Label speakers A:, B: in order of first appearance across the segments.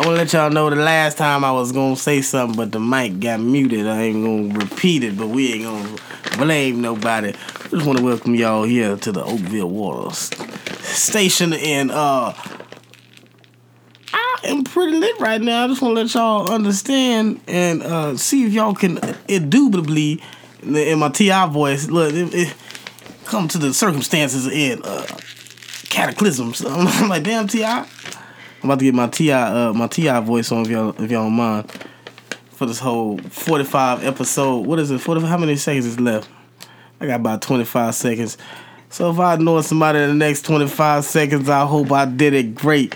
A: I want to let y'all know the last time I was gonna say something, but the mic got muted. I ain't gonna repeat it, but we ain't gonna blame nobody. Just want to welcome y'all here to the Oakville Waters station, and uh, I am pretty lit right now. I just want to let y'all understand and uh, see if y'all can indubitably, in my T.I. voice, look, it, it, come to the circumstances and uh, cataclysms. I'm like, damn, Ti. I'm about to get my T.I. uh, my T.I. voice on if y'all if y'all don't mind for this whole 45 episode. What is it? 45? How many seconds is left? I got about 25 seconds. So if I know somebody in the next 25 seconds, I hope I did it great.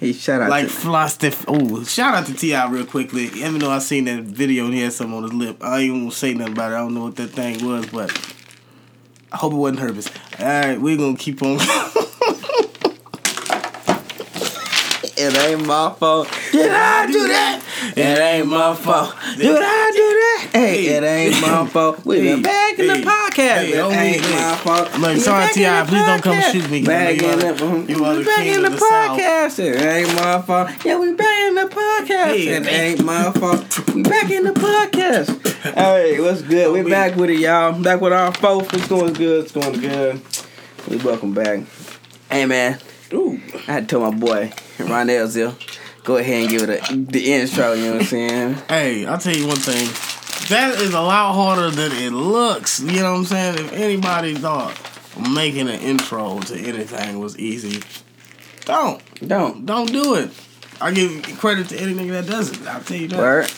B: Hey, shout out
A: Like
B: to.
A: Oh, shout out to T.I. real quickly. Even though I seen that video and he had something on his lip, I ain't gonna say nothing about it. I don't know what that thing was, but I hope it wasn't herpes. All right, we're gonna keep on.
B: It ain't my fault. Did I do that? It ain't my fault. Did I do that? Hey, it ain't my fault. We been back in the podcast. It
A: oh,
B: ain't my fault.
A: Like, sorry, T.I., please don't come shoot me,
B: Back
A: I know you
B: in
A: are
B: the,
A: you are the
B: back in the podcast. It ain't my fault. Yeah, we back in the podcast. It ain't my fault. We back in the podcast. Hey, what's good? Oh, we
A: we-
B: back with it, y'all. Back with our folks. It's going good. It's going good. We welcome back. Hey, man.
A: Ooh.
B: I had to tell my boy, Ron Elzil, go ahead and give it a, the intro, you know what I'm saying?
A: Hey, I'll tell you one thing. That is a lot harder than it looks. You know what I'm saying? If anybody thought making an intro to anything was easy, don't.
B: Don't.
A: Don't do it. I give credit to any nigga that does it. I'll tell you that.
B: Word.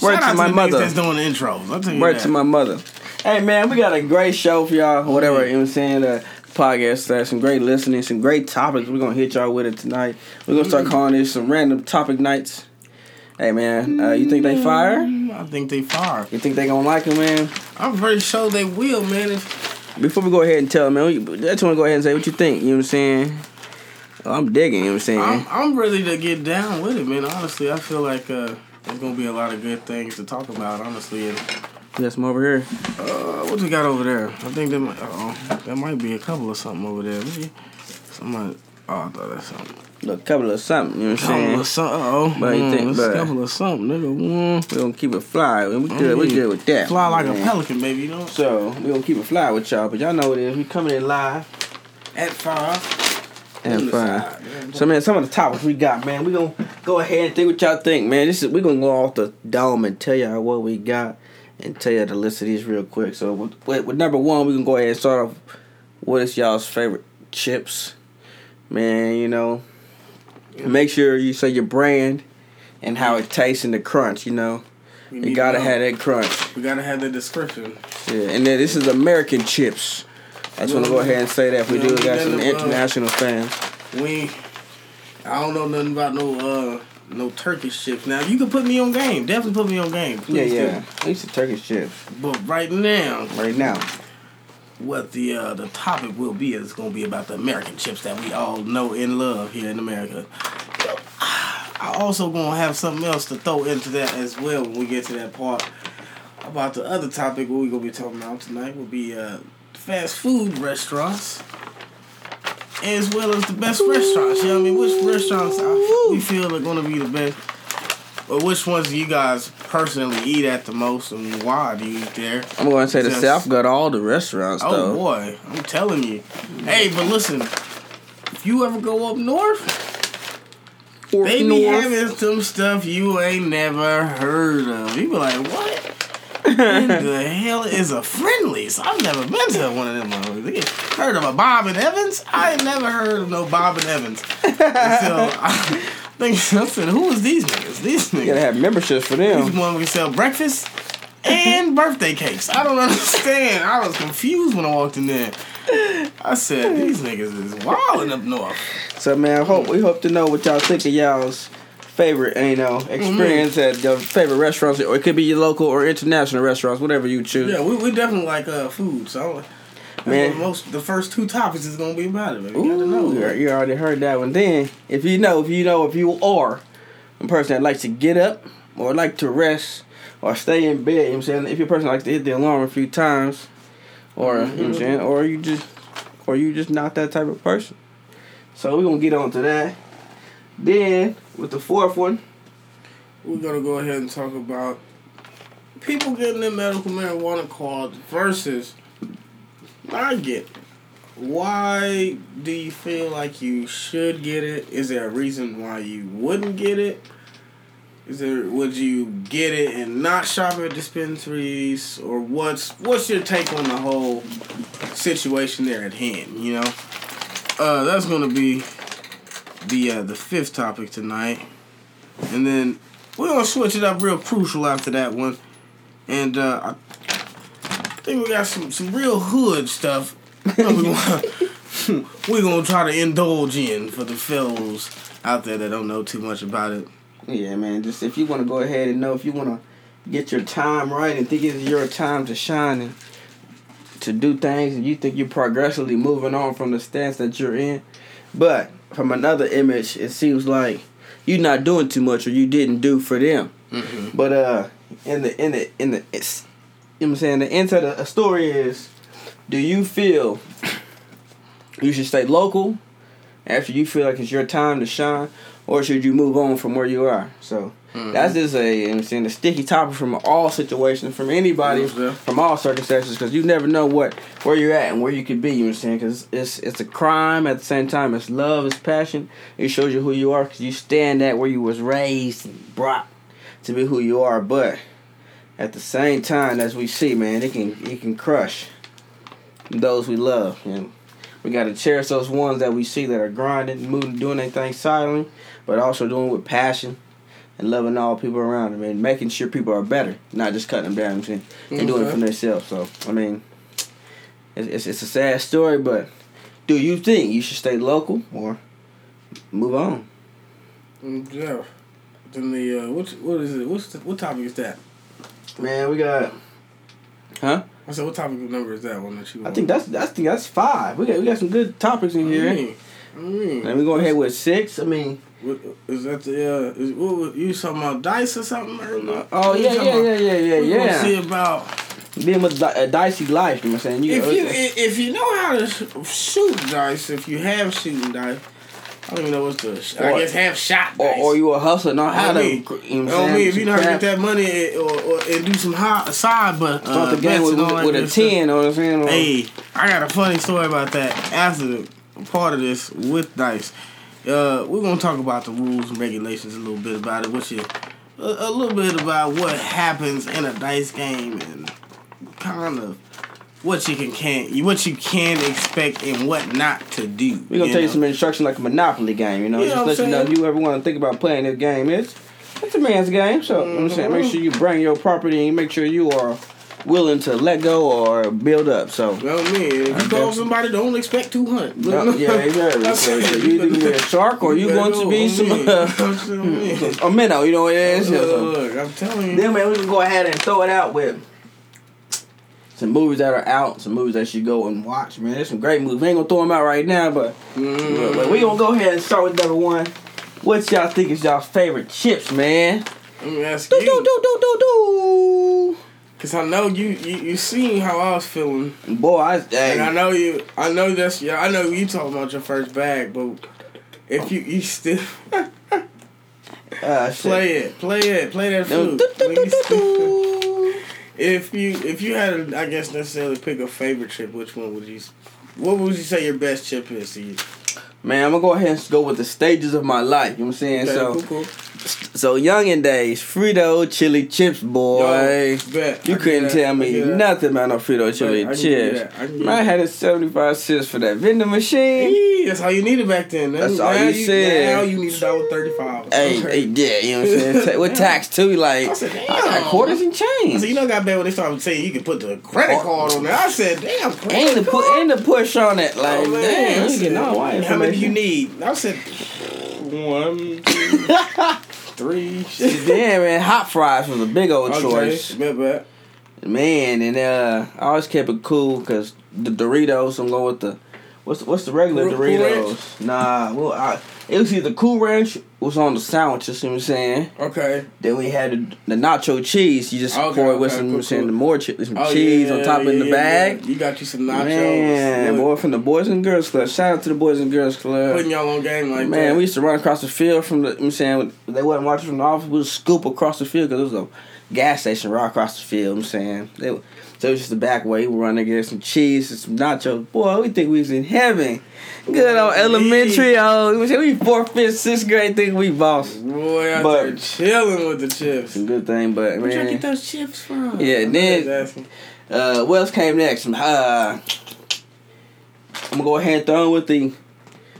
B: Word
A: Shout out
B: to my
A: the
B: mother.
A: that's doing the intros. I'll tell you
B: Word
A: that.
B: to my mother. Hey, man, we got a great show for y'all, whatever, you know what I'm saying? Uh, podcast slash some great listening, some great topics. We're gonna hit y'all with it tonight. We're gonna start calling this some random topic nights. Hey man, uh, you think they fire?
A: I think they fire.
B: You think they gonna like it, man?
A: I'm pretty sure they will, man. If
B: Before we go ahead and tell them, man, we- I just wanna go ahead and say what you think. You know what I'm saying? Oh, I'm digging. You know what I'm saying?
A: I'm, I'm ready to get down with it, man. Honestly, I feel like uh, there's gonna be a lot of good things to talk about. Honestly, and
B: Got some over here.
A: uh, what we got over there? I think there might, uh, there might be a couple of something over there. Maybe somebody. Oh, I thought that's something.
B: A couple of something. You know what I'm saying?
A: Couple of something. Oh,
B: But you
A: mm,
B: think- but-
A: a couple of something, nigga. Mm.
B: We gonna keep it fly. We good. We
A: Mm.
B: good with that.
A: Fly like a pelican, baby. You know.
B: So we gonna keep it fly with y'all, but y'all know what it is. We coming in live
A: At five.
B: and fine. So man, some of the topics we got, man, we gonna go ahead and think what y'all think, man. This is we gonna go off the dome and tell y'all what we got and tell you the list of these real quick. So with, with, with number one, we can go ahead and start off. What is y'all's favorite chips, man? You know, make sure you say your brand and how it tastes and the crunch. You know,
A: We
B: you gotta
A: to
B: have that crunch.
A: We gotta have the description.
B: Yeah, and then this is American chips. I just want to go ahead and say that if we do got some international fans.
A: We, I don't know nothing about no uh no Turkish chips. Now you can put me on game. Definitely put me on game.
B: Yeah,
A: Please
B: yeah. These are Turkish chips.
A: But right now,
B: right now.
A: what the uh, the topic will be is going to be about the American chips that we all know and love here in America. I also gonna have something else to throw into that as well when we get to that part. About the other topic what we gonna be talking about tonight will be uh, fast food restaurants, as well as the best restaurants. You know what I mean? Which restaurants I, we feel are gonna be the best, or which ones do you guys personally eat at the most, and why do you eat there?
B: I'm going to say the South got all the restaurants
A: Oh
B: though.
A: boy, I'm telling you. Hey, but listen, if you ever go up north,
B: Fork
A: they be
B: North.
A: having some stuff you ain't never heard of. You be like, what? The hell is a Friendly's? I've never been to one of them. Heard of a Bob and Evans? I ain't never heard of no Bob and Evans. so I think I said, who is these niggas? These
B: You gotta
A: niggas.
B: have memberships for them.
A: These one can sell breakfast and birthday cakes. I don't understand. I was confused when I walked in there. I said, these niggas is wilding up north.
B: So man, I hope we hope to know what y'all think of y'all's favorite, you know, experience at your favorite restaurants, or it could be your local or international restaurants, whatever you choose.
A: Yeah, we, we definitely like uh, food. So,
B: Man.
A: most the first two topics is gonna be about it. We gotta know.
B: You already heard that one. Then, if you know, if you know, if you are a person that likes to get up or like to rest or stay in bed, you know what I'm saying? If you're a person that likes to hit the alarm a few times, or you know what I'm saying, or you just, or you just not that type of person. So we're gonna get on to that. Then with the fourth one,
A: we're gonna go ahead and talk about people getting their medical marijuana card versus. I get. Why do you feel like you should get it? Is there a reason why you wouldn't get it? Is there would you get it and not shop at dispensaries or what's what's your take on the whole situation there at hand? You know, uh, that's gonna be the uh, the fifth topic tonight, and then we're gonna switch it up real crucial after that one, and uh, I think we got some some real hood stuff. we're gonna, try to indulge in for the fellows out there that don't know too much about it.
B: Yeah, man. Just if you want to go ahead and know if you want to get your time right and think it's your time to shine and to do things, and you think you're progressively moving on from the stance that you're in, but from another image, it seems like you're not doing too much or you didn't do for them.
A: Mm-hmm.
B: But uh, in the in the in the it's, you know what I'm saying the end of the story is, do you feel you should stay local after you feel like it's your time to shine, or should you move on from where you are? So
A: Mm-hmm.
B: that's just a you know what I'm saying a sticky topic from all situations, from anybody,
A: Yeah.
B: from all circumstances, because you never know what where you're at and where you could be. You know what I'm saying? Because it's it's a crime at the same time. It's love, it's passion. It shows you who you are because you stand at where you was raised and brought to be who you are. But at the same time, as we see, man, it can it can crush those we love. And we got to cherish those ones that we see that are grinding, moving, doing their thing silently, but also doing it with passion and loving all people around them and making sure people are better, not just cutting them down. You know what I'm? And doing it for themselves. So I mean, it's, it's it's a sad story, but do you think you should stay local or move on?
A: Yeah. Then the uh, what what is it? What's the, what topic is that?
B: Man, we got. Huh?
A: I said, what topic number is that one that you?
B: I think that's that's think that's five. We got we got some good topics in here.
A: I mean, I mean,
B: And we going ahead with six. I mean,
A: what, is that the uh? Is, what was, you talking about dice or something? Or,
B: oh
A: what
B: yeah, yeah, yeah, yeah, yeah,
A: gonna
B: yeah.
A: see about
B: Being with a dicey life, you know what I'm saying? You,
A: if you if you know how to shoot dice, if you have shooting dice, I don't even know what's the. sh- I guess have shot
B: or,
A: dice.
B: or or you a hustler, know how to. you know what
A: I mean, if you know how to get that money and- or, or and do some hot side, but
B: Start
A: uh,
B: the game
A: bets
B: with,
A: that
B: with a. 10, know what I'm saying?
A: Hey, I got a funny story about that after the part of this with dice. Uh, we're gonna talk about the rules and regulations a little bit about it, which is a, a little bit about what happens in a dice game and kind of what you can can what you can expect and what not to do.
B: We're gonna tell you some instruction like a Monopoly game, you know,
A: You
B: just
A: what
B: let you know if you ever want to think about playing this game. It's it's a man's game, so you know what I'm saying make sure you bring your property and make sure you are willing to let go or build up. So
A: Well, me, if you
B: Okay.
A: call somebody, don't expect two hundred.
B: No, yeah, exactly. So, you either be a shark or you going to be some uh, a minnow. You know what it is. So-
A: Look, I'm telling you.
B: Then man, we can go ahead and throw it out with some movies that are out, some movies that you go and watch. Man, there's some great movies. We ain't gonna throw them out right now, but,
A: Mm.
B: but we gonna go ahead and start with number one. What y'all think is y'all favorite chips, man?
A: Let me ask
B: Do do
A: you,
B: do do do do.
A: Cause I know you, you, you seen how I was feeling,
B: Boy, I,
A: and I know you, I know that's yeah, I know you talking about your first bag, but if you, you still
B: uh,
A: play it, play it, play that flute. If you, if you had, to, I guess necessarily pick a favorite chip, which one would you? What would you say your best chip is to you?
B: Man, I'm gonna go ahead and go with the stages of my life. You know what I'm saying?
A: Okay,
B: so,
A: cool, cool.
B: So youngin' days, Frito chili chips, boy.
A: Yo, bet.
B: You
A: I can
B: couldn't
A: get that.
B: tell me
A: can get that.
B: nothing about no Frito chili
A: can get
B: chips.
A: I can get
B: Man, I had it 75 cents for that vending machine.
A: Hey, That's all you needed back then.
B: That's
A: now
B: all you said.
A: Now you need a dollar thirty-five.
B: Hey, hey, yeah, you know what I'm saying? With tax too, like,
A: I said, damn.
B: I got quarters and change.
A: So you know, got bad when they started saying you can put the credit card on there. I said, damn,
B: And the, pu- and the push on it, like,
A: Oh, man.
B: damn,
A: I
B: you
A: said,
B: getting all white
A: How many do you need? I said, one, two, three.
B: Damn, man, hot fries was a big old
A: Okay,
B: choice.
A: bet.
B: Man, and uh, I always kept it cool because the Doritos, I'm going with the, what's the, what's the regular Doritos? Nah, well, I, it was either Cool Ranch was on the sandwiches. You know what I'm saying?
A: Okay.
B: Then we had the, the nacho cheese. You just
A: Okay,
B: pour it with
A: okay,
B: some,
A: cool,
B: saying
A: cool.
B: the more che- some
A: Oh,
B: cheese
A: yeah,
B: on top
A: yeah,
B: in the
A: yeah,
B: bag.
A: You got you some nachos.
B: Man, boy, from the Boys and Girls Club. Shout out to the Boys and Girls Club.
A: Putting y'all on game like
B: Man,
A: that.
B: we used to run across the field from the. You know what I'm saying they wasn't watching from the office. We would scoop across the field because it was a gas station right across the field. You know what I'm saying they, so it was just the back way. We run to get some cheese and some nachos. Boy, we think we was in heaven. Good old elementary. Oh, we we fourth, fifth, sixth grade. Think we boss.
A: Boy, out
B: But-
A: there chilling with the chips.
B: Some good thing, but
A: Where'd y'all get those chips from?
B: Yeah,
A: I'm
B: then- Uh, what else came next? Uh, I'm gonna go ahead and throw in with the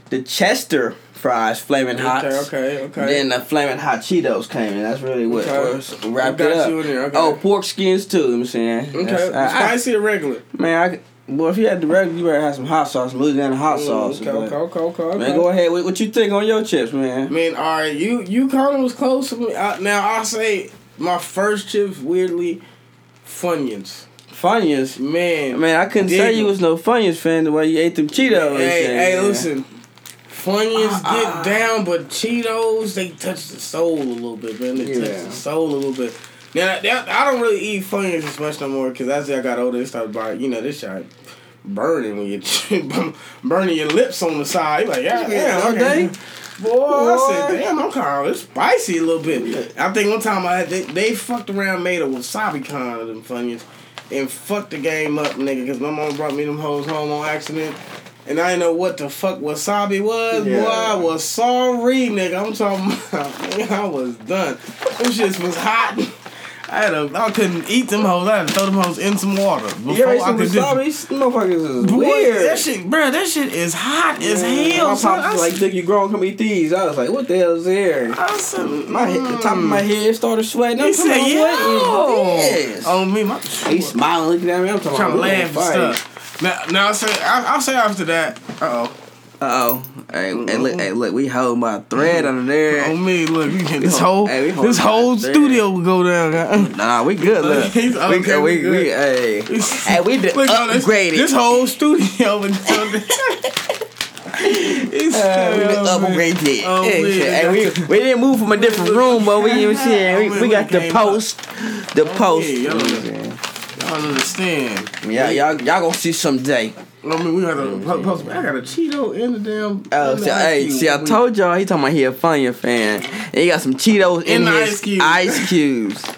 B: the Chester fries, flaming hot.
A: Okay, okay, okay.
B: Then the flaming hot Cheetos came in. That's really what,
A: Okay.
B: wrapped it up.
A: okay.
B: Oh, pork skins too. You know what I'm saying.
A: okay,
B: I-
A: spicy or regular?
B: man, I, well, if you had the regular, you better have some hot sauce, Louisiana hot sauce.
A: Mm, okay, okay, okay, okay.
B: Man, go ahead. What, what you think on your chips,
A: I
B: man?
A: mean, all right, you you kind of was close to me. I, now I'll say my first chips weirdly, Funyuns.
B: Funyuns.
A: Man,
B: Man, I couldn't say you was no Funyuns fan the way you ate them Cheetos.
A: Hey, hey, listen. Funyuns
B: Ah, ah.
A: get down, but Cheetos they touch the soul a little bit, man. They touch the soul a little bit. Now, that, I don't really eat Funyuns as much no more because as I got older, they started buying. You know, this shit burning when you're burning your lips on the side. You like, yeah, yeah,
B: all
A: okay.
B: day.
A: Boy, I said, damn, I'm kind of it's spicy a little bit. I think one time I had, they, they fucked around, made a wasabi con of them Funyuns, and fucked the game up, nigga, because my mom brought me them hoes home on accident. And I didn't know what the fuck wasabi was.
B: Yeah.
A: Boy, I was sorry, nigga. I'm talking about, nigga, I was done. Them shits was hot. I had a, I couldn't eat them hoes. I had to throw them hoes in some water before
B: ate
A: I could do.
B: wasabi? Them Motherfuckers is
A: Boy,
B: weird.
A: that shit, bro, that shit is hot as
B: Man,
A: hell.
B: My
A: son.
B: pops was like, "Think you grown? Come eat these." I was like, "What the hell is there?"
A: I said,
B: My head, the top of my mm. head started sweating. I'm
A: He said, "Yo."
B: what is this?
A: On me, my
B: He's smiling, looking at me. I'm talking
A: trying to
B: about,
A: laugh and stuff. Now, now I say, I, I'll say after that. Uh oh.
B: Uh oh. Hey, hey, look, hey, look, we hold my thread under there.
A: On me, look, you can, this
B: hold-
A: whole
B: hey, we
A: this whole
B: there.
A: studio will go down.
B: Nah, we good. Look,
A: He's
B: we,
A: okay,
B: we,
A: we
B: we, hey, hey, we did
A: Look, yo, this,
B: upgraded.
A: this whole studio. and It's
B: Uh, we done
A: oh,
B: upgraded.
A: Oh,
B: Yeah,
A: man.
B: Hey, we, we didn't move from a different room, but we, you know what I'm saying?
A: Oh,
B: we, we
A: we
B: got the post, the post.
A: I understand.
B: Yeah, y'all, y'all gonna see someday.
A: I mean, we got mm-hmm. to post. I got a Cheeto in the damn.
B: Oh, see, hey, see, I told y'all he talking about he a Funya fan. And he got some Cheetos in,
A: In
B: his
A: ice cube.
B: ice cubes.
A: He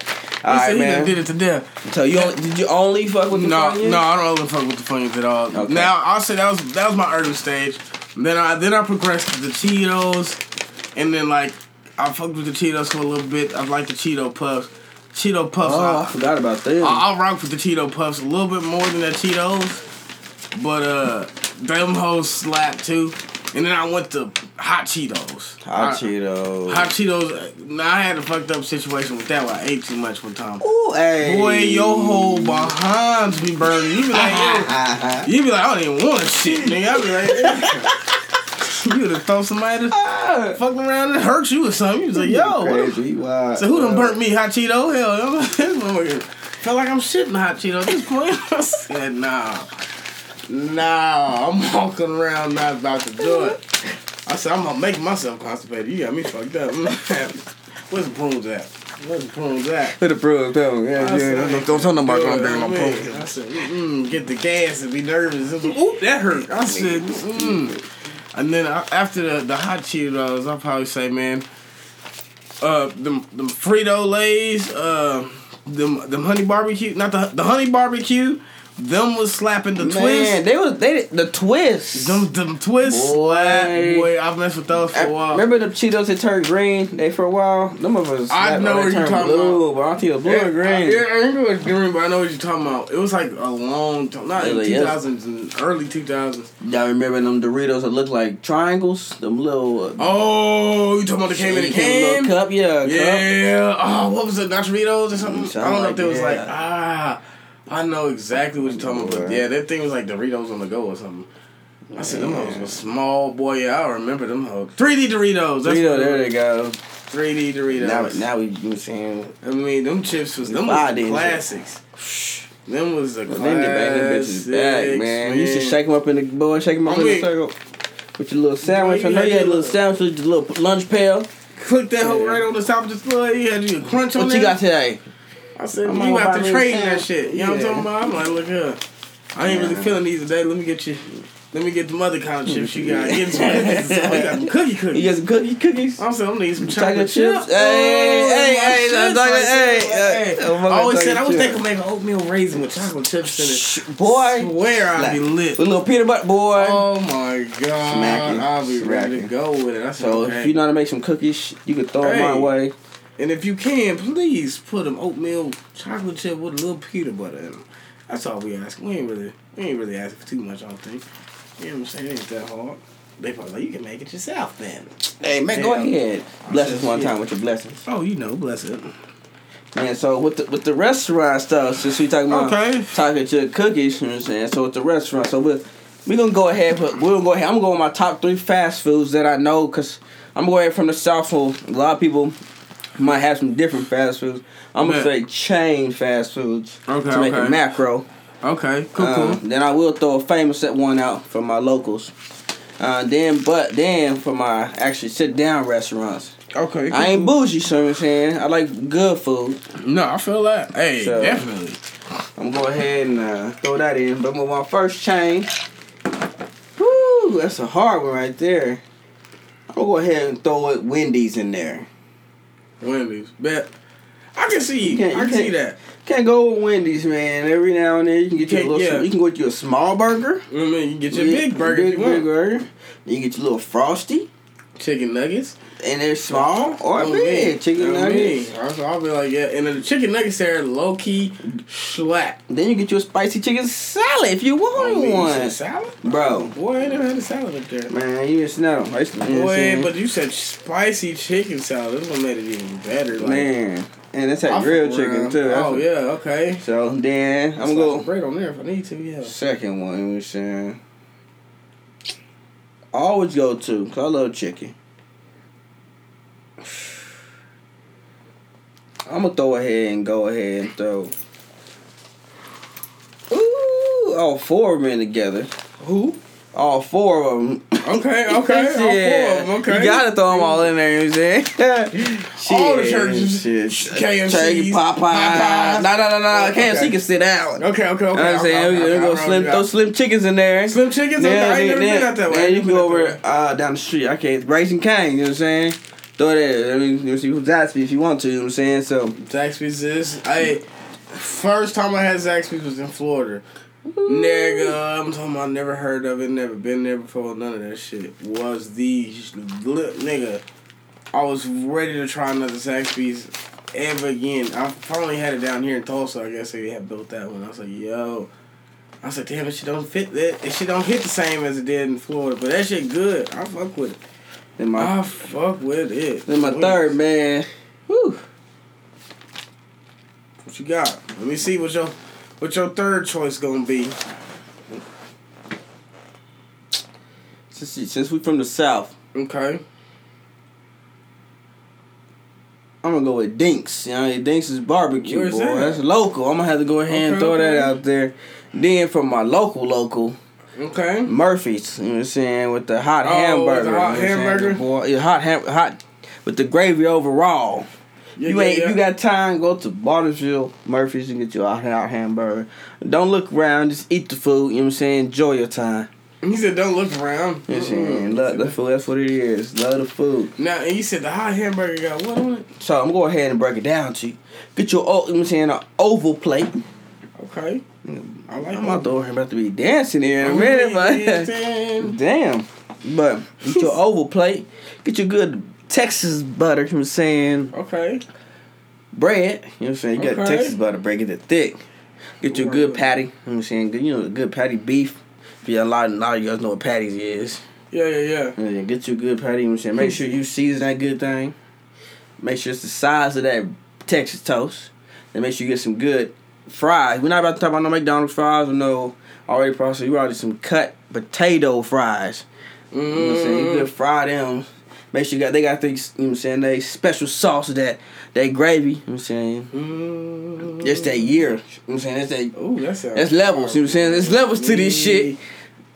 B: All
A: said
B: right,
A: he did it to death.
B: So you only, did you only fuck with the
A: No,
B: Funyuns?
A: no, I don't really fuck with the Funyuns at all.
B: Okay.
A: Now I'll say that was that was my early stage. Then I then I progressed to the Cheetos, and then like I fucked with the Cheetos for a little bit. I like the Cheeto Puffs. Cheeto Puffs.
B: Oh, I
A: I,
B: forgot about them.
A: I, I'll rock with the Cheeto Puffs a little bit more than the Cheetos, but uh, them hoes slap too. And then I went to hot Cheetos.
B: Hot
A: I-
B: Cheetos.
A: Hot Cheetos. Now I had a fucked up situation with that. Where I ate too much one time.
B: Ooh, hey.
A: Boy, your whole behinds be burning. You be like, yo, you be like, I don't even want to shit, nigga. I be like, you would have thrown somebody to fuck around and hurt you or something. You was like, yo,
B: Crazy,
A: so who done burnt me hot Cheeto? Hell, felt like I'm shitting hot Cheeto at this point. I said, nah, nah, I'm walking around not about to do it. I said, I'm gonna make myself constipated. You got me fucked up. Where's the prunes at? Where's the prunes at?
B: Put the pros down. Yeah,
A: I
B: yeah.
A: said,
B: Don't, don't tell nobody I'm bringing my pros.
A: I said, mm, get the gas and be nervous. Oop, that hurt. I said, mm. And then I, after the, the hot Cheetos, I'll probably say, man, uh, them Frito Lays, uh, them honey barbecue, not the, the honey barbecue, them was slapping the
B: Man,
A: twist.
B: they was they the twist.
A: Them, them twists,
B: Boy.
A: boy, boy, I've messed with those for a while.
B: remember the Cheetos that turned green? They for a while. Them of us.
A: I know what you're talking
B: blue, But I don't think it was blue
A: Yeah,
B: or green.
A: Yeah, I remember it was green, but I know what you're talking about. It was like a long time, not
B: It
A: in
B: was-
A: two
B: yes.
A: and early two thousands.
B: Y'all remember them Doritos that looked like triangles? Them little. Uh,
A: Oh, you talking about the came in a
B: came in a
A: can?
B: little cup, yeah. Cup.
A: Yeah. Oh, what was it? Nachoritos or something? I don't know
B: like
A: if they was like ah. I know exactly what you're talking about. But yeah, that thing was like Doritos on the go or something. I said them hoes was small, boy. Yeah, I remember them hoes. 3D Doritos. That's
B: Dorito,
A: what
B: there they go.
A: 3D Doritos.
B: Now, now we you saying
A: I mean, them chips was them was the classics. Them was the
B: Well, then they bang them bitches
A: classics,
B: back, man. You used to shake them up in the boy, shake them up
A: I
B: in the circle. with your little sandwich. I know you had a little sandwich with your little lunch pail.
A: Click that
B: Yeah.
A: right on the top of the floor. You had you a crunch on
B: What
A: there.
B: you got today?
A: I said,
B: I'm
A: you have to
B: me
A: trade that
B: sandwich.
A: shit. You know what I'm talking about? I'm like, look here. I ain't really feeling these today. Let me get you. Let me get the other kind of hmm. chips you got. Get some cookies. You got some cookie
B: You
A: cookies.
B: got some cookie cookies?
A: I'm saying I'm need some
B: Chocolate
A: chocolate
B: chips?
A: chips.
B: Hey,
A: Oh,
B: hey, hey,
A: shit
B: chocolate-
A: right
B: hey,
A: there.
B: hey,
A: Hey,
B: oh,
A: I always said I was
B: chocolate
A: thinking make an oatmeal raisin with chocolate chips in it.
B: Shh, boy.
A: Swear I'd be
B: Like,
A: lit.
B: With a little peanut butter, boy.
A: Oh my god.
B: Smacking.
A: I'll be ready to
B: Smacking.
A: go with it. That's
B: so
A: okay.
B: if you know how to make some cookies, you can throw them my way.
A: And if you can, please put them oatmeal chocolate chip with a little peanut butter in them. That's all we ask. We ain't really, we ain't really asking for too much. I don't think. You know what I'm saying? It ain't that hard. They probably like, you can make it yourself then.
B: Hey, man, go ahead. Bless us one time with your blessings.
A: Oh, you know, bless it.
B: Man, so with the with the restaurant stuff, since we talking about
A: Okay.
B: talking to cookies, you know what I'm saying? So with the restaurant, so we're we gonna go ahead, but we're gonna go ahead. I'm going with my top three fast foods that I know, cause I'm going ahead from the south. So a lot of people might have some different fast foods. I'm gonna say chain fast foods
A: Okay,
B: to make
A: okay.
B: it macro.
A: Okay, cool, cool.
B: Um, then I will throw a famous set one out for my locals. Uh, then, but then for my actually sit down restaurants,
A: okay.
B: I ain't bougie, so you know I'm saying I like good food.
A: No, I feel that. Hey,
B: So-
A: definitely.
B: I'm gonna go ahead and uh, throw that in. But with my first chain, whoo, that's a hard one right there. I'm gonna go ahead and throw it Wendy's in there.
A: Wendy's. Bet. I can see.
B: You can't-
A: I can see that.
B: Can't go with Wendy's, man. Every now and then you can get you a little.
A: yeah.
B: You can go with you a small burger.
A: I mean, you get your
B: Yeah,
A: big burger
B: big,
A: you
B: big burger. Then you get your little frosty,
A: Chicken nuggets.
B: And they're small or
A: Oh,
B: big.
A: me.
B: Chicken
A: Oh,
B: nuggets.
A: me. I'll, I'll be like, yeah. And the chicken nuggets there, low key, slap.
B: Then you get you a spicy chicken salad if you want
A: Oh, me. You
B: one,
A: said salad?
B: bro.
A: Boy, I never had a salad up there.
B: Man, you missing out. I used to- you know what I'm
A: Boy,
B: saying?
A: but you said spicy chicken salad. This one made it even better. Like,
B: man, and it's
A: I
B: that grilled chicken too. That's
A: Oh
B: what-
A: yeah, okay.
B: So then I'm gonna
A: some
B: go
A: bread on there if I need to. Yeah.
B: second one. We saying I always go to cause I love chicken. I'm gonna throw ahead and go ahead and throw. Ooh, all four of them together.
A: Who?
B: All four of them.
A: Okay, okay. All four of them. Okay.
B: You gotta throw them all in there, you know what I'm saying?
A: All the churches.
B: Shit.
A: KFC,
B: Turkey, Popeyes.
A: Popeyes.
B: No, no, no, no. KFC
A: Okay.
B: can sit down.
A: Okay, okay, okay.
B: You know what I'm saying?
A: okay,
B: we
A: okay,
B: go
A: okay,
B: slim,
A: okay.
B: throw slim chickens in there.
A: Slim chickens? Okay, I ain't never been out that way.
B: Then you can go over uh, down the street. I can't. Raising Cane, you know what I'm saying? Throw in. I mean, you see Zaxby if you want to, you know what I'm saying? So,
A: Zaxby's is I first time I had Zaxby's was in Florida. Nigga, I'm talking about never heard of it, never been there before, none of that shit. Was the nigga. I was ready to try another Zaxby's ever again. I finally had it down here in Tulsa. I guess they had built that one. I was like, yo. I like, damn, it shit don't fit that. It shit don't hit the same as it did in Florida, but that shit good. I fuck with it.
B: Then my,
A: I fuck with it.
B: then my third man. Whew.
A: What you got? Let me see what your what your third choice gonna be.
B: Since, since we from the South,
A: Okay.
B: I'm gonna go with Dinks. You know, Dinks is barbecue,
A: Where's
B: boy.
A: that?
B: That's local. I'm gonna have to go ahead and throw
A: okay.
B: that out there. Then for my local, local,
A: Okay.
B: Murphy's, you know what I'm saying, with the hot
A: Oh,
B: hamburger.
A: the hot
B: you know what I'm saying?
A: hamburger?
B: Boy, yeah, hot ham, hot with the gravy overall.
A: Yeah,
B: you
A: yeah,
B: ain't
A: yeah.
B: you got time, go to Bartlesville, Murphy's and get you a hot hamburger. Don't look around, just eat the food, you know what I'm saying? Enjoy your time.
A: He said, "Don't look around."
B: You know what I'm saying? Love the food, that's what it is. Love the food.
A: Now, and you said the hot hamburger got what on it?
B: So I'm gonna go ahead and break it down to you. Get your you know what I'm saying, an oval plate.
A: Okay. I like
B: I'm about to, I'm about to be dancing here in a minute, but Damn. But get your oval plate. Get your good Texas butter, you know what I'm saying?
A: Okay.
B: Bread. You know what I'm saying? You got
A: Okay.
B: Texas butter, break it that thick. Get your good patty. You know what I'm saying? Good, you know, good patty beef. If you a lot, a lot of you guys know what patties is.
A: Yeah, yeah, yeah.
B: Know, Get you a good patty. You know what I'm saying? Make sure you season that good thing. Make sure it's the size of that Texas toast. And make sure you get some good fries. We're not about to talk about no McDonald's fries or no already processed. You already some cut potato fries. You know what I'm saying? You
A: Mm.
B: good fry them. Make sure you got they got things, you know what I'm saying, they special sauce that that gravy, you know what I'm saying?
A: Mm.
B: It's that year. You know what I'm saying? It's that
A: Ooh, that sounds.
B: that's levels, you know what I'm saying? There's levels to this shit.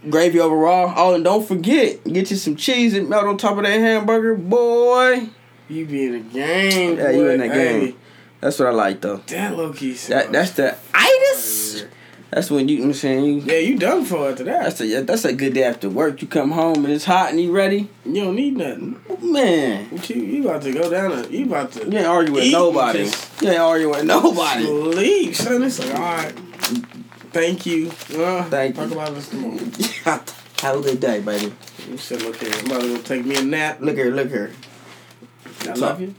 B: Gravy overall. Oh, and don't forget, get you some cheese and melt on top of that hamburger, boy.
A: You be in the game.
B: Yeah,
A: boy.
B: you in that
A: Hey,
B: game. That's what I like though.
A: That low key.
B: That that's the itis. That's when you, you know I'm saying you.
A: Yeah, you done for after that.
B: That's a that's a good day after work. You come home and it's hot and you ready.
A: You don't need nothing.
B: Man,
A: You, you about to go down. A, you about to
B: you ain't argue with nobody. You ain't argue with nobody.
A: sleep, son. It's like all right. Thank you. Uh,
B: Thank
A: talk
B: you.
A: about this tomorrow.
B: Have a good day, baby.
A: You said, look here. I'm about to go take me a nap.
B: Look here, look here.
A: I love you.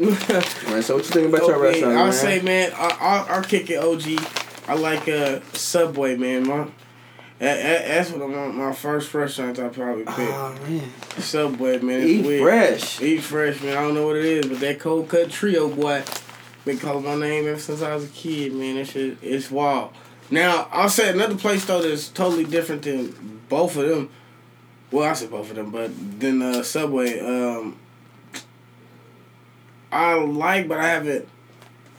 B: Man, so what you think about your
A: Okay,
B: restaurant,
A: I'll
B: man?
A: say, man, I, I, I'll kick it OG. I like uh, Subway, man. My, that, that, that's what my, my first restaurant I probably picked.
B: Oh man,
A: Subway, man. It's
B: eat
A: weird.
B: fresh.
A: Eat fresh, man. I don't know what it is, but that cold cut trio, boy, been calling my name ever since I was a kid, man. That shit, it's wild. Now, I'll say another place though that's totally different than both of them. Well, I said both of them, but then uh, Subway. Um, I like, but I haven't.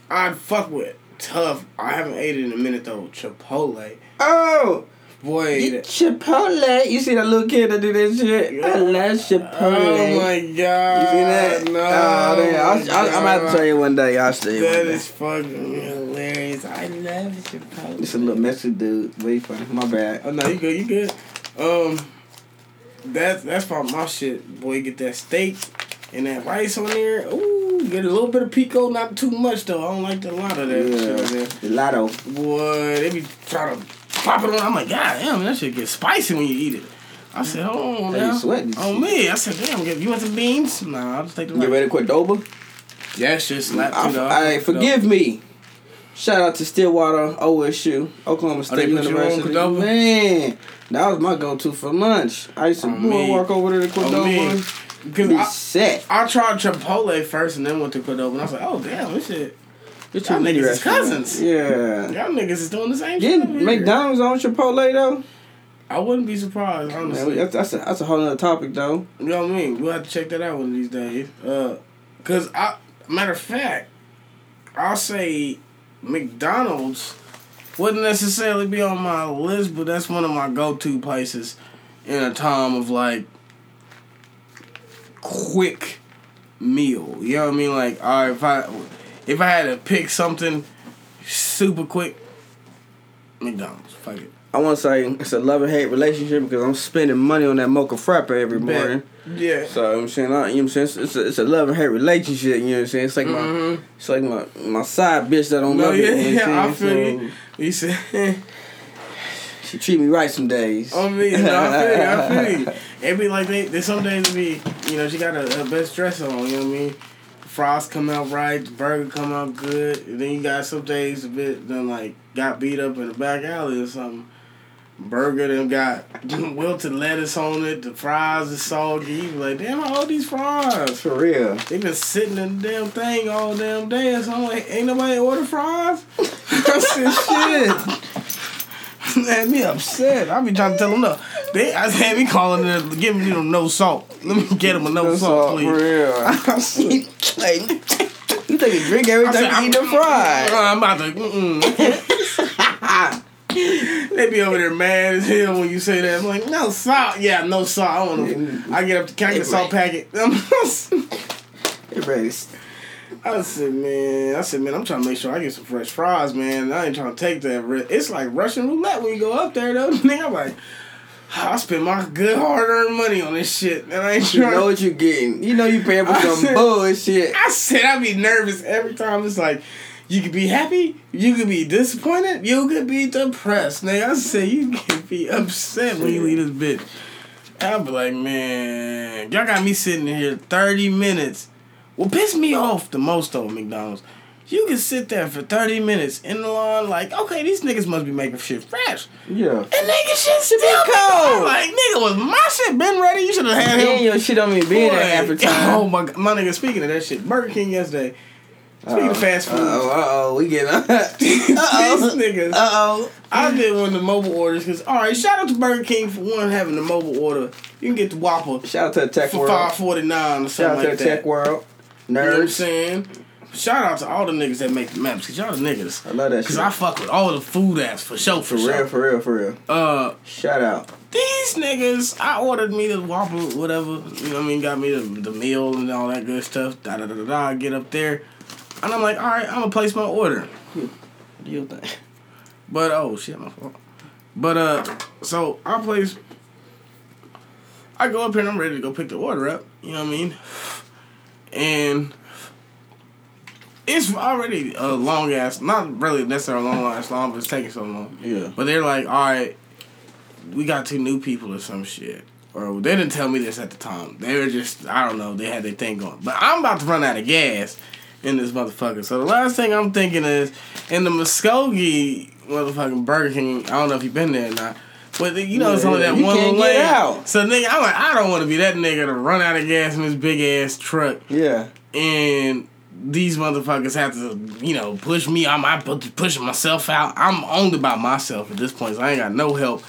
A: I'd fuck with tough. I haven't ate it in a minute though. Chipotle,
B: Oh,
A: boy.
B: you-
A: that-
B: Chipotle. You see that little kid that do that shit? I love Chipotle.
A: Oh my god!
B: You see that?
A: No,
B: Oh. I'll, I'll, I'm about to tell you one day. I'll stay.
A: That
B: one day.
A: is fucking hilarious. I love Chipotle.
B: It's a little messy dude, he funny. My bad.
A: Oh no, you good? You good? Um, that's that's my my shit. Boy, get that steak and that rice on there. Ooh, get a little bit of pico, not too much though. I don't like a lot of that shit on there.
B: The lotto.
A: Boy, they be trying to pop it on. I'm like, God damn, that shit get spicy when you eat it. I said, hold on now.
B: sweating.
A: On me. I said, damn, you want some beans? Nah, I'll just take the
B: You ready to Qdoba?
A: Yeah, shit slap
B: I,
A: too, dog.
B: I, forgive me. Shout out to Stillwater OSU, Oklahoma
A: Oh,
B: State
A: they put you on
B: University. Man, that was my go-to for lunch. I used to
A: Oh,
B: walk over there to the
A: Oh, me. Because
B: Be
A: I,
B: set.
A: I tried Chipotle first and then went to Qdoba and I was like, oh damn, this shit.
B: It's
A: Y'all niggas is cousins.
B: Yeah.
A: Y'all niggas is doing the same
B: Getting. McDonald's on Chipotle though.
A: I wouldn't be surprised,
B: Man,
A: honestly.
B: that's that's a, that's a whole other topic though.
A: You know what I mean? We'll have to check that out one of these days. Uh, cause I, matter of fact, I'll say McDonald's wouldn't necessarily be on my list, but that's one of my go-to places in a time of like quick meal. You know what I mean? Like, all right, if I if I had to pick something super quick, McDonald's. Fuck it.
B: I want to say it's a love and hate relationship because I'm spending money on that mocha frappe every morning.
A: Yeah.
B: So I'm saying, I, you know what I'm saying, it's a, it's a love and hate relationship. You know what I'm saying? It's like my,
A: Mhm.
B: it's like my my side bitch that don't
A: No,
B: love
A: yeah,
B: it. You know
A: yeah, I feel
B: saying?
A: you. You said.
B: She treat me right some days.
A: On me, no, I feel you. I feel you. It be like they, they some days be, you know, she got a, best dress on. You know what I mean? Fries come out right, the burger come out good. And then you got some days a bit then like got beat up in the back alley or something. Burger then got wilted lettuce on it. The fries is soggy. You be like, damn, old these fries?
B: For real.
A: They been sitting in the damn thing all damn day. So I'm like, ain't nobody order fries? I said, shit. Had me upset. I be trying to tell them no. They, I had me calling them, giving them no salt. Let me get them a no
B: That's
A: salt,
B: all
A: please.
B: For real. Like, you take a drink every time you eat the
A: I'm,
B: fries.
A: I'm about to. They be over there mad as hell when you say that. I'm like, no salt. Yeah, no salt. I want to. I get up to can I get a salt packet.
B: Ready.
A: I said, man, I said, man, I'm trying to make sure I get some fresh fries, man. I ain't trying to take that risk. It's like Russian roulette when you go up there, though. Nigga, I'm like, I spend my good hard earned money on this shit, and I ain't trying.
B: You know what you're getting. You know you paying for
A: I
B: some
A: said-
B: bullshit.
A: I said I'd be nervous every time. It's like you could be happy, you could be disappointed, you could be depressed. Nigga, I said you could be upset when you leave this bitch. I'll be like, man, y'all got me sitting here thirty minutes. What pissed me off the most though, McDonald's. You can sit there for 30 minutes in the line, like, okay, these niggas must be making shit fresh.
B: Yeah.
A: And nigga shit still be
B: cold.
A: Like, nigga, was my shit been ready? You should have had him.
B: Your shit don't even be there the time.
A: Oh my god, my nigga. Speaking of that shit, Burger King yesterday. Speaking of fast food,
B: Uh oh, uh oh, we getting. uh oh.
A: these niggas.
B: Uh oh.
A: I did one of the mobile orders because all right, shout out to Burger King for one having the mobile order. You can get the Whopper
B: Shout out to the tech
A: for
B: world.
A: five forty nine or
B: Shout
A: something
B: out to
A: like
B: the
A: that.
B: tech world.
A: You know what I'm saying? Shout out to all the niggas that make the maps because y'all the niggas.
B: I love that
A: Cause
B: shit.
A: I fuck with all the food apps for sure, for,
B: for
A: sure.
B: real, for real, for real.
A: Uh,
B: Shout out.
A: These niggas, I ordered me the waffle, whatever, you know what I mean, got me the, the meal and all that good stuff. Da da da da da. I get up there, and I'm like, all right, I'm gonna place my order.
B: Do your thing.
A: But oh shit, my fault. But uh, so I place. I go up here and I'm ready to go pick the order up. You know what I mean? And it's already a long ass, not really necessarily a long ass long, but it's taking so long.
B: Yeah.
A: But they're like, all right, we got two new people or some shit. Or they didn't tell me this at the time. They were just, I don't know, they had their thing going. But I'm about to run out of gas in this motherfucker. So the last thing I'm thinking is, in the Muskogee motherfucking Burger King, I don't know if you've been there or not. But you know, it's only that one little lane.
B: out.
A: So nigga, I'm like, I don't want to be that nigga to run out of gas in this big ass truck
B: Yeah.
A: and these motherfuckers have to, you know, push me. I'm I pushing myself out. I'm only by myself at this point, so I ain't got no help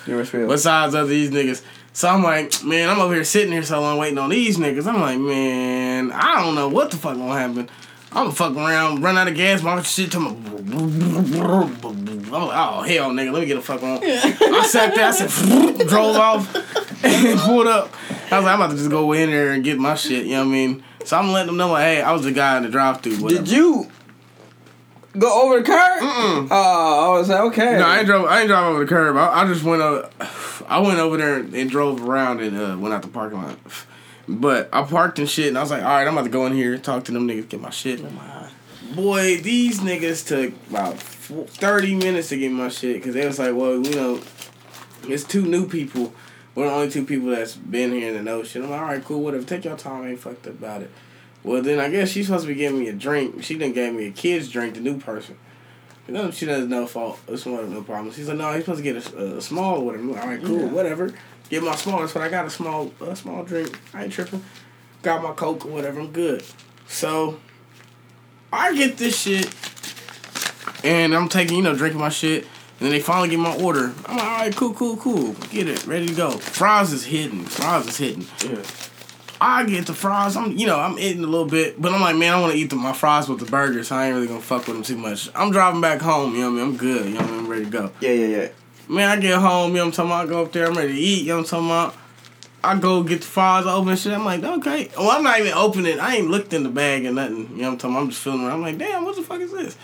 A: besides other these niggas. So I'm like, man, I'm over here sitting here so long waiting on these niggas. I'm like, man, I don't know what the fuck gonna happen. I'm gonna fuck around, run out of gas, my shit to my. Oh hell, nigga, let me get a fuck on. I sat there, I said, drove off, and pulled up. I was like, I'm about to just go in there and get my shit. You know what I mean? So I'm letting them know, like, hey, I was the guy in the drive-through.
B: Did you go over the curb?
A: Mm-mm.
B: Oh, I was like, okay.
A: No, I ain't drove. I ain't drive over the curb. I, I just went over. I went over there and drove around and uh, went out the parking lot. But I parked and shit, and I was like, all right, I'm about to go in here, talk to them niggas, get my shit. Oh Boy, these niggas took about 30 minutes to get my shit because they was like, well, you know, it's two new people. We're the only two people that's been here in the ocean. I'm like, all right, cool, whatever. Take your time. I ain't fucked up about it. Well, then I guess she's supposed to be giving me a drink. She didn't gave me a kid's drink, the new person. You know, she doesn't know fault. It's one no problem. She's like, no, he's supposed to get a, a small or whatever. All right, cool,
B: Yeah.
A: whatever. Get my smallest, but I got. A small, a small drink. I ain't tripping. Got my coke or whatever. I'm good. So I get this shit, and I'm taking, you know, drinking my shit. And then they finally get my order. I'm like, all right, cool, cool, cool. Get it, ready to go. Fries is hitting. Fries is hitting.
B: Yeah.
A: I get the fries. I'm, you know, I'm eating a little bit, but I'm like, man, I want to eat the, my fries with the burger, so I ain't really gonna fuck with them too much. I'm driving back home. You know what I mean? I'm good. You know what I mean? I'm ready to go.
B: Yeah, yeah, yeah.
A: Man, I get home. You know what I'm talking about? I go up there. I'm ready to eat. You know what I'm talking about? I go get the fries, I open shit. I'm like, okay. Well, I'm not even opening. I ain't looked in the bag or nothing. You know what I'm talking about? I'm just feeling around. I'm like, damn, what the fuck is this?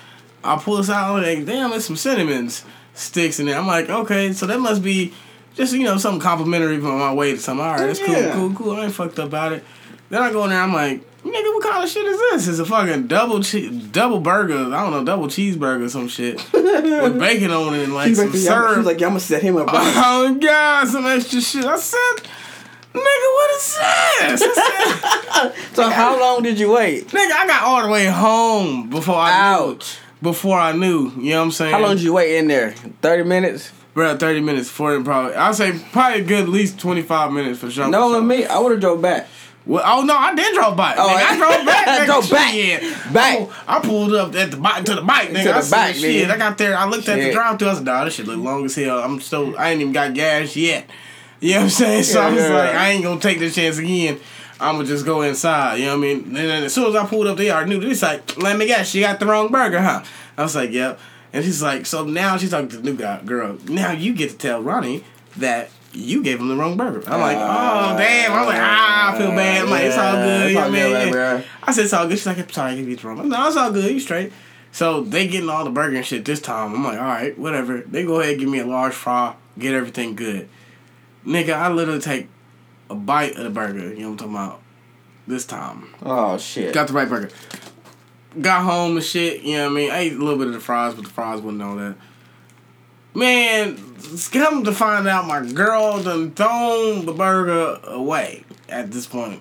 A: I pull this out. I'm like, damn, there's some cinnamons sticks in there. I'm like, okay, so that must be just, you know, something complimentary on my way to something. All right, that's
B: Yeah.
A: cool, cool, cool. I ain't fucked up about it. Then I go in there, I'm like, nigga, what kind of shit is this? It's a fucking double che- double burger. I don't know, double cheeseburger or some shit. with bacon on it and like
B: She's
A: some
B: like, yeah,
A: syrup.
B: she was like, yeah, I'm gonna set him up. right.
A: Oh god, some extra shit. I said, nigga, what is this? I said,
B: so how long did you wait?
A: nigga, I got all the way home before I knew.
B: Ouch.
A: Before I knew, you know what I'm saying?
B: How long did you wait in there? Thirty minutes.
A: Bro, thirty minutes for it probably. I'd say probably a good at least twenty five minutes for sure.
B: No,
A: for sure.
B: me, I would have drove back.
A: Well, oh no, I did drove by.
B: Oh,
A: nigga, I drove back. nigga.
B: Drove back.
A: Shit.
B: Back.
A: I, I pulled up at the bike to the bike, nigga.
B: To the
A: I said,
B: back,
A: shit.
B: nigga.
A: I got there. I looked at the drive through. I said, "Dawg, this shit look long as hell." I'm still. I ain't even got gas yet. You know what I'm saying? So I was
B: Yeah, yeah.
A: like, I ain't gonna take this chance again. I'm gonna just go inside. You know what I mean? And then as soon as I pulled up, they already knew. This like, let me guess, she got the wrong burger, huh? I was like, yep. And she's like, so now she's talking to the new guy, girl. Now you get to tell Ronnie that you gave him the wrong burger. I'm like, oh damn. I'm like, ah, I feel bad. I'm like, it's all good.
B: it's
A: You know
B: all
A: I
B: good,
A: Yeah.
B: right.
A: I said it's all good. She's like, I'm sorry, I gave you the wrong. Like, no, it's all good. You straight. So they getting all the burger and shit this time. I'm like, all right, whatever. They go ahead and give me a large fry, get everything good. Nigga, I literally take a bite of the burger. You know what I'm talking about? This time.
B: Oh shit.
A: Got the right burger. Got home and shit, you know what I mean? I ate a little bit of the fries, but the fries wasn't all that. Man, it's come to find out my girl done thrown the burger away at this point.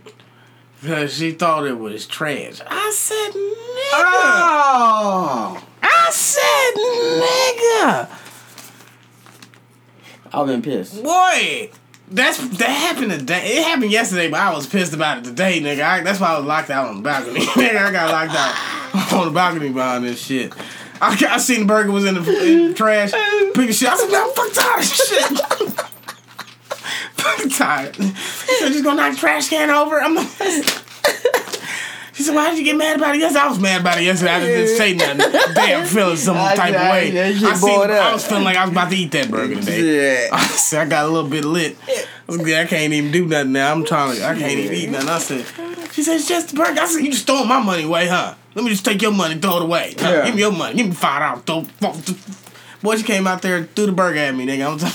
A: Because she thought it was trash. I said, nigga.
B: Oh.
A: I said, nigga.
B: I've been pissed.
A: Boy, that's that happened today. It happened yesterday, but I was pissed about it today, nigga. I, that's why I was locked out on the balcony. nigga, I got locked out on the balcony behind this shit. I, I seen the burger was in the, in the trash. Pick shit. I said, man, I'm fucking tired of shit. fucking tired. So just gonna knock the trash can over. I'm like, She said, "Why did you get mad about it yesterday?" I was mad about it yesterday. I didn't say nothing. Damn, feeling some
B: I-
A: type
B: I-
A: of way. I, seen. I was feeling like I was about to eat that burger today.
B: Yeah.
A: I said, I got a little bit lit. I, was I can't even do nothing now. I'm trying to. I can't even eat nothing. I said, she said, it's just the burger. I said, you just throwing my money away, huh? Let me just take your money, and throw it away.
B: Yeah.
A: Give me your money. Give me five dollars. Throw. fuck- Boy, she came out there and threw the burger at me, nigga. I'm t-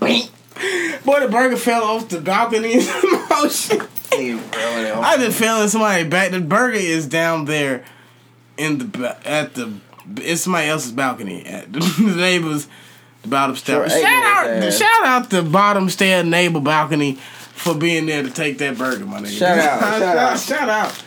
A: Boy, the burger fell off the balcony in motion. I just fell in somebody's back. The burger is down there in the at the. It's somebody else's balcony. At the, neighbors, the bottom stair.
B: Sure,
A: shout out, shout out the bottom stair neighbor balcony for being there to take that burger, my nigga.
B: Shout out, shout out.
A: shout out.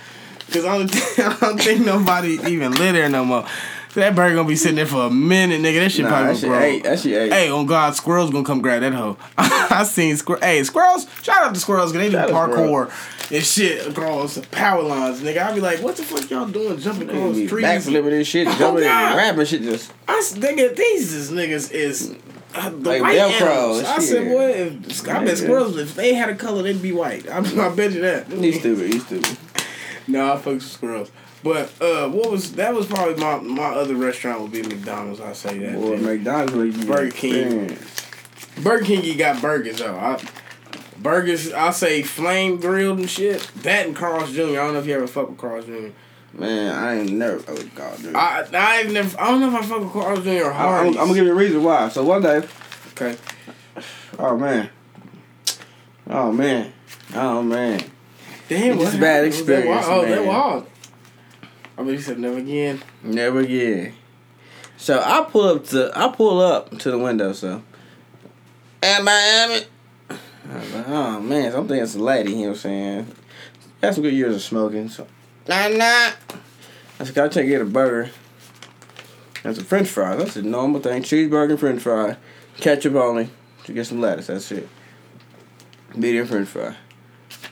A: Cause I don't, I don't think nobody even live there no more. That burger gonna be sitting there for a minute, nigga. That shit
B: Nah,
A: probably
B: that shit ate. That shit ate.
A: Hey, on God, squirrels gonna come grab that hoe. I seen squirrels. Hey, squirrels! Shout out to squirrels, cause they do
B: Shout
A: parkour and shit across power lines, nigga. I be like, what the fuck y'all doing, jumping across trees?
B: backflipping this shit, oh, jumping
A: God.
B: and rapping shit. Just
A: I nigga, these is niggas is. Uh, the
B: Like
A: white
B: Velcro,
A: animals. I said, boy, if, I bet
B: Yeah.
A: squirrels, if they had a color, they'd be white. I, I bet you that.
B: he's stupid. He's stupid.
A: No, I fuck with squirrels. But uh, what was that? Was probably my my other restaurant would be McDonald's. I say that.
B: Boy. McDonald's be
A: Burger King.
B: Man.
A: Burger King, you got burgers though. I, burgers, I'll say flame grilled and shit. That and Carl's Jr. I don't know if you ever fuck with Carl's Jr.
B: Man, I ain't never. Oh God, dude.
A: I I ain't never. I don't know if I fuck with Carl's Jr. or
B: I'm, I'm gonna give you a reason why. So one day,
A: okay.
B: oh man, oh man, oh man,
A: Damn,
B: It's
A: what
B: a bad?
A: Was that
B: experience,
A: wild? Oh, that
B: man.
A: wild. I mean, you said never again.
B: never again. So I pull up to I pull up to the window. So, am I am? I was like, oh man, so I'm thinking it's a lady. You know what I'm saying? Got some good years of smoking. So, nah nah. I said, can I take you get a burger? That's a French fry. That's a normal thing. Cheeseburger, and French fry, ketchup only. To get some lettuce. That's it. Medium French fry.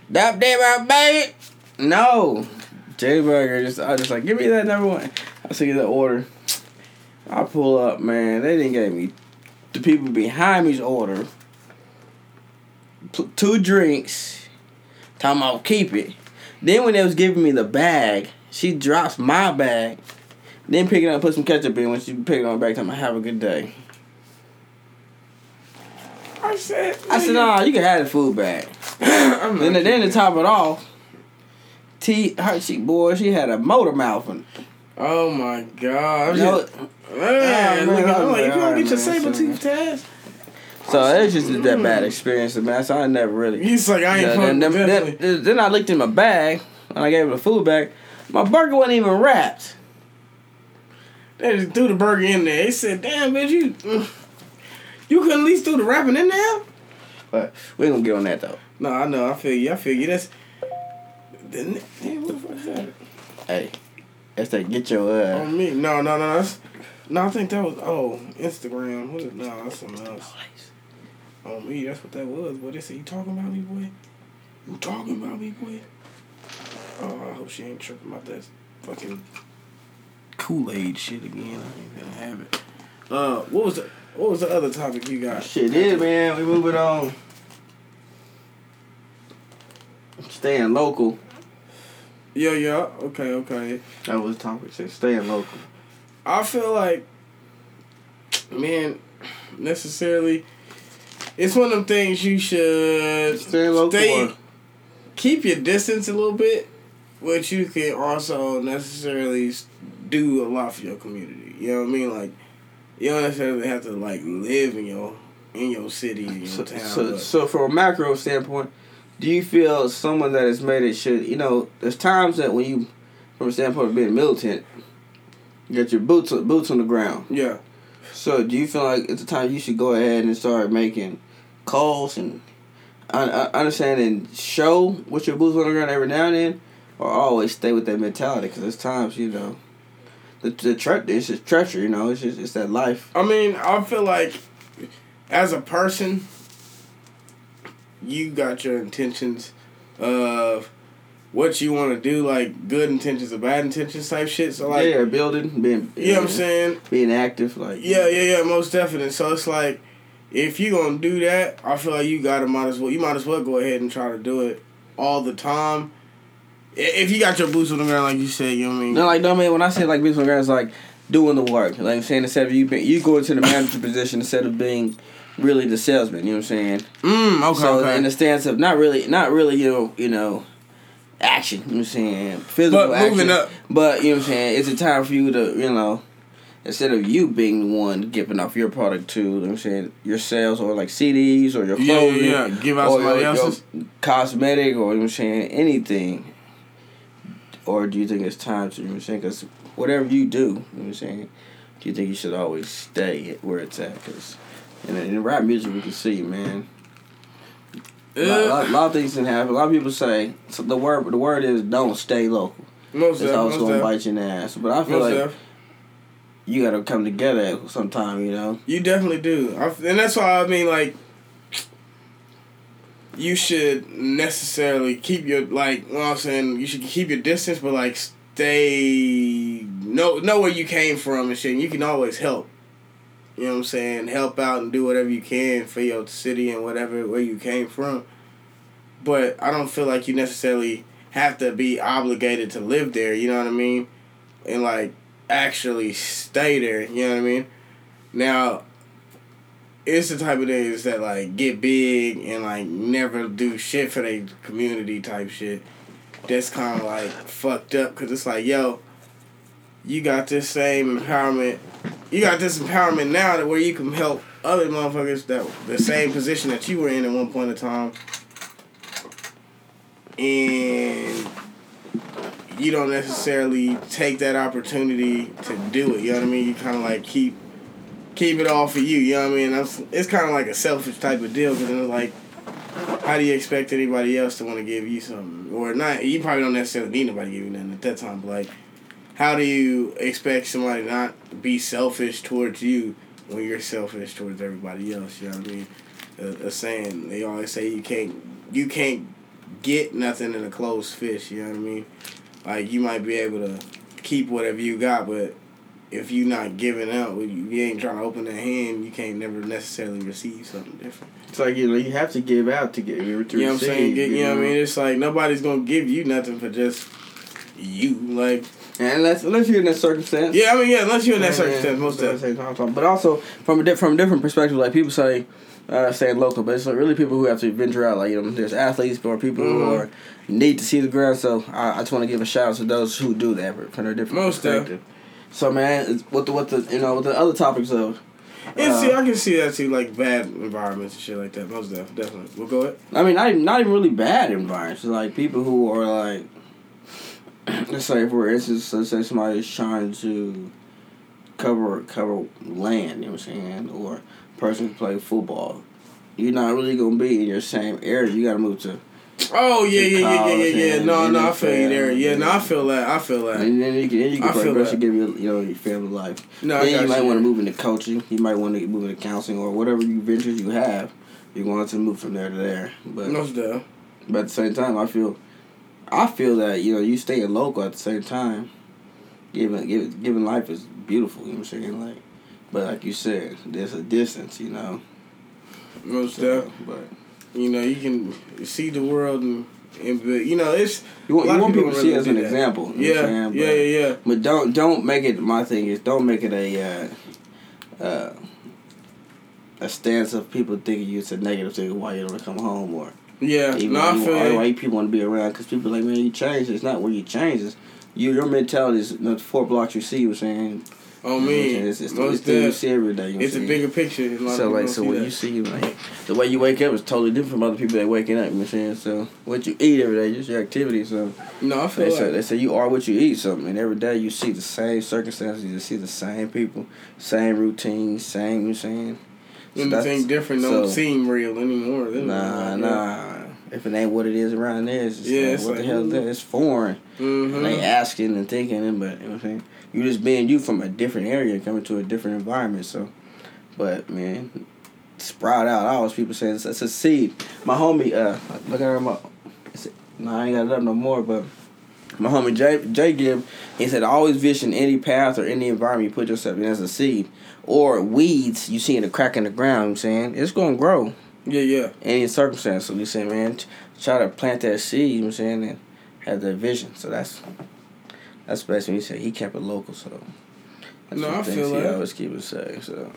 B: That day, baby. No. J Burger. Just I just like give me that number one. I see the order. I pull up, man. They didn't give me the people behind me's order. Two drinks. Talking about keep it. Then when they was giving me the bag, she drops my bag. Then pick it up, put some ketchup in. When she pick it on back, time I have a good day.
A: I said.
B: I said, nah, you can have the food bag.
A: I'm
B: Then, then to top it off, T her she boy, she had a motor mouth and
A: Oh my god. Oh I'm
B: no,
A: just- man,
B: man,
A: look, I'm
B: oh
A: like, you gonna get your saber tooth test?
B: So it was just that bad experience, man. So I never really.
A: He's like, I ain't
B: Yeah,
A: fucking
B: then, then, then, then I looked in my bag and I gave her the food bag. My burger wasn't even wrapped.
A: They just threw the burger in there. They said, damn, bitch, you. mm, You couldn't at least do the wrapping in there?
B: But we ain't gonna get on that though.
A: No, I know. I feel you. I feel you. That's. Damn, what the fuck is that?
B: Hey, that's that get your uh.
A: On me. No, no, no. That's. No, I think that was. Oh, Instagram. What is, no, that's something else. On me. That's what that was. But they said, you talking about me, boy? You talking about me, boy? Oh, I hope she ain't tripping about that fucking Kool Aid shit again. I ain't gonna have it. Uh, what was the what was the other topic you got?
B: Shit is man. We moving on. Staying local.
A: Yeah, yeah. Okay, okay.
B: That was the topic. Said staying local.
A: I feel like, man, necessarily, it's one of them things you should
B: Staying local.
A: stay, keep your distance a little bit, but you can also necessarily do a lot for your community. You know what I mean? Like, you don't necessarily have to like live in your in your city, in your
B: So,
A: town.
B: so, so from a macro standpoint, do you feel someone that has made it should you know? There's times that when you, from a standpoint of being militant, you got your boots boots on the ground.
A: yeah,
B: So do you feel like it's the time you should go ahead and start making calls and I, I understand and show what your boots on the ground every now and then, or always stay with that mentality? Because there's times you know, the the tre- it's just treachery. You know, it's just it's that life.
A: I mean, I feel like as a person, you got your intentions of what you want to do, like good intentions or bad intentions type shit. So like,
B: yeah, building, being
A: you know what I'm saying?
B: being active, like
A: Yeah, yeah, yeah, most definitely. So it's like, if you gonna do that, I feel like you gotta might as well you might as well go ahead and try to do it all the time if you got your boots on the ground, like you said, you know what I mean.
B: No, like no man. When I say like boots on the ground, it's like doing the work. Like I'm saying, instead of you being, you go into the manager position instead of being really the salesman. You know what I'm saying?
A: Mm, okay,
B: so
A: okay.
B: in the stance of not really, not really, you know, you know, action. You know what I'm saying? Physical
A: But moving
B: action.
A: up.
B: But you know what I'm saying? It's a time for you to, you know, instead of you being the one giving off your product to, you know I'm saying, your sales or like CDs or your
A: Yeah, yeah,
B: clothing.
A: yeah. Give out somebody
B: your, your cosmetic or you know I'm saying, anything. Or do you think it's time to, you know I'm saying? Because whatever you do, you know what I'm saying, do you think you should always stay where it's at? Because in, in rap music, we can see, man. A lot,
A: Uh,
B: lot, lot of things can happen. A lot of people say so the word. The word is don't stay local.
A: most
B: That's always gonna bite you in the ass. But I feel
A: most
B: like. You gotta come together sometime. You know.
A: You definitely do, I, and that's why I mean, like, you should necessarily keep your like. Well, I'm saying you should keep your distance, but like stay know know where you came from and shit. And you can always help. You know what I'm saying? Help out and do whatever you can for your city and whatever where you came from. But I don't feel like you necessarily have to be obligated to live there. You know what I mean? And like actually stay there. You know what I mean? Now, it's the type of days that like get big and like never do shit for their community type shit. That's kind of like fucked up because it's like, yo, you got this same empowerment. You got this empowerment now that where you can help other motherfuckers that the same position that you were in at one point in time. And you don't necessarily take that opportunity to do it. You know what I mean? You kind of like keep keep it all for you. You know what I mean? That's, it's kind of like a selfish type of deal because it's like, how do you expect anybody else to want to give you something or not? You probably don't necessarily need nobody to give you nothing at that time, but like, how do you expect somebody not to be selfish towards you when you're selfish towards everybody else? You know what I mean? A, a saying they always say you can't you can't get nothing in a closed fish. You know what I mean? Like you might be able to keep whatever you got, but if you're not giving out, you, you ain't trying to open that hand, you can't never necessarily receive something different.
B: It's like you know you have to give out to get to
A: You know what I'm saying? Get, you know what I mean? It's like nobody's gonna give you nothing for just you. Like
B: And unless unless you're in that circumstance.
A: yeah, I mean yeah, unless you're in that
B: Yeah,
A: circumstance, most of
B: the time, time. But also from a di- from a different perspective, like people say, uh, saying local, but it's like really people who have to venture out. Like you know, there's athletes or people who
A: Mhm.
B: are need to see the ground. So I, I just want to give a shout out to those who do that from their different
A: Most
B: perspective. So man, what the what the you know with the other topics of.
A: And
B: uh,
A: see, I can see that too, like bad environments and shit like that. Most def, definitely. We'll go ahead.
B: I mean, not even, not even really bad environments. Like people who are like, let's say for instance, let's say somebody's trying to cover cover land. You know what I'm saying? Or a person play football. You're not really gonna be in your same area. You gotta move to,
A: Oh yeah, yeah, yeah, yeah, yeah, yeah. No, no, I feel you there. Yeah, no, I feel that. I feel that.
B: and then you can, then you can
A: I feel
B: progress
A: that.
B: and give you you know your family life.
A: No, I
B: then you might want to move into coaching. You might want to move into counseling or whatever you ventures you have. You want to move from there to there, but.
A: Most def.
B: But at the same time, I feel, I feel that you know you staying local at the same time, giving giving, giving life is beautiful. You know what I'm saying? Like, but like you said, there's a distance. You know.
A: Most
B: So,
A: def.
B: but
A: You know, you can see the world and, and but, you know, it's
B: you want you want
A: people
B: to see
A: really
B: it as an
A: that.
B: example. You
A: yeah,
B: know what I'm
A: yeah,
B: saying?
A: yeah,
B: But,
A: yeah.
B: but don't don't make it. My thing is don't make it a. Uh, uh, a stance of people thinking you it's a negative thing why you don't come home or
A: Yeah,
B: even
A: no, I
B: you-
A: feel
B: why people want to be around because people like man you changed it's not where you changed it's you your mentality is the four blocks you see you saying
A: Oh man,
B: it's, it's,
A: most
B: it's you see every day you know
A: It's a bigger picture. a
B: so like so when
A: that.
B: you see like the way you wake up is totally different from other people that waking up you know what I'm saying so what you eat every day just your activity so
A: no, I feel
B: they
A: like
B: say they say you are what you eat something and every day you see the same circumstances you see the same people same routine same you know what I'm saying So
A: anything different don't seem real anymore.
B: Nah,
A: like
B: nah. If it ain't what it is around there, it's just
A: Yeah,
B: like,
A: it's
B: what
A: like,
B: the hell is that? It's foreign.
A: that. Mhm.
B: They asking and thinking, and but you know what I'm saying. You just being you from a different area, coming to a different environment. So, but man, sprout out. I always people saying it's, it's a seed. My homie, uh, look at. My, it's, no, I ain't got it up no more. But my homie Jay Jay Gibb, he said always vision any path or any environment you put yourself in as a seed or weeds you see in a crack in the ground. You know I'm saying it's gonna grow
A: Yeah, yeah.
B: any circumstance. So we say, man, t- try to plant that seed, you know what I'm saying, and have that vision. So that's that's best when he said he kept it local. So that's
A: No, I feel
B: he
A: that.
B: always keep it safe. So.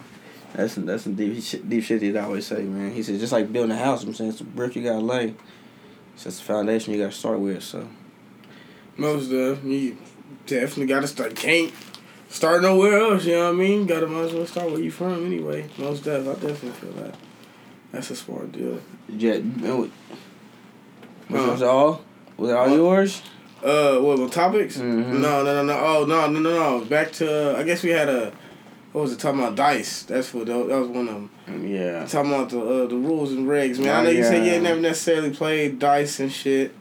B: That's some, that's some deep shit, deep shit he'd always say, man. He said just like building a house, I'm saying it's a brick you gotta lay. It's just the foundation you gotta start with. So
A: Most of you definitely got to start. Can't start nowhere else. You know what I mean? Got to might as well start where you from anyway. Most def, I definitely feel that. That's a smart deal.
B: yeah, was
A: Uh,
B: it all? Was it all
A: What?
B: yours?
A: Uh, what well, topics?
B: Mhm.
A: No, no, no, no. Oh, no, no, no, no. Back to. I guess we had a. What was it talking about? Dice. That's what that was one of them.
B: Yeah.
A: Talking about the uh, the rules and regs, man. I know you said you ain't never necessarily played dice and shit,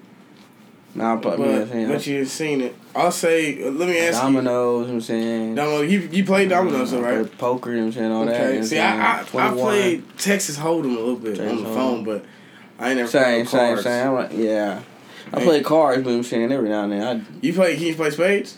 B: Nah,
A: but
B: but, man,
A: but you seen it. I'll say. Uh, let me ask
B: dominoes, you know what I'm saying?
A: you. Domino. You you played dominoes, though, right?
B: Poker, you know what I'm saying? All that. you know
A: Okay.
B: what
A: See, I I? I played Texas Hold'em a little bit
B: Texas
A: on the
B: Hold'em.
A: phone, but I ain't never
B: Same,
A: played
B: same,
A: cards.
B: same. Like, yeah. I play cards, but you know what I'm saying every now and then.
A: I, You play? Can you play spades?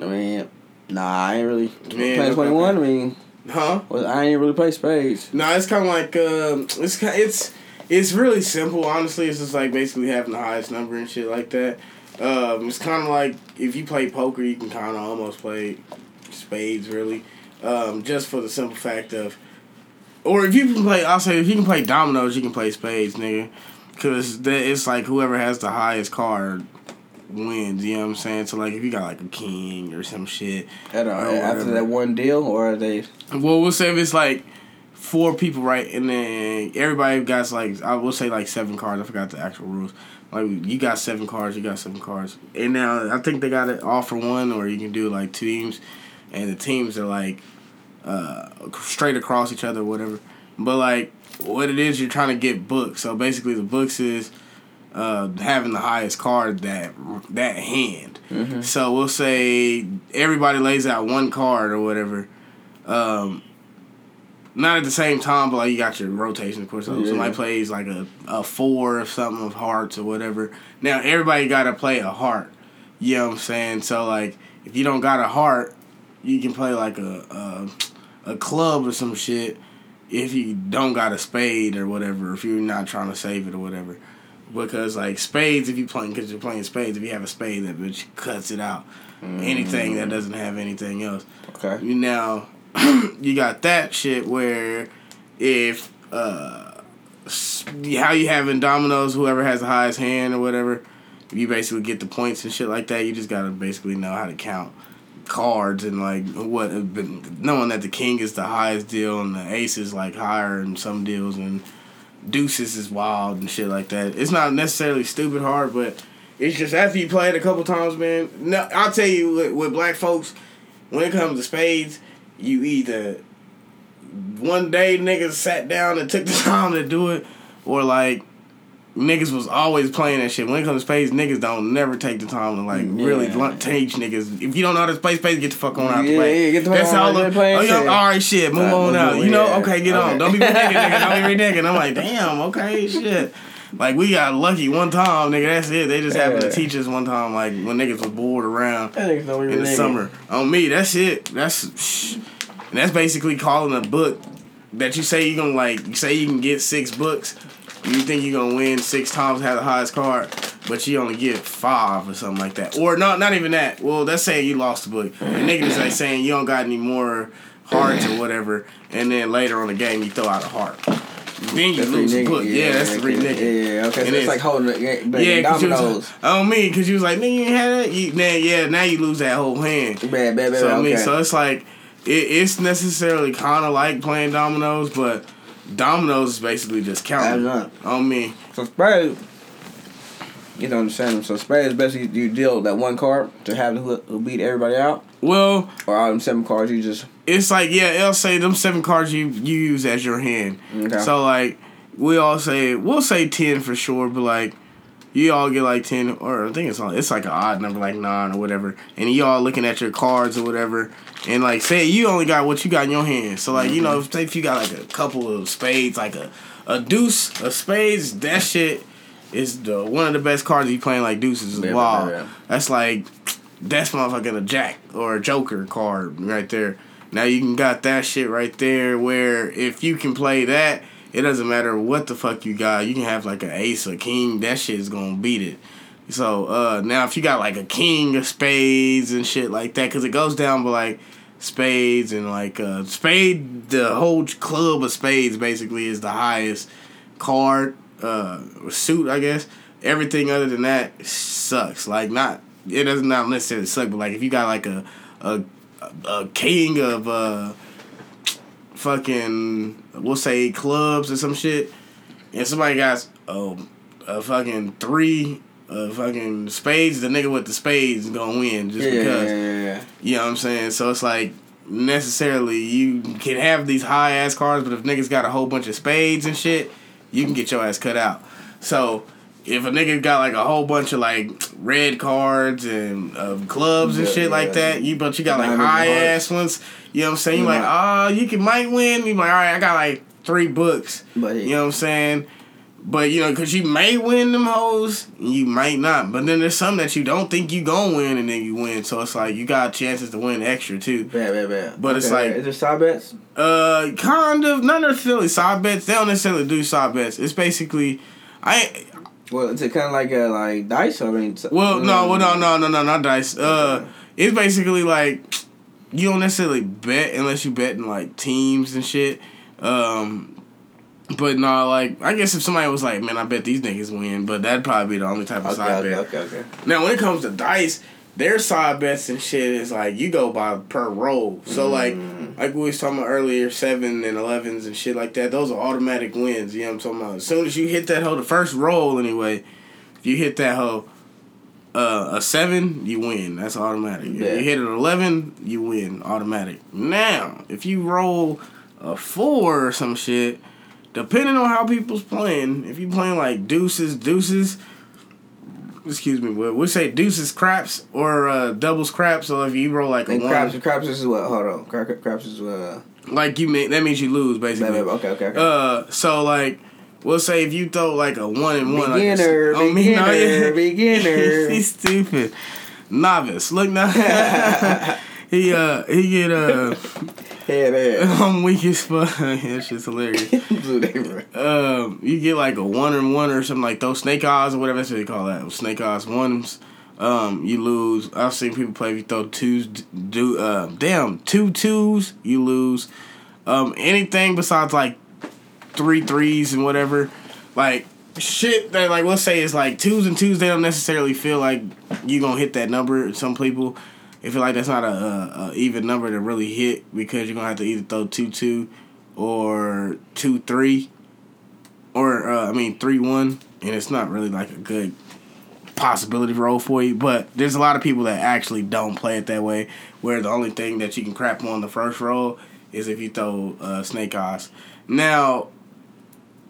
B: I, mean, nah, I ain't really
A: Man,
B: playing 21. I mean,
A: Huh?
B: well, I ain't really play spades.
A: No, it's kind of like um, it's ki- it's it's really simple. Honestly, it's just like basically having the highest number and shit like that. Um, it's kind of like if you play poker, you can kind of almost play spades, really, um, just for the simple fact of, or if you can play, I'll say if you can play dominoes, you can play spades, nigga, because it's like whoever has the highest card wins. You know what I'm saying? So like if you got like a king or some shit,
B: At, after that one deal, or are they?
A: well, we'll say if it's like four people, right, and then everybody got like I will say like seven cards. I forgot the actual rules. Like you got seven cards, you got seven cards, and now I think they got it all for one, or you can do like two teams, and the teams are like uh, straight across each other, or whatever. But like what it is, you're trying to get books. So basically, the books is uh, having the highest card that that hand.
B: Mhm.
A: So we'll say everybody lays out one card or whatever. Um, not at the same time, but like you got your rotation, of course. So
B: Yeah.
A: somebody plays like a, a four or something of hearts or whatever. Now everybody got to play a heart. You know what I'm saying? So like if you don't got a heart, you can play like a a, a club or some shit. If you don't got a spade or whatever, if you're not trying to save it or whatever, because like spades, if you playing because you're playing spades, if you have a spade, that bitch cuts it out. Anything that doesn't have anything else.
B: Okay.
A: You now you got that shit where if uh how you have in dominoes, whoever has the highest hand or whatever, you basically get the points and shit like that. You just gotta basically know how to count cards and like what but knowing that the king is the highest deal and the ace is like higher in some deals and deuces is wild and shit like that. It's not necessarily stupid hard, but it's just after you play it a couple times, man. No, I'll tell you with, with black folks, when it comes to spades, you either one day niggas sat down and took the time to do it, or like niggas was always playing that shit. When it comes to space, niggas don't never take the time to like really blunt teach niggas. If you don't know how to play spades, get the fuck on out the way.
B: yeah, get the fuck
A: That's
B: on
A: all.
B: out the way,
A: oh,
B: shit.
A: all right, shit, move on out. You know, okay, get on. Don't be reneging, nigga. Don't be reneging. I'm like, damn, okay, shit. Like we got lucky one time, nigga. That's it. They just happened to teach us one time, like when niggas was bored around
B: I think so.
A: in the summer. On me, that's it. That's shh. and that's basically calling a book that you say you're gonna like. You say you can get six books. You think you're gonna win six times, have the highest card, but you only get five or something like that. Or not, not even that. Well, that's saying you lost the book. And niggas like saying you don't got any more hearts or whatever, and then later on the game you throw out a heart. Then you lose the book.
B: niggas.
A: Yeah, that's the three
B: yeah. Yeah, okay. So
A: And
B: it's like holding the yeah,
A: Yeah,
B: dominoes.
A: was, on me, cause you was like, nigga, you ain't had that. You, now, yeah, now you lose that whole hand.
B: Bad, bad, bad.
A: So I
B: okay.
A: so it's like it, it's necessarily kind of like playing dominoes, but dominoes is basically just counting on me.
B: So spades, you don't understand. So spades basically you deal that one card to have who, who beat everybody out,
A: Well,
B: or out of them seven cards you just
A: it's like yeah, it'll say them seven cards you you use as your hand.
B: Okay.
A: So like we all say we'll say ten for sure, but like you all get like ten or I think it's all it's like an odd number like nine or whatever, and you all looking at your cards or whatever, and like say you only got what you got in your hand. So like you know say if you got like a couple of spades, like a a deuce, a spades, that shit is the one of the best cards you playing like deuces is
B: Yeah,
A: wild.
B: yeah, yeah.
A: That's like that's motherfucking a jack or a joker card right there. Now you can got that shit right there where if you can play that, it doesn't matter what the fuck you got. You can have like an ace or king. That shit is gonna beat it. So uh, now if you got like a king of spades and shit like that, because it goes down but like spades and like uh, spade, the whole club of spades basically is the highest card uh, suit, I guess. Everything other than that sucks. Like not it doesn't not necessarily suck, but like if you got like a a, a king of uh, fucking we'll say clubs or some shit, and somebody got oh a fucking three uh, fucking spades, the nigga with the spades is gonna win just
B: Yeah,
A: because.
B: yeah, yeah, yeah.
A: You know what I'm saying? So it's like necessarily you can have these high ass cards, but if niggas got a whole bunch of spades and shit, you can get your ass cut out. So if a nigga got like a whole bunch of like red cards and uh, clubs and
B: Yeah,
A: shit like
B: yeah.
A: that, you but you got like high ass ones. You know what I'm saying? You like, oh, you can might win. You like, all right, I got like three books.
B: But
A: You know what I'm saying? But you know, cause you may win them hoes, you might not. But then there's some that you don't think you gonna win, and then you win. So it's like you got chances to win extra too.
B: bad, bad, bad.
A: But it's like-
B: is there side bets?
A: Uh, kind of, not necessarily side bets. They don't necessarily do side bets. It's basically, I
B: Well, it's kind of like a like dice. I mean,
A: well no well no no no no not dice. Uh, it's basically like you don't necessarily bet unless you bet in like teams and shit. Um. But no, like I guess if somebody was like, "Man, I bet these niggas win," but that'd probably be the only type of
B: Okay,
A: side
B: okay,
A: bet.
B: okay, okay.
A: Now, when it comes to dice, their side bets and shit is like you go by per roll. So like, like we was talking about earlier, seven and elevens and shit like that. Those are automatic wins. You know what I'm talking about? As soon as you hit that hoe, the first roll anyway, if you hit that hoe, uh, a seven, you win. That's automatic. If you hit an eleven, you win automatic. Now, if you roll a four or some shit, depending on how people's playing, if you playing like deuces, deuces, excuse me, we we say deuces craps or uh, doubles craps. So if you roll like a
B: And
A: one,
B: craps, craps is what? Hold on, Cra- cra- craps is uh.
A: like you mean that means you lose basically.
B: Okay, okay, okay.
A: Uh, so like, we'll say if you throw like a one and one,
B: Beginner,
A: like a,
B: beginner, beginner.
A: He's stupid, novice. Look now, he uh he get uh
B: Head ass.
A: I'm weak as fuck. that shit's hilarious. Um, you get like a one and one or something like those snake eyes or whatever that's what they call that. Snake eyes ones. Um, you lose. I've seen people play if you throw twos, do uh, damn two twos, you lose. Um, anything besides like three threes and whatever, like shit that like let's say it's like twos and twos. They don't necessarily feel like you gonna hit that number. Some people, they feel like that's not a, a, a even number to really hit because you're gonna have to either throw two two or two three or uh, I mean three one, and it's not really like a good possibility roll for you. But there's a lot of people that actually don't play it that way, where the only thing that you can crap on the first roll is if you throw uh, snake eyes. Now,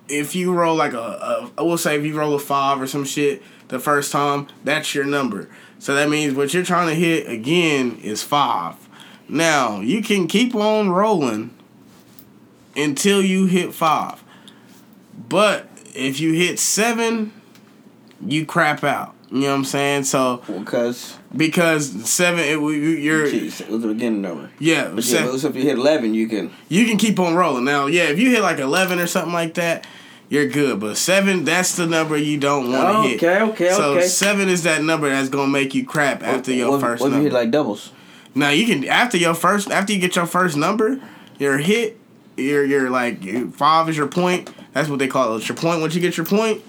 A: if you roll like a, a, I will say if you roll a five or some shit the first time, that's your number. So that means what you're trying to hit again is five. Now you can keep on rolling until you hit five. But if you hit seven, you crap out. You know what I'm saying? So
B: Because
A: because seven, it, you- you're
B: it was the beginning number.
A: yeah,
B: But
A: se-
B: yeah, so if you hit eleven, you can.
A: you can keep on rolling. Now, yeah, if you hit like eleven or something like that, you're good. But seven, that's the number you don't want to hit.
B: Okay, okay,
A: so
B: okay.
A: seven is that number that's gonna make you crap after your
B: what,
A: first
B: What if you
A: number.
B: hit like doubles?
A: now you can after your first after you get your first number, your hit, your your like your five is your point. That's what they call it. It's your point. Once you get your point,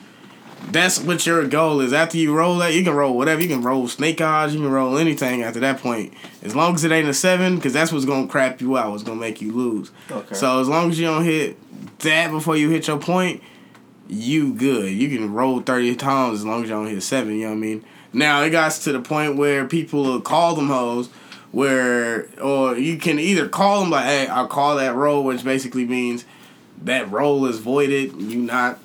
A: that's what your goal is. After you roll that, you can roll whatever. You can roll snake eyes. You can roll anything after that point, as long as it ain't a seven, because that's what's gonna crap you out. What's gonna make you lose.
B: Okay.
A: So as long as you don't hit that before you hit your point, you good. You can roll thirty times as long as you don't hit seven. You know what I mean? Now it got to the point where people will call them hoes, where or you can either call them like, "Hey, I'll call that roll," which basically means that roll is voided. You not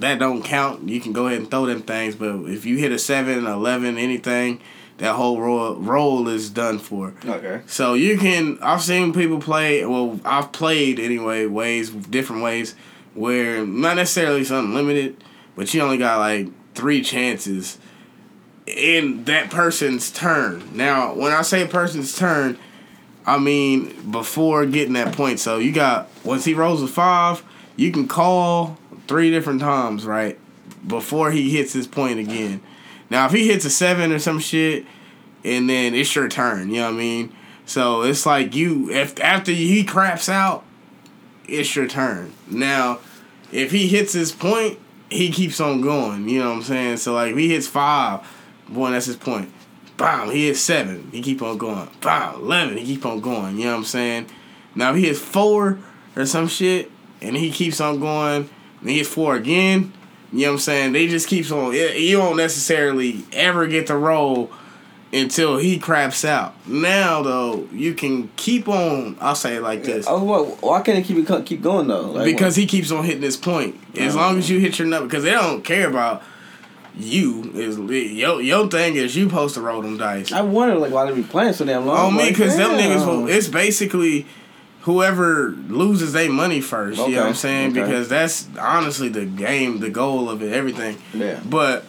A: that don't count. You can go ahead and throw them things, but if you hit a seven, eleven, anything, that whole roll roll is done for.
B: Okay.
A: So you can. I've seen people play. Well, I've played anyway. Ways different ways where not necessarily it's unlimited, but you only got like three chances in that person's turn. Now, when I say person's turn, I mean before getting that point. So you got once he rolls a five, you can call three different times, right? Before he hits his point again. Now if he hits a seven or some shit, and then it's your turn. You know what I mean? So it's like you if after he craps out, it's your turn. Now, if he hits his point, he keeps on going. You know what I'm saying? So like if he hits five, boy, that's his point. Bam, he hits seven, he keep on going. Bam, eleven, he keep on going. You know what I'm saying? Now if he hits four or some shit, and he keeps on going, and he hits four again. You know what I'm saying? They just keeps on. You don't necessarily ever get to roll until he craps out. Now though, you can keep on. I'll say it like this.
B: Oh, what? Why can't he keep keep going though? Like,
A: because he keeps on hitting his point. As oh. long as you hit your number, because they don't care about you. Is your your thing is you supposed to roll them dice.
B: I wonder like why they be playing so damn long.
A: Oh me, because them niggas. Will, it's basically whoever loses their money first. You know what I'm saying?
B: okay.
A: Because that's honestly the game, the goal of it, everything.
B: Yeah.
A: But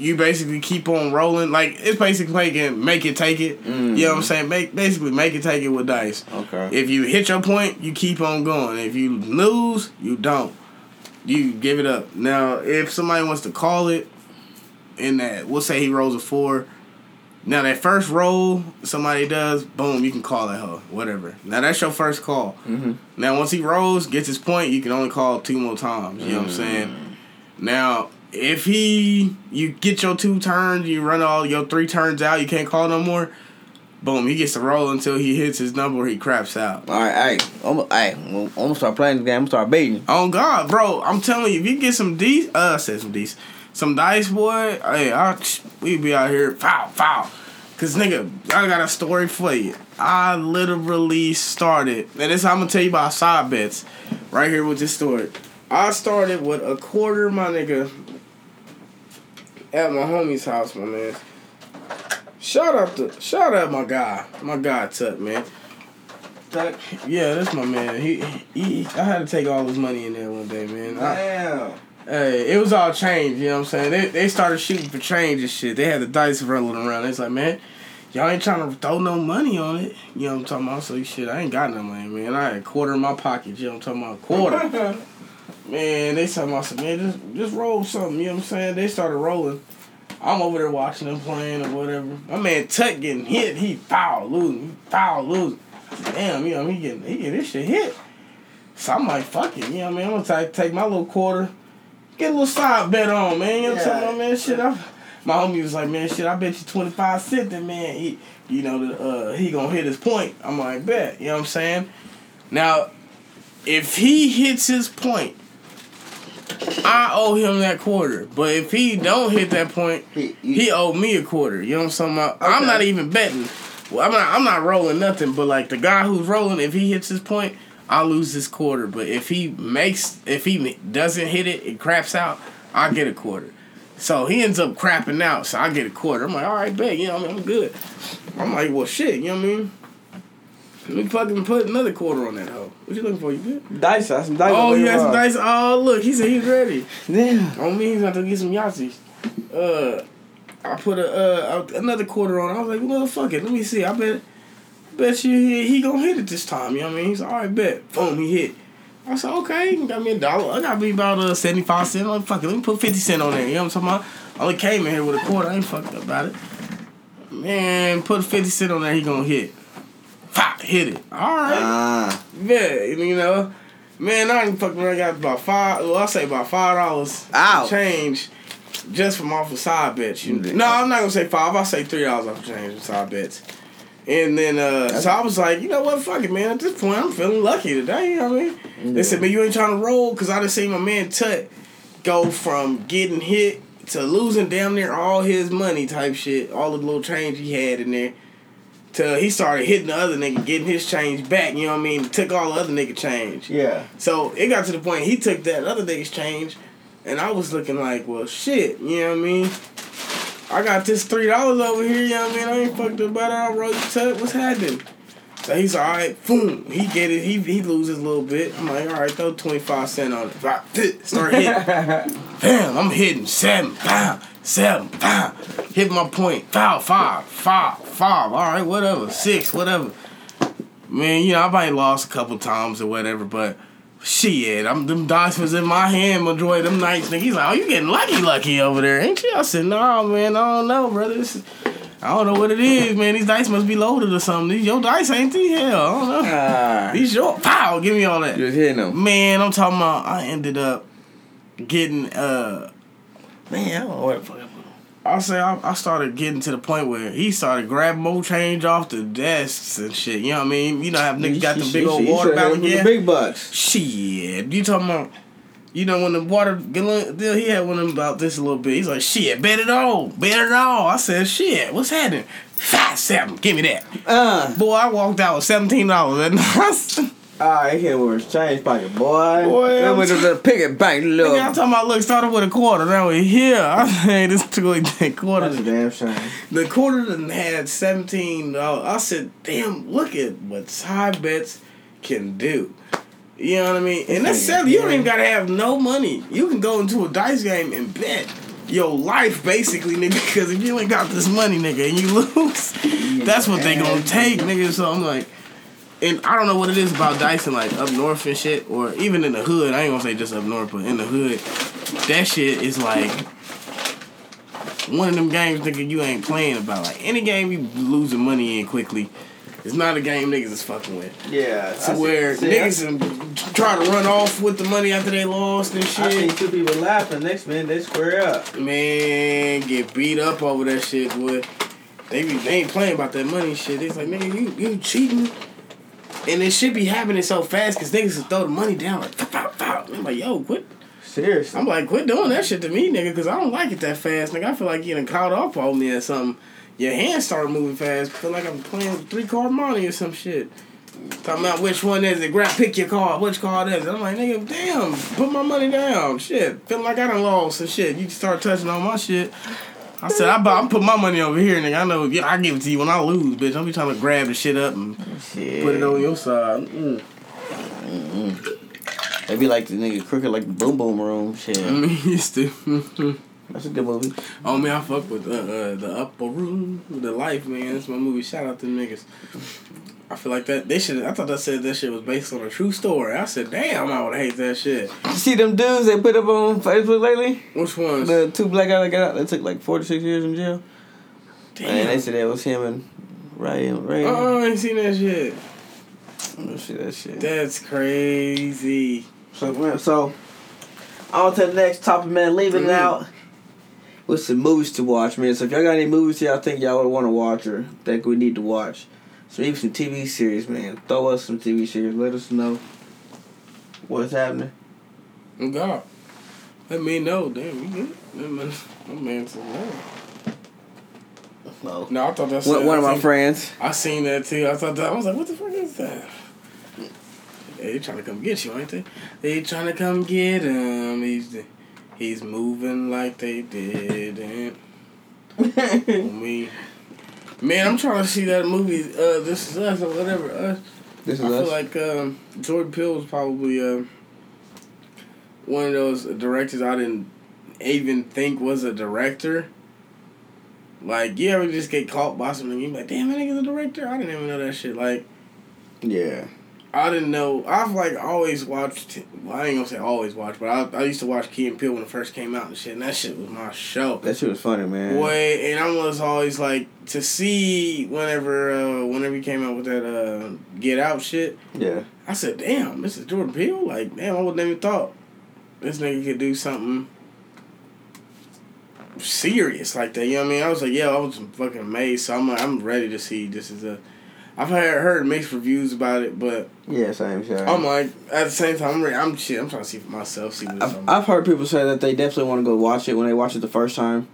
A: you basically keep on rolling. Like it's basically making make it take it. You know what I'm saying? Make basically make it take it with dice.
B: Okay.
A: If you hit your point, you keep on going. If you lose, you don't. You give it up. Now, if somebody wants to call it, in that we'll say he rolls a four. Now that first roll somebody does, boom, you can call that hoe, whatever. Now that's your first call.
B: Mhm.
A: Now once he rolls, gets his point, you can only call two more times. You know what I'm saying? Now if he, you get your two turns, you run all your three turns out, you can't call no more. Boom, he gets to roll until he hits his number or he craps out.
B: All right, hey, I'm, hey, I'm gonna start playing this game. I'm gonna start baiting.
A: Oh God, bro! I'm telling you, if you get some D, uh, I said some D's, some dice, boy. Hey, I, we be out here foul, foul. Cause nigga, I got a story for you. I literally started, and this I'm gonna tell you about side bets, right here with this story. I started with a quarter, my nigga, at my homie's house, my man. Shout out to, shout out my guy, my guy Tuck, man. Tuck, yeah, that's my man. He, he, I had to take all his money in there one day, man. I,
B: Damn.
A: Hey, it was all change, you know what I'm saying? They they started shooting for change and shit. They had the dice rolling around. It's like, man, y'all ain't trying to throw no money on it. You know what I'm talking about? So shit, I ain't got no money, man. I had a quarter in my pocket, you know what I'm talking about? A Quarter. man, they talking about some man, just just roll something, you know what I'm saying? They started rolling. I'm over there watching them playing or whatever. My man Tut getting hit, he foul losing, he foul losing. Damn, you know, he getting he getting this shit hit. So I'm like, fuck it, you know what I mean? I'm gonna take take my little quarter, get a little side bet on, man. You know what I'm
B: Yeah.
A: talking about, man? Shit, I, my homie was like, man, shit, I bet you 25 cent that man, he, you know, the, uh, he gonna hit his point. I'm like, bet, you know what I'm saying? Now, if he hits his point, I owe him that quarter. But if he don't hit that point,
B: He-
A: he, owe me a quarter. You know what I'm talking about? I'm not even betting. Well, I'm not. I'm not rolling nothing. But like the guy who's rolling, if he hits his point, I lose this quarter. But if he makes, if he doesn't hit it, it craps out. I get a quarter. So he ends up crapping out. So I get a quarter. I'm like, all right, bet. You know, what I mean, I'm good. I'm like, well, shit. You know what I mean? Let me fucking put another quarter on that hoe. What you looking for? You good?
B: Dice, that's some dice.
A: Oh, you got some dice. Oh, look, he said he's ready.
B: Damn.
A: On me, he's about to get some Yahtzees. Uh, I put a uh another quarter on. I was like, well, fuck it. Let me see. I bet, bet you he, he gonna hit it this time. You know what I mean? He's all right. Bet. Boom, he hit. I said, okay, you got me a dollar. I got me about uh seventy five cent. I'm like, fuck it. Let me put fifty cent on there. You know what I'm talking about? I only came in here with a quarter. I ain't fucked up about it. Man, put fifty cent on there. He gonna hit. Fuck, hit it. All right.
B: Ah.
A: Yeah, you know, man, I done fucking around got about five. Well, I say about five dollars
B: Ow.
A: change just from off of side bets. You,
B: Mm.
A: no, I'm not gonna say five. I say three dollars off of change from side bets. And then, uh, so I was like, you know what, fuck it, man. At this point, I'm feeling lucky today. You know what I mean? They said, man, you ain't trying to roll because I just seen my man Tut go from getting hit to losing damn near all his money type shit, all the little change he had in there. Till he started hitting the other nigga, getting his change back. You know what I mean? Took all the other nigga change.
B: Yeah.
A: So it got to the point he took that other nigga's change, and I was looking like, well, shit. You know what I mean? I got this three dollars over here. You know what I mean? I ain't fucked about it. I wrote the tut. What's happening? So he's all right. Boom. He get it. He he loses a little bit. I'm like, all right, throw twenty five cent on it. Start hitting. Bam. I'm hitting seven. Bam. Seven. Bam. Hit my point. Foul. Five. Five. Five. All right. Whatever. Six. Whatever. Man, you know I might lost a couple times or whatever, but Shit, I'm them dice was in my hand majority of them nights. Nigga, he's like, oh, you getting lucky, lucky over there, ain't you? I said, no, man, I don't know, brother. This is, I don't know what it is, man. These dice must be loaded or something. These your dice ain't these? Hell, I don't know.
B: Ah,
A: These your pow. Give me all that.
B: you was hitting them.
A: Man, I'm talking about. I ended up getting uh, man, I don't know what the fuck. I'll say I, I started getting to the point where he started grabbing more change off the desks and shit. You know what I mean? You know how niggas got the big old water
B: bottle
A: again.
B: big bucks.
A: Shit, you talking about? You know when the water gallon deal, he had one of them about this a little bit. He's like, shit, bet it all, bet it all. I said, shit, what's happening? Five seven, give me that.
B: Uh,
A: Boy, I walked out with seventeen dollars, and I
B: ah, hit with his change pocket, boy.
A: Boy,
B: That
A: I'm
B: with the piggy bank,
A: Nigga, I'm talking about look, started with a quarter. Now we here. I say this took like that quarter.
B: That's a damn shame.
A: The quarter done had seventeen. I said, damn, look at what side bets can do. You know what I mean? And that's sad. You don't even gotta have no money. You can go into a dice game and bet your life basically, nigga. Because if you ain't got this money, nigga, and you lose, that's what they gonna take, nigga. So I'm like. And I don't know what it is about and like up north and shit, or even in the hood. I ain't gonna say just up north, but in the hood, that shit is like one of them games, nigga, you ain't playing about. Like any game you losing money in quickly, it's not a game niggas is fucking with.
B: Yeah.
A: To where niggas um, try to run off with the money after they lost and
B: I see
A: shit.
B: two people laughing. Next man, they square up.
A: Man, get beat up over that shit, boy. They be they ain't playing about that money shit. It's like nigga, you you cheating. And it should be happening so fast because niggas will throw the money down like, pow, pow. I'm like, yo, quit
B: Seriously.
A: I'm like, quit doing that shit to me, nigga, because I don't like it that fast, nigga. I feel like getting caught up on me or something. Your hands start moving fast. I Feel like I'm playing three card monte or some shit. Talking about which one is it? Grab, pick your card. Which card is it? I'm like, nigga, damn, put my money down. Shit, feel like I done lost and shit. You start touching on my shit. I said, I buy, I'm put my money over here, nigga. I know, yeah, I give it to you when I lose, bitch. Don't be trying to grab the shit up and
B: Shit.
A: put it on your side. Mm.
B: They be like the nigga crooked like the boom boom room. Shit.
A: I mean, used to.
B: That's a good movie.
A: Oh man, I fuck with uh, uh, the Upper Room, the Life man. That's my movie. Shout out to niggas. I feel like that they should. I thought that said that shit was based on a true story. I said, damn, I would hate that shit.
B: You see them dudes they put up on Facebook lately?
A: Which ones?
B: The two black guys that got out, they took like four to six years in jail. Damn. And they said that was him and Ryan. Ryan.
A: Oh, I ain't seen that shit.
B: Let's see that shit.
A: That's crazy.
B: So, so on to the next topic, man. Leaving
A: Mhm.
B: out with some movies to watch, man. So if y'all got any movies y'all think y'all would want to watch or think we need to watch, so even some TV series, man. Throw us some TV series. Let us know what's happening.
A: Oh God, let me know. Damn, you good? That man, that man said no. Oh.
B: No.
A: No, I thought that's
B: One, one of my
A: seen-
B: friends.
A: I seen that too. I thought that I was like, what the fuck is that? They trying to come get you, ain't they? They trying to come get him. He's he's moving like they didn't. me. Man, I'm trying to see that movie. Uh, this is us or whatever. Us.
B: This is
A: I feel like um, Jordan Peele was probably uh, one of those directors I didn't even think was a director. Like, you ever just get caught by something and you be like, damn, that nigga's a director? I didn't even know that shit. Like,
B: yeah.
A: I didn't know. I've, like, always watched, well, I ain't gonna say always watched, but I, I used to watch Key and Peele when it first came out and shit, and that shit was my show.
B: That shit was funny, man.
A: Boy, and I was always like to see whenever uh whenever he came out with that uh Get Out shit.
B: Yeah.
A: I said, "Damn, this is Jordan Peele." Like, damn, I wouldn't even thought this nigga could do something serious like that. You know what I mean? I was like, "Yeah, I was fucking amazed." So I'm I'm ready to see. This is a. I've heard heard mixed reviews about it, but
B: Yeah, same shit.
A: I'm like at the same time, I'm ready. I'm shit. I'm trying to see for myself. See what
B: I've. I've heard people say that they definitely want to go watch it when they watch it the first time.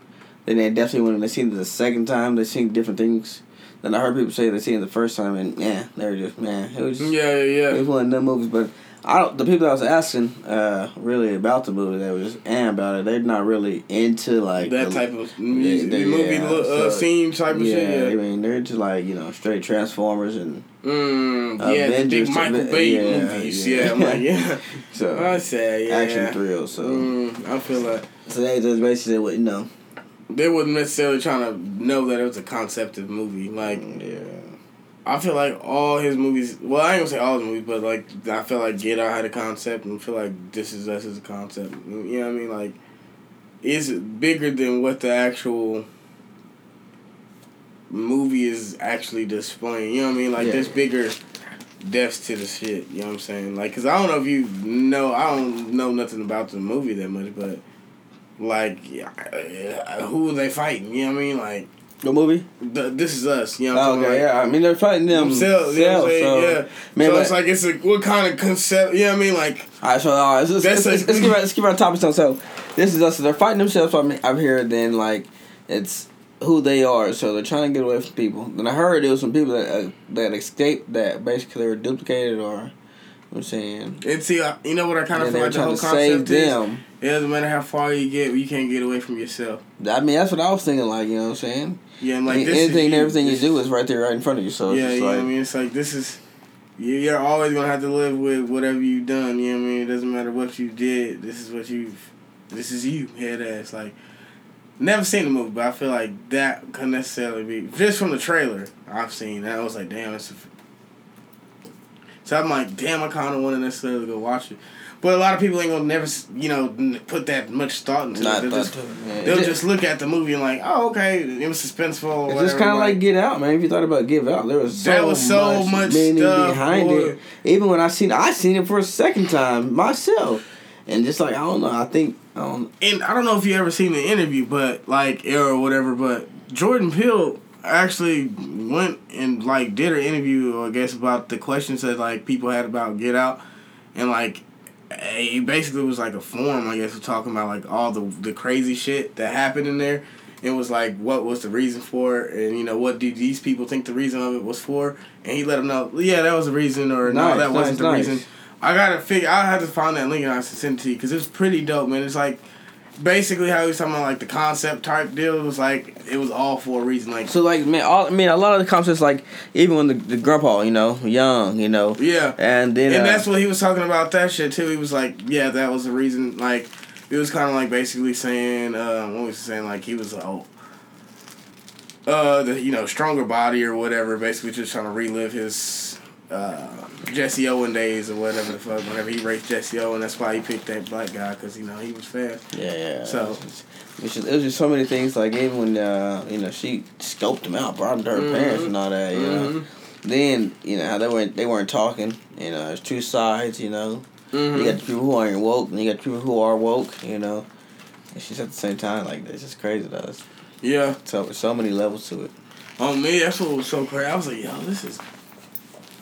B: Then they definitely when they seen it the second time, they seen different things. Then I heard people say they seen it the first time and yeah, they were just man, it was just,
A: Yeah, yeah,
B: it was one of them movies. But I don't. The people that I was asking, uh, really about the movie, that was and about it, they're not really into like
A: That
B: the-
A: type of music,
B: they-
A: movie
B: yeah,
A: look, uh,
B: so-
A: scene type of
B: yeah,
A: shit.
B: I mean they're just like you know straight Transformers and
A: Mm, yeah, the
B: Avengers
A: big Michael Bay
B: yeah,
A: movies.
B: yeah.
A: Yeah, I'm like, yeah.
B: so
A: I say, yeah.
B: action thrills. So
A: Mm, I feel like
B: so they just basically what you know.
A: they wasn't necessarily trying to know that it was a concept of movie. Like,
B: Yeah.
A: I feel like all his movies. Well, I ain't gonna say all his movies, but like I feel like Get Out had a concept, and I feel like This Is Us is a concept. You know what I mean? Like, it's bigger than what the actual movie is actually displaying. You know what I mean? Like,
B: Yeah.
A: there's bigger depths to the shit. You know what I'm saying? Like, cause I don't know if you know. I don't know nothing about the movie that much, but like, who are they fighting? You know what I mean? Like.
B: The movie?
A: The, this is us, you know. What
B: Oh,
A: I'm saying?
B: okay,
A: Like,
B: yeah. I mean, they're fighting them
A: themselves, you know what I'm saying?
B: so,
A: yeah.
B: Man,
A: so it's like it's a what kind of concept? You know what I mean? Like
B: All right, so all right, let's, let's,
A: That's
B: let's,
A: a-
B: let's, give our, let's give our topics on. So, this is us. So they're fighting themselves I'm here. Then, like, it's who they are. So they're trying to get away from people. Then I heard there was some people that uh, that escaped that basically they were duplicated or. you What I'm saying.
A: and see, I- you know what I kind of feel like the whole
B: to save
A: concept is.
B: them.
A: It doesn't matter how far you get, you can't get away from yourself.
B: I mean, that's what I was thinking. Like, you know what I'm saying?
A: Yeah, and like
B: Like,
A: this is
B: anything
A: you.
B: everything you do is right there, right in front of you. So it's
A: yeah, you know
B: like,
A: I mean. It's like this is. you- You're always gonna have to live with whatever you've done. You know what I mean. It doesn't matter what you did. This is what you've. This is you, head ass. Like, never seen the movie, but I feel like that could necessarily be just from the trailer I've seen. I was like, damn, it's. A, so I'm like, damn, I kind of want to necessarily go watch it, but a lot of people ain't gonna never, you know, put that much thought into
B: not
A: it. They'll just, they'll just look at the movie and like, oh, okay, it was suspenseful. Or
B: It's just kind of like Get Out, man. If you thought about Get Out, there was so
A: was so much stuff,
B: behind
A: boy.
B: it. Even when I seen, I seen it for a second time myself, and just like I don't know, I think I don't.
A: and I don't know if you ever seen the interview, but like or whatever, but Jordan Peele actually went and like did an interview, I guess, about the questions that like people had about Get Out, and like he basically was like a forum, I guess, of talking about like all the the crazy shit that happened in there. It was like what was the reason for it, and you know what did these people think the reason of it was for, and he let them know, yeah, that was the reason, or no,
B: Nice,
A: that wasn't the
B: nice.
A: reason. I gotta figure. I had to find that link and I send it to you because it's pretty dope, man. It's like basically how he was talking about like the concept type deal. Was like it was all for a reason. Like
B: So like man, all I mean, a lot of the concepts like even when the, the grandpa, you know, young, you know,
A: yeah,
B: and then
A: and
B: uh,
A: that's what he was talking about that shit too. He was like, yeah, that was the reason. Like it was kind of like basically saying, uh, what was he saying? Like he was oh. Uh, the you know stronger body or whatever. Basically, just trying to relive his uh, Jesse Owen days or whatever the fuck. Whenever he raced Jesse Owen, that's why he picked that black guy because you know he was fast.
B: yeah, yeah.
A: So-
B: it was, just, it was just so many things. Like even when uh, you know she scoped him out, brought him to her
A: Mhm.
B: parents and all that. You know,
A: Mhm.
B: then you know how they weren't they weren't talking. You know, there's two sides. You know.
A: Mhm.
B: You got the people who aren't woke, and you got people who are woke. You know, and she's at the same time like this. it's just crazy though. It's
A: Yeah.
B: so so many levels to it.
A: On me, that's what was so crazy. I was like, yo, this is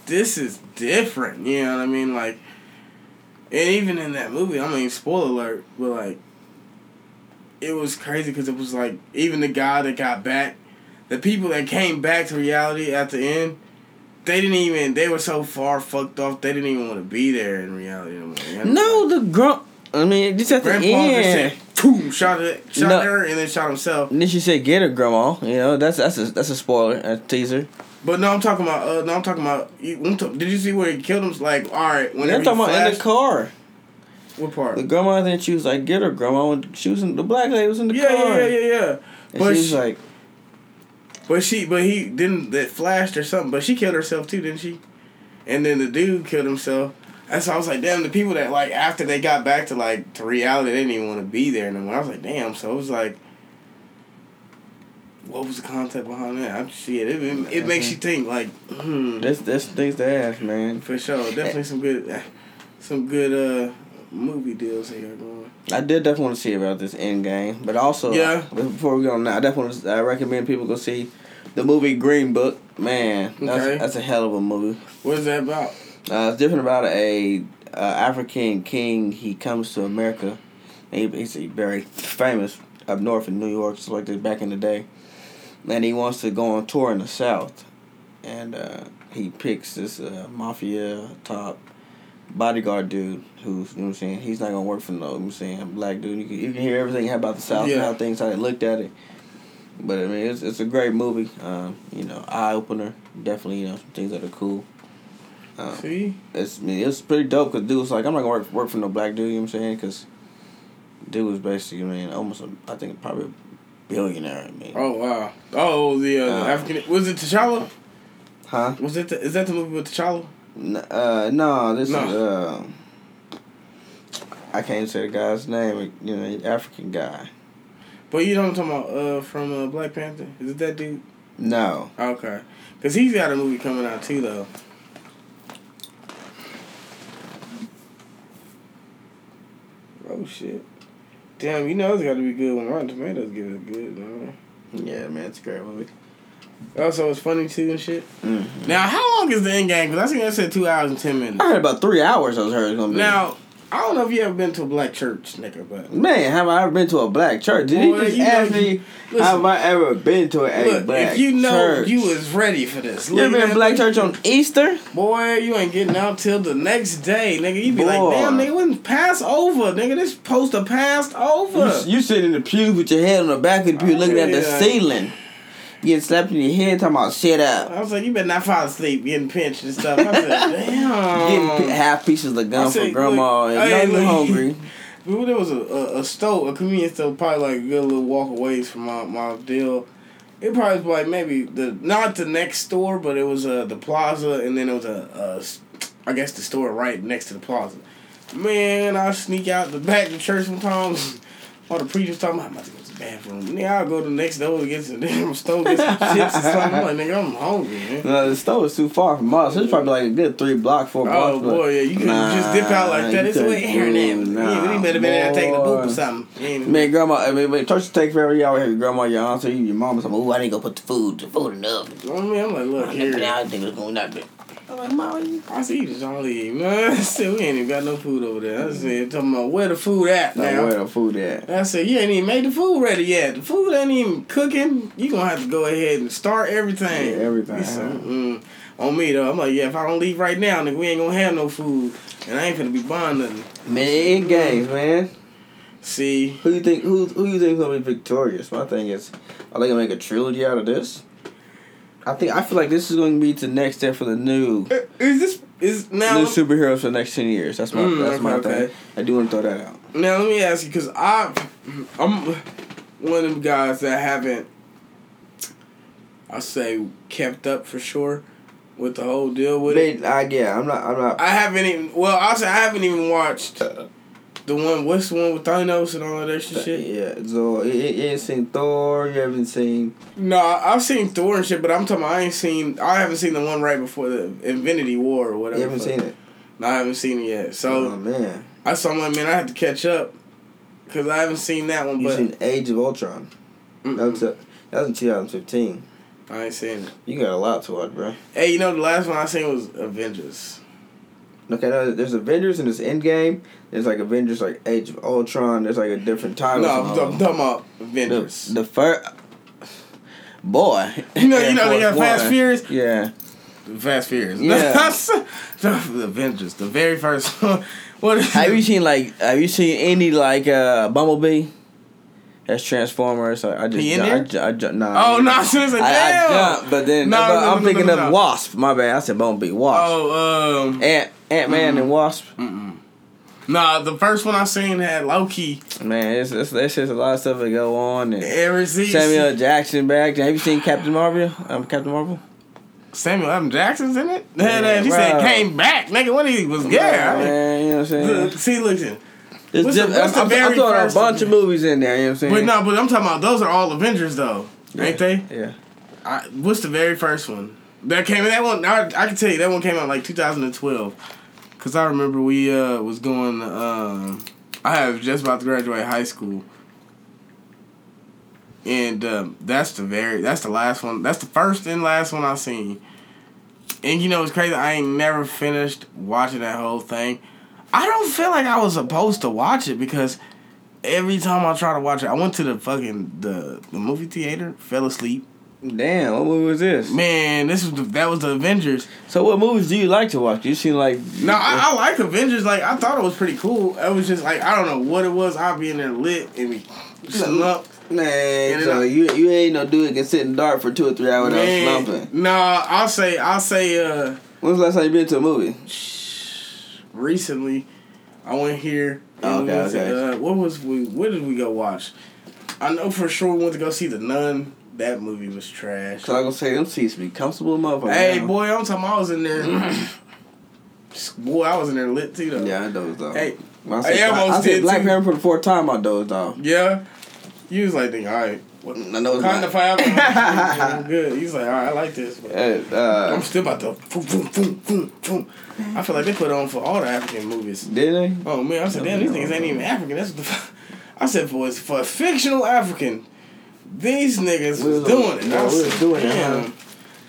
A: this is different. You know what I mean? Like and even in that movie, I mean, spoiler alert, but like it was crazy because it was like even the guy that got back, the people that came back to reality at the end, they didn't even. They were so far fucked off. They didn't even want to be there in reality. no more. You know?
B: No, the grump. I mean, just at the
A: Grandpa just
B: end.
A: said, boom, shot it, shot
B: No.
A: her, and then shot himself.
B: And then she said, "Get her, grandma." You know, that's that's a that's a spoiler, a teaser.
A: But no, I'm talking about. Uh, no, I'm talking about. I'm ta- did you see where he killed him? Like, all right, whenever
B: I'm talking
A: he
B: about in the car.
A: what part?
B: The grandma then she was like, "Get her, grandma." When she was in the black lady was in the
A: yeah,
B: car.
A: yeah, yeah, yeah, yeah.
B: And
A: But
B: she was
A: she-
B: like,
A: But she, but he didn't. That flashed or something. But she killed herself too, didn't she? And then the dude killed himself. And so I was like, damn, the people that like after they got back to like to reality, they didn't even want to be there anymore. I was like, damn. So it was like, what was the concept behind that? I'm shit. It, it, it makes you think like, hmm.
B: "That's that's things to ask, man."
A: For sure, definitely some good, some good uh movie deals here going.
B: I did definitely want to see about this end game, but also
A: Yeah.
B: Before we go on, now, I definitely I recommend people go see the movie Green Book. Man, that's,
A: Okay.
B: that's a hell of a movie.
A: What is that about?
B: Uh, it's different about a uh, African king. He comes to America. And he, he's very famous up north in New York, just like this back in the day. And he wants to go on tour in the South, and uh, he picks this uh, mafia top bodyguard dude who's you know what I'm saying he's not gonna work for no you know what I'm saying black dude. You can, you can hear everything about the South and
A: Yeah.
B: how things how they looked at it. But I mean, it's it's a great movie. Um, you know, eye opener. Definitely, you know, some things that are cool. Um,
A: See,
B: it's I mean, it's pretty dope because dude was like, I'm not gonna work work for no black dude. You know what I'm saying? Because dude was basically, I mean, almost a, I think probably billionaire. I mean,
A: oh wow, oh the, uh,
B: Uh,
A: African was it T'Challa?
B: Huh?
A: Was it? The, is that the movie with T'Challa?
B: N- uh, no, this
A: No.
B: is uh. I can't say the guy's name. You know, African guy.
A: But you know what I'm talking about? Uh, from uh, Black Panther. Is it that dude?
B: No.
A: Okay, because he's got a movie coming out too, though. Oh shit! Damn, you know it's got to be good when Rotten Tomatoes give it good, man.
B: Yeah, man, it's a great movie.
A: Also, it's funny too and shit.
B: Mm.
A: Now, how long is the end game? Because I think I said two hours and ten minutes.
B: I heard about three hours. I was heard it's gonna be.
A: Now, I don't know if you ever been to a black church, nigga, but
B: man, have I ever been to a black church? Did
A: Boy,
B: he just
A: you know-
B: ask me?
A: listen.
B: have I ever been to a
A: look,
B: black church?
A: if you know
B: church?
A: you was ready for this,
B: You ever been to black church on Easter?
A: Boy, you ain't getting out till the next day, nigga. You be
B: Boy.
A: like, damn, nigga, when pass over, nigga. This poster passed over.
B: You, you sitting in the pew with your head on the back of the pew,
A: Oh,
B: looking at the ceiling. Getting slapped in your head, talking about shit up.
A: I was like, you better not fall asleep, getting pinched and stuff. I said, damn.
B: Getting half pieces of gum
A: said,
B: for grandma.
A: look,
B: and
A: hey,
B: know you
A: look.
B: hungry.
A: There was a, a, a store, a convenience store, probably like a good little walk away from my, my deal. It probably was like maybe the not the next store, but it was uh, the plaza, and then it was a, a I guess the store right next to the plaza. Man, I sneak out the back of the church sometimes. All the preachers talking about, I'm about to go the bathroom. Nigga, I'll go to the next door to get some damn store, get some chips or something. I'm like, nigga, I'm hungry, man.
B: No, the store is too far from us. It's probably like a good three block, four oh, blocks.
A: Oh boy, yeah, you can just dip out like that. It's here and there.
B: do-
A: yeah, we better been there taking a poop or something. You
B: Man, grandma, I mean, wait, church take forever. You have your grandma, your aunt, or you, your mama, something. Ooh, I didn't go put the food, the food in the oven.
A: Oh, I mean, I'm like, look i here.
B: I think it's going that big. I'm like, mama, you.
A: I see this all leave. Man, I said, we ain't even got no food over there. I said, talking about where the food at
B: Now,
A: now.
B: where the food at?
A: I said, you ain't even made the food ready yet. The food ain't even cooking. You gonna have to go ahead and start everything.
B: Yeah, everything.
A: He said, mm, on me though, I'm like, yeah, if I don't leave right now, nigga, we ain't gonna have no food. And I ain't gonna be buying nothing.
B: Man, it games, man.
A: See,
B: Who you think? Who who you think gonna be victorious? My thing is, are they gonna make a trilogy out of this? I think I feel like this is going to be the next step for the new
A: uh, is this, is now,
B: new superheroes for the next ten years. That's my
A: Mm,
B: that's my
A: okay,
B: thing.
A: okay.
B: I do want to throw that out.
A: now let me ask you, cause I, I'm one of them guys that haven't, I say, kept up for sure with the whole deal with it.
B: I, yeah, I'm not. I'm not.
A: I haven't even. Well, say I haven't even watched the one. What's the one with Thanos and all that extra shit?
B: Yeah, so you, ain't seen Thor. You haven't seen.
A: No, I've seen Thor and shit, but I'm talking. About I ain't seen. I haven't seen the one right before the Infinity War or whatever.
B: You haven't seen it.
A: No, I haven't seen it yet. So
B: oh man,
A: I saw my man. I have to catch up because I haven't seen that one.
B: But you
A: But
B: seen Age of Ultron?
A: Mm-mm.
B: That was a, that was in 2015.
A: I ain't seen it.
B: You got a lot to watch, bro.
A: Hey, you know the last one I seen was Avengers.
B: Okay, no, there's Avengers and there's Endgame. There's like Avengers, like Age of Ultron. There's like a different title.
A: No, I'm. I'm talking about Avengers.
B: the first boy.
A: you know, you know they got Fast. Furious.
B: Yeah,
A: Fast Furious.
B: Yeah.
A: the Avengers, the very first one. What is
B: have you seen like Have you seen any like uh Bumblebee? That's Transformers. I, I just
A: He in
B: ju-
A: there?
B: I, ju- I, nah.
A: Oh no! I was like,
B: I, I jumped, but then
A: No,
B: but
A: no,
B: I'm
A: no,
B: thinking of. Wasp. My bad. I said Bumblebee. Wasp.
A: Oh, um,
B: Ant Ant Man and Wasp.
A: mm-mm. Nah, the first one I seen had Loki.
B: Man, it's, it's, there's just a lot of stuff that go on. And. Samuel Jackson back. Have you seen Captain Marvel? Um, Captain Marvel.
A: Samuel M. Jackson's in it.
B: Yeah,
A: Yeah, he said came back, nigga. When he was
B: Yeah,
A: yeah.
B: man. You know what I'm saying?
A: Look, See, listen.
B: It's
A: What's the- what's
B: I'm, I'm, I'm throwing a bunch of movies in there. You know what I'm saying?
A: But no, but I'm talking about those are all Avengers though, ain't they?
B: Yeah.
A: I, what's the very first one that came? That one I, I can tell you that one came out like 2012, cause I remember we uh was going. Um, I have just about to graduate high school, and um, that's the very that's the last one. That's the first and last one I seen. And you know it's crazy. I ain't never finished watching that whole thing. I don't feel like I was supposed to watch it because every time I try to watch it, I went to the fucking the the movie theater, fell asleep.
B: Damn, what movie was this?
A: Man, this was the, that was the Avengers.
B: So, what movies do you like to watch? You seem like
A: No, I, I like Avengers. Like I thought it was pretty cool. It was just like I don't know what it was. I'll be in there lit and be slumped.
B: man. So you you ain't no dude that can sit in dark for two or three hours without slumping.
A: nah, I'll say I'll say uh
B: When's the last time you been to a movie?
A: recently I went here. and
B: Okay,
A: we went to,
B: okay.
A: Uh, what was we? Where did we go watch? I know for sure we went to go see the Nun that movie was trash.
B: Cause I gonna say them seats be comfortable, motherfucker.
A: Hey, boy, I'm talking. I was in there. boy, I was in there lit too though.
B: Yeah, I dozed off.
A: Hey,
B: When I
A: I
B: said,
A: almost
B: I, said
A: did,
B: Black
A: too.
B: Panther for the fourth time, I dozed off.
A: yeah. You was like, all right. What,
B: I know it's
A: kind
B: not.
A: of. I'm good. He's like, all right, I like this. But
B: Uh,
A: I'm still about to. Boom, boom, boom, boom, boom. I feel like they put on for all the African movies.
B: did they?
A: Oh man, I said, damn, these things ain't even African. That's what the. F-. I said, for for a fictional African, these niggas
B: We
A: was
B: was-
A: doing it.
B: yeah,
A: I
B: we was doing it,
A: damn.
B: huh?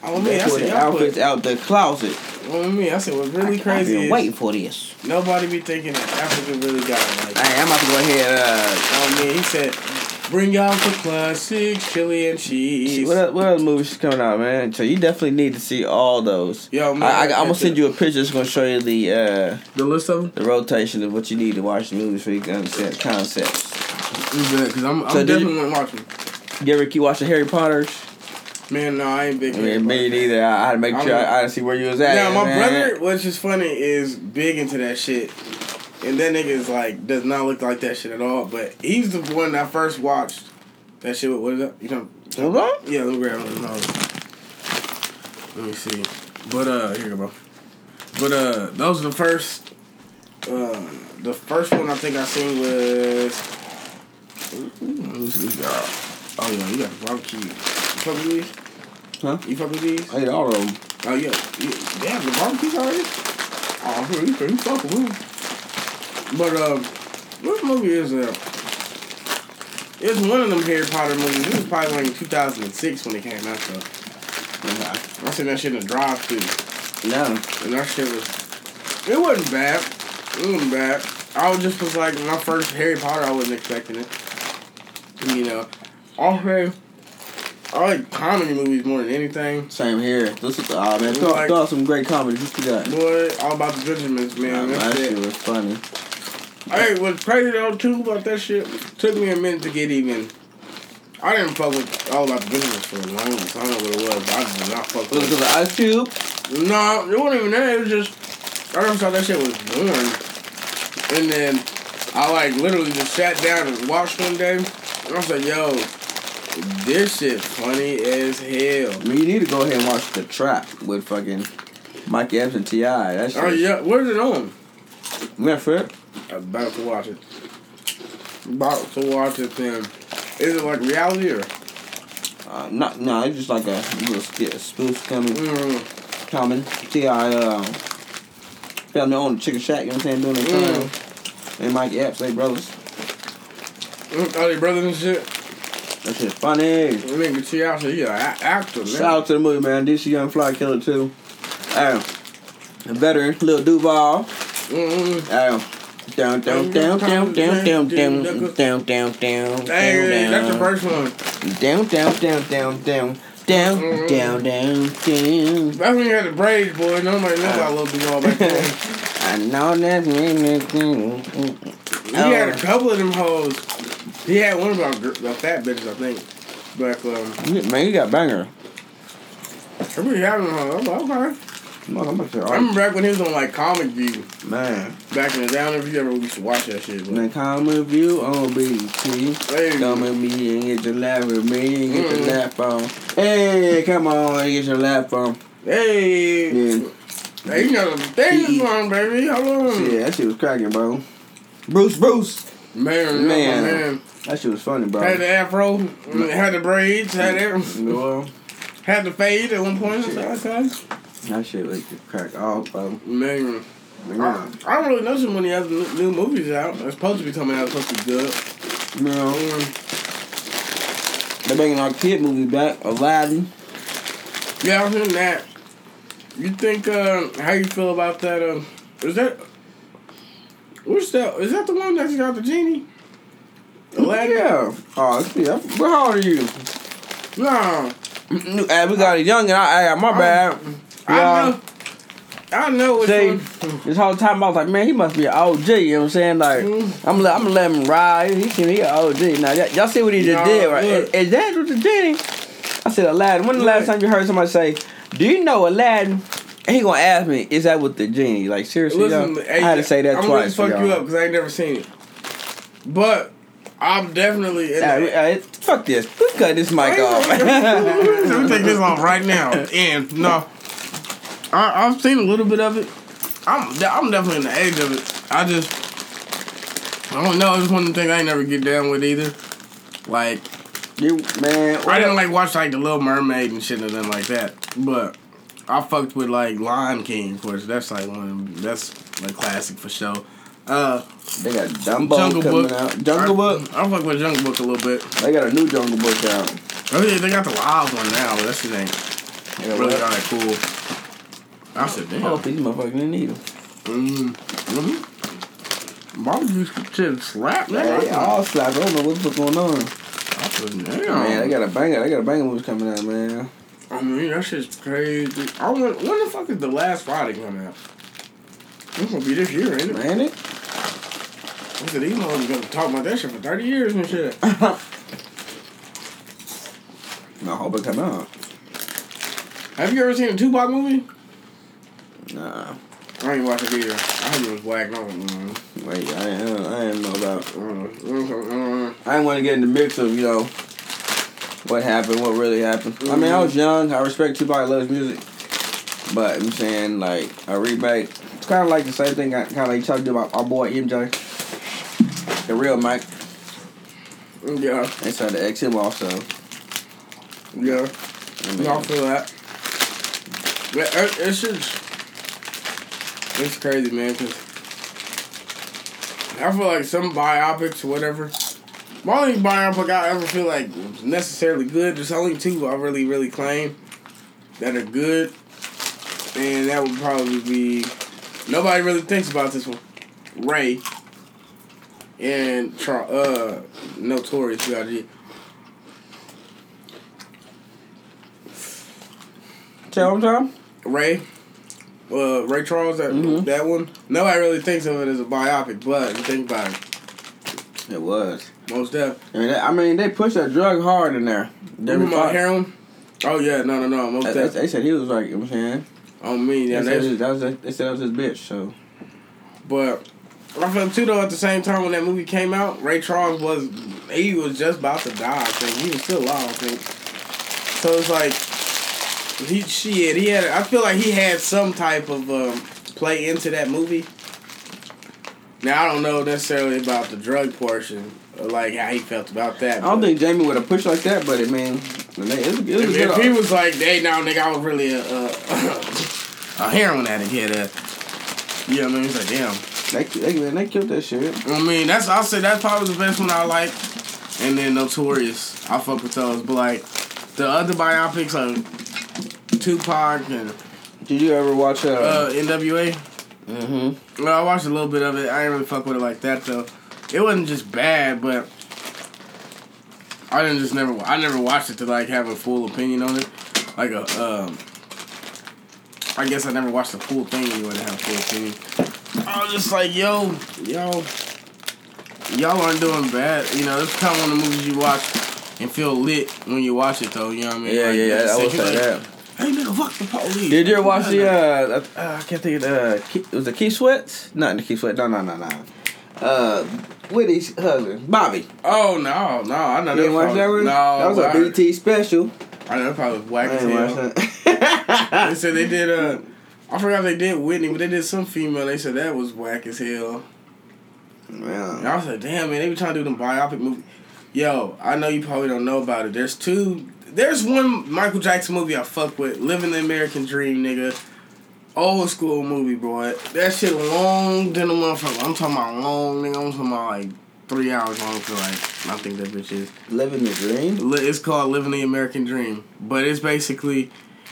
A: Oh man, I said,
B: the outfits
A: put.
B: out the closet.
A: Oh man, I said, what's really
B: I've
A: crazy
B: been
A: is
B: waiting for this.
A: nobody be thinking that Africa really got it. Like,
B: Hey, I'm about to go ahead. Uh,
A: oh man, he said, bring out the classics, chili and cheese.
B: what, what other movies coming out, man? So you definitely need to see all those.
A: Yo, man,
B: I, I, I'm gonna send you a picture. It's gonna show you the uh,
A: the list of them.
B: the rotation of what you need to watch the movies so you can understand the concepts.
A: because I'm, I'm
B: So
A: definitely watching.
B: You ever keep watching Harry Potter's?
A: Man, no, I ain't big.
B: I mean, me neither. I, I had to make sure I, I had to see where you was at.
A: Yeah, my
B: man.
A: brother, which is funny, is big into that shit. And that nigga is like, does not look like that shit at all. But he's the one that first watched that shit. with- What is that? You know?
B: Hold on.
A: Yeah, let me grab nose. Let me see. But, uh, here you go. But, uh, those are the first. Uh, the first one I think I seen was. Guy? Oh, yeah, you got the barbecue. You fuck with these?
B: Huh?
A: You fuck with these?
B: I ate all of them.
A: Oh yeah, yeah. they have the barbecue already. Oh, you, pretty fucking with 'em. But um, what movie is that? It's one of them Harry Potter movies. It was probably like 2006 when it came out. So I seen that shit in the drive-thru,
B: No.
A: and that shit was. It wasn't bad. It wasn't bad. I was just was like my first Harry Potter. I wasn't expecting it. You know, also, I like comedy movies more than anything.
B: Same here. This is oh man. Throw,
A: Like-
B: throw out some great comedy. What you got?
A: Boy, all about the Benjamins, man. That's
B: that shit was funny.
A: Hey, what's crazy though too about that shit? Took me a minute to get even. I didn't fuck with all about the Benjamins for a long time. I don't know what it was, but I just did not fuck
B: Was it
A: with
B: because of Ice Cube?
A: No, it wasn't even that. It was just I never thought that shit was boring. And then I like literally just sat down and watched one day. And I was like, yo, this shit funny as hell.
B: I mean, you need to go ahead and watch The Trap with fucking Mike Epps and T.I. That shit.
A: Oh yeah, where's it on?
B: Netflix.
A: I'm about to watch it. About to watch it then. Is it like reality or?
B: Uh, not, no, it's just like a little skit, a spoof coming,
A: Mm,
B: coming. T.I. Uh, found their own chicken shack, you know what I'm saying, doing their
A: Mm.
B: thing. And Mike Epps, they brothers.
A: mm, all they brothers and shit.
B: That shit's funny.
A: Nigga T out, so he a a- actor, man.
B: Shout out to the movie, man. DC Young Fly Killer too. Um, a veteran, Lil Duval.
A: Mm-mm.
B: Um, down, down, down, down, down, down, down, down, down, down,
A: Hey, that's the
B: down,
A: first one.
B: down, down, down, down, down, down,
A: Mm.
B: down, down, down.
A: That's when you had the braids, boy. Nobody knew about Lil Duval back then.
B: I know that me,
A: He had a couple of them hoes. He had one of our gr- the fat bitches, I think. Back um,
B: Man, you got banger.
A: I really them hoes. I'm like, okay.
B: I'm about to
A: I remember back when he was on like Comic View.
B: man.
A: Back in the day, I don't know if you ever used to watch that shit. But,
B: Man, Comic View on BET.
A: hey,
B: Come with me and get your laugh with me and get
A: Mm.
B: your laugh on. Hey, come on and get your laugh on.
A: hey,
B: Yeah.
A: hey, you know the thing is on, baby. Hold on.
B: Yeah, that shit was cracking, bro. Bruce, Bruce.
A: Man,
B: Man.
A: man, man.
B: That shit was funny, bro.
A: Had the afro, had the braids, had everything.
B: Well,
A: Had the fade at one point. Okay.
B: that shit was crack off, bro.
A: Man, I,
B: Man.
A: I don't really know so many other new new movies out. It's supposed to be coming out. It's supposed to be good. Mm,
B: they're bringing our kid movie back, Aladdin.
A: yeah, I'm hearing that. You think? Uh, how you feel about that? Uh, is that? What's that? Is that the one that's got the genie? Aladdin?
B: Yeah. Oh, yeah. But how old are you?
A: No,
B: Hey, we got a young and I, I my bad.
A: I
B: Yeah.
A: know. I know which
B: See, this whole time I was like, man, he must be an OG. You know what I'm saying? Like,
A: Mm.
B: I'm I'm gonna let him ride. He can he an OG. Now, y- y'all see what he just did, right? Is, is that what the genie? I said, Aladdin. When the last time you heard somebody say, "Do you know Aladdin?" And he gonna ask me, "Is that with the genie?" Like seriously,
A: Listen, hey,
B: I had to say that twice.
A: I'm
B: gonna
A: fuck you
B: y'all.
A: up because I ain't never seen it. But I'm definitely. In
B: all right, uh, fuck this. Let's cut this mic off.
A: Let me take this off right now. And no, I, I've seen a little bit of it. I'm I'm definitely in the age of it. I just I don't know. It's one thing I ain't never get down with either. Like
B: you man,
A: I didn't like watch like the Little Mermaid and shit and then like that. But I fucked with like Lion King, of course. That's like one. Of them, that's like classic for sure. Uh,
B: They got Dumbo
A: Jungle
B: coming
A: Book.
B: out. Jungle
A: I,
B: Book.
A: I fuck with Jungle Book a little bit.
B: They got a new Jungle Book out.
A: Oh yeah, they got the live one now. But that shit ain't
B: got
A: really all that cool. I said, damn.
B: Oh, these motherfuckers didn't need them.
A: Mm. Mm-hmm. Barbecue shit slap, man.
B: Man, they all slap. I don't know what the fuck going on.
A: I said, damn.
B: Man, they got a banger. They got a banger movie coming out, man.
A: I mean, that shit's crazy. I want, when the fuck is the last Friday coming out? It's gonna be this year, ain't it?
B: Man, it.
A: I said, these motherfuckers gonna talk about that shit for 30 years and shit.
B: No, I hope it come out.
A: Have you ever seen a Tupac movie?
B: Nah.
A: I ain't watched it either. I heard it was whack. No, mm,
B: Wait, I ain't, I ain't know about. I didn't want to get in the mix of, you know, what happened, what really happened. I mean, I was young. I respect Tupac. I love his music. But I'm saying, like, a remake. It's kind of like the same thing, I kind of like you talked about our boy MJ. The real Mike.
A: Yeah,
B: They tried to X him also.
A: yeah.
B: I mean,
A: I feel that. But it, it's just, it's crazy, man. Cause I feel like some biopics or whatever. My only biopic I ever feel like necessarily good. There's only two I really, really claim that are good, and that would probably be nobody really thinks about this one. Ray and Char- uh Notorious B.I.G.
B: Tell him, Tom?
A: Ray, uh, Ray Charles, that
B: Mhm.
A: that one. Nobody really thinks of it as a biopic, but you think about it,
B: It was.
A: most def.
B: I mean, they, I mean, they pushed that drug hard in there.
A: You
B: Debbie
A: about heroin? Oh yeah, no, no, no, most
B: They, they, said he was like, you know what I'm saying?
A: On me, yeah,
B: they, said
A: that's,
B: that was, they said that was his bitch, so.
A: but I felt too though. At the same time when that movie came out, Ray Charles was he was just about to die. I think he was still alive. I think. So it's like he shit. He had. I feel like he had some type of um, play into that movie. Now I don't know necessarily about the drug portion, or like how he felt about that.
B: I don't think Jamie would have pushed like that, but I mean, it was, it was
A: if, if he was like, "Hey, now nigga, I was really a a, a heroin addict." Yeah, that. You know what I mean? He's like, damn.
B: Man, they killed that shit.
A: I mean, that's I'll say that's probably the best one I like. And then Notorious, I fuck with those. But like the other biopics like Tupac and
B: Did you ever watch uh?
A: uh, NWA,
B: mm-hmm.
A: well, I watched a little bit of it. I didn't really fuck with it like that though. It wasn't just bad, but I didn't just never. I never watched it to like have a full opinion on it. Like a um. I guess I never watched the full thing anyway to have a full opinion. I was just like, yo, yo, y'all aren't doing bad. You know, it's kind of one of the movies you watch and feel lit when you watch it, though. You know what I mean?
B: Yeah,
A: Like,
B: yeah, yeah. I say
A: like,
B: that.
A: Hey, nigga, fuck the police.
B: Did you ever watch the uh, uh I can't think of the Keith- it was the Keith Sweats? Not the Keith Sweat. No, no, no, no. Uh, Whitney's husband, Bobby.
A: Oh no, no, I know
B: You didn't watch that one?
A: No,
B: that was a
A: I-
B: BET special.
A: I know that probably was whack
B: I
A: as hell.
B: that.
A: They said they did uh I forgot they did Whitney, but they did some female. They said that was whack as hell. And
B: Man.
A: I was like, damn man, they be trying to do them biopic movie. Yo, I know you probably don't know about it. There's two. There's one Michael Jackson movie I fuck with, Living the American Dream, nigga. Old school movie, boy. That shit long than a motherfucker. I'm talking about long, nigga. I'm talking about like three hours long for like I think that bitch is.
B: Living the dream.
A: It's called Living the American Dream, but it's basically.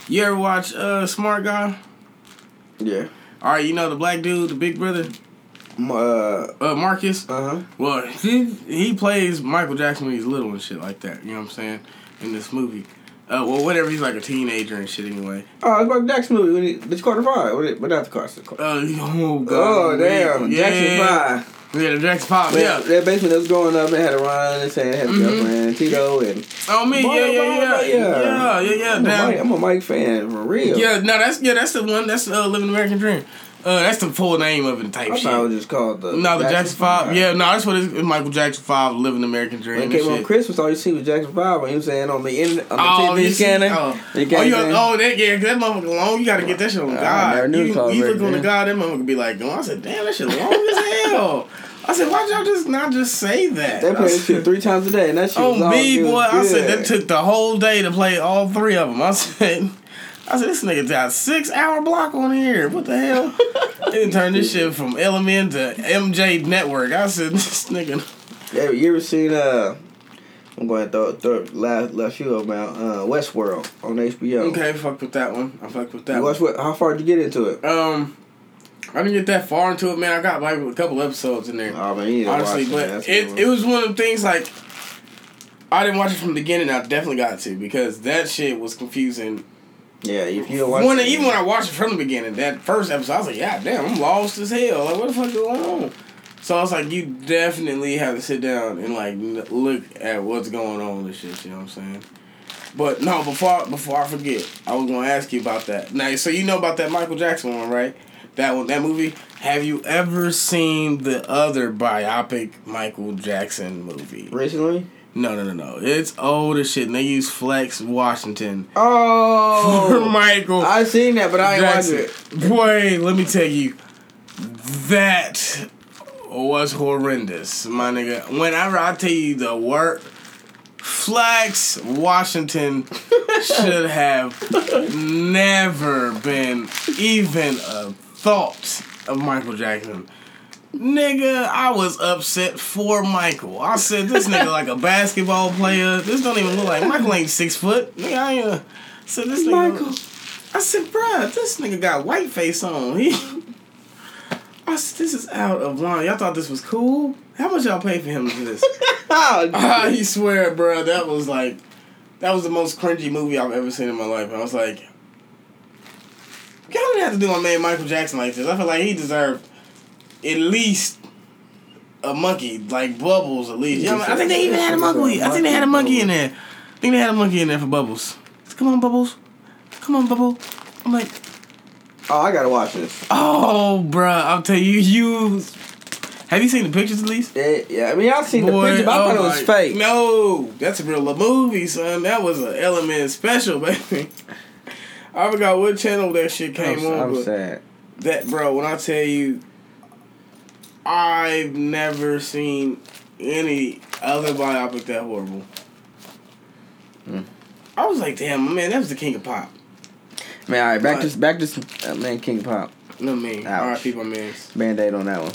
A: You ever watch uh Smart Guy?
B: Yeah.
A: All right, you know the black dude, the big brother,
B: Uh.
A: uh Marcus.
B: Uh huh.
A: Well, he he plays Michael Jackson when he's little and shit like that. You know what I'm saying? In this movie. Uh, well, whatever. He's like a teenager and shit anyway.
B: Oh, it's about Jackson movie. When he, the Carter Five. What? What that's the Carter?
A: Uh, oh god.
B: Oh damn,
A: yeah.
B: Jackson Five.
A: Yeah, the Jackson Five.
B: Yeah.
A: Yeah.
B: That basement was growing up and had a run and saying had a
A: Mhm.
B: girlfriend, Tito, and
A: Oh me. Yeah, yeah, yeah, yeah,
B: yeah.
A: yeah, yeah.
B: I'm, a. Mike, I'm a Mike fan for real.
A: Yeah, no, that's yeah, that's the one. That's uh, Living American Dream. Uh, that's the full name of it type
B: I
A: shit.
B: thought it was just called the.
A: no, the Jackson Five. Yeah, no, that's what it's, it's Michael Jackson Five, living American dream.
B: When it came on. Christmas, all you see was Jackson Five. When he was saying on the internet, on the
A: Oh,
B: TV
A: you see-
B: scanner.
A: oh, oh, you, oh, that yeah, that motherfucker long. You gotta get that shit on
B: I
A: God.
B: never knew
A: you you look on the. God, that motherfucker be like, oh, I said, damn, that shit long as hell. I said, why'd y'all just not just say that?
B: They
A: I
B: play this shit three times a day, and that shit was
A: Oh
B: all
A: me, boy! I said that took the whole day to play all three of them. I said, I said this nigga got six hour block on here. What the hell? they didn't turn this shit from Element to MJ Network. I said this nigga.
B: Yeah, you ever seen uh? I'm going to throw, throw last last few of them out. Uh, Westworld on HBO.
A: Okay, fuck with that one. I fuck with that.
B: You
A: one.
B: watch what? How far did you get into it?
A: Um, I didn't get that far into it, man. I got like a couple episodes in there.
B: Oh man, you need to
A: honestly,
B: watch
A: but
B: it.
A: It, it was one of the things like I didn't watch it from the beginning. I definitely got to because that shit was confusing.
B: Yeah. If you watch
A: When even when I watched it from the beginning, that first episode, I was like, "Yeah, damn, I'm lost as hell. Like, what the fuck going on?" So I was like, "You definitely have to sit down and like look at what's going on and shit." You know what I'm saying? But no, before before I forget, I was gonna ask you about that. Now, so you know about that Michael Jackson one, right? That one, that movie. Have you ever seen the other biopic Michael Jackson movie?
B: recently.
A: No, no, no, no. It's old as shit. And they use Flex Washington for
B: Oh,
A: Michael.
B: I've seen that, but I ain't watched it.
A: Boy, let me tell you, that was horrendous, my nigga. Whenever I tell you the word, Flex Washington should have never been even a thought of Michael Jackson. Nigga, I was upset for Michael. I said this nigga like a basketball player. This don't even look like Michael ain't six foot. Nigga, I ain't. Uh, said this nigga.
B: Michael.
A: I said, bruh, this nigga got white face on. He, I said, this is out of line. Y'all thought this was cool? How much y'all pay for him for this?
B: Oh,
A: I he swear, bruh, that was like, that was the most cringy movie I've ever seen in my life. I was like, y'all didn't have to do my man Michael Jackson like this. I feel like he deserved at least a monkey, like Bubbles at least. Yeah, I think they even had a monkey. I think they had a monkey in there. I think they had a monkey in there for Bubbles. Come on, Bubbles. Come on, Bubble. I'm like,
B: oh, I gotta watch this.
A: oh, bruh, I'll tell you, you. Have you seen the pictures at least?
B: Yeah, yeah. I mean, I've seen the
A: pictures,
B: picture, but I oh thought
A: oh
B: it was
A: my-
B: fake.
A: No, that's a real movie, son. That was an element special, baby. I forgot what channel that shit came
B: I'm,
A: on.
B: I'm
A: but
B: sad.
A: That bro, when I tell you, I've never seen any other biopic that horrible.
B: Hmm.
A: I was like, damn, man, that was the king of pop.
B: Man, all right, back
A: What?
B: to back to uh, man King of Pop.
A: No man,
B: all
A: right, people, man.
B: Band aid on that one.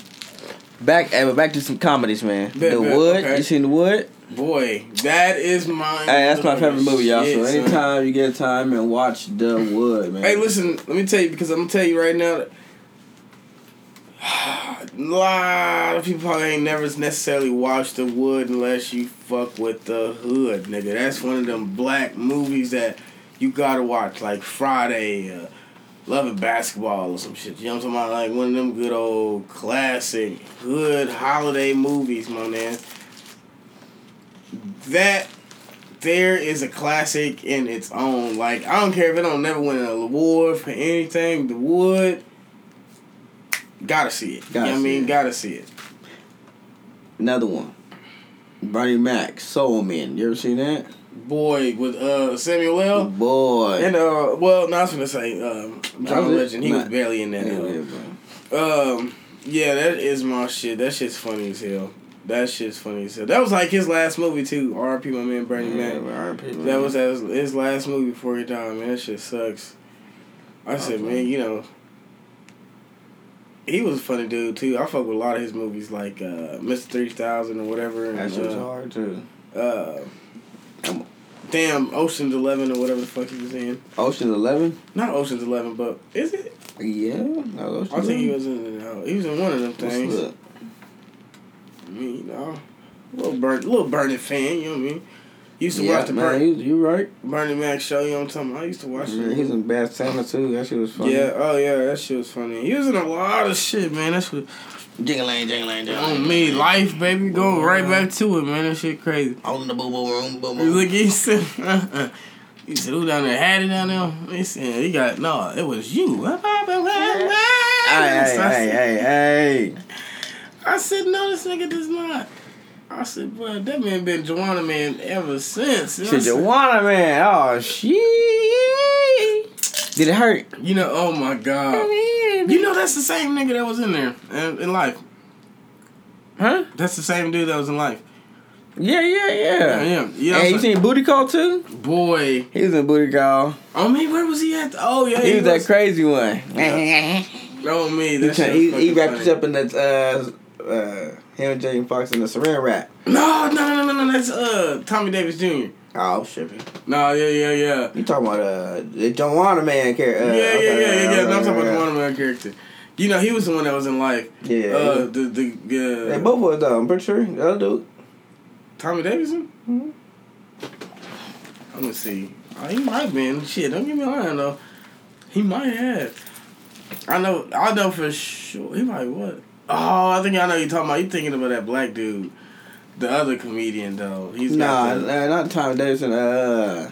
B: Back, eh, but back to some comedies, man.
A: Bet,
B: the
A: bet,
B: Wood.
A: okay.
B: You seen The Wood?
A: Boy, that is my.
B: Hey, that's my favorite movie, y'all.
A: Shit,
B: so
A: son.
B: anytime you get time and watch The Wood, man.
A: Hey, listen, let me tell you because I'm gonna tell you right now that a lot of people probably ain't never necessarily watched The Wood unless you fuck with the hood, nigga. That's one of them black movies that you gotta watch, like Friday, uh, Loving Basketball or some shit. You know what I'm talking about? Like one of them good old classic hood holiday movies, my man. That there is a classic in its own. Like I don't care if it don't never win an award for anything. The Wood, gotta see it.
B: Gotta
A: you know I mean?
B: it.
A: Gotta see it.
B: Another one. Bernie Mac, Soul Man. You ever seen that?
A: Boy, with uh Samuel L.
B: Boy.
A: And uh, well, no, I was gonna say um, John? Legend. He was barely in that.
B: Yeah, yeah.
A: Um, yeah, that is my shit. That shit's funny as hell. That shit's funny as hell. That was like his last movie too. R.I.P. My man Bernie
B: Yeah,
A: Mac.
B: but R.I.P., man.
A: That was his, his last movie before he died, man. That shit sucks. I said, man, you know, he was a funny dude too. I fuck with a lot of his movies, like uh, Mr. Three Thousand or whatever.
B: That
A: And,
B: shit was
A: uh,
B: hard too.
A: uh, damn, Ocean's Eleven or whatever the fuck he was in.
B: Ocean's Eleven.
A: Not Ocean's Eleven, but is it?
B: Yeah, no,
A: I think he was in. Uh, he was in one of them things. I mean, you know, little burn, little Bernie fan. You know what I mean? You used to
B: Yeah,
A: watch the
B: man,
A: Bernie,
B: you, you right.
A: Bernie Mac show. You know what I'm talking about? I used to watch
B: Man,
A: it.
B: he's in Bad Santa too. That shit was funny.
A: Yeah, oh yeah, that shit was funny. He was in a lot of shit, man. That's what
B: Jingling, jingling,
A: on me, life, baby. Going right back to it, man. That shit crazy.
B: On the boo boo room, boo boo.
A: Look, he said, he said, who down there had it down there? He said, he got no, it was you.
B: hey,
A: I
B: hey,
A: said-
B: hey, hey.
A: I said, no, this nigga does not. I said, bro, that man been Joanna man ever since.
B: Shit,
A: said-
B: Joanna, man. Oh, shit. Did it hurt?
A: You know, oh my god. You know that's the same nigga that was in there in, in life.
B: Huh?
A: That's the same dude that was in life.
B: Yeah, yeah,
A: Yeah,
B: yeah.
A: yeah. You know
B: Hey, you seen Booty Call too?
A: Boy.
B: He was in Booty Call.
A: Oh man, where was he at? Oh yeah,
B: He was that crazy one.
A: Oh me,
B: He,
A: that
B: he, he wrapped us up in that uh uh him and Jamie Foxx in the saran wrap.
A: No, no, no, no, no. That's uh Tommy Davis Jr.
B: Oh shit.
A: No, yeah, yeah, yeah.
B: You talking about uh the Joanna man character? Uh,
A: yeah, yeah, yeah, yeah, yeah. I'm talking about the of my character. You know, he was the one that was in life.
B: Yeah.
A: Uh, the the uh,
B: They both was though. I'm pretty sure. The other dude.
A: Tommy Davidson.
B: Mhm.
A: Let me see. Oh, he might have been. Shit, don't get me lying though. He might have. I know. I know for sure. He might what? Oh, I think I know you're talking about. You thinking about that black dude, the other comedian though. He's
B: Nah,
A: got
B: nah, not Tom Davidson. Uh,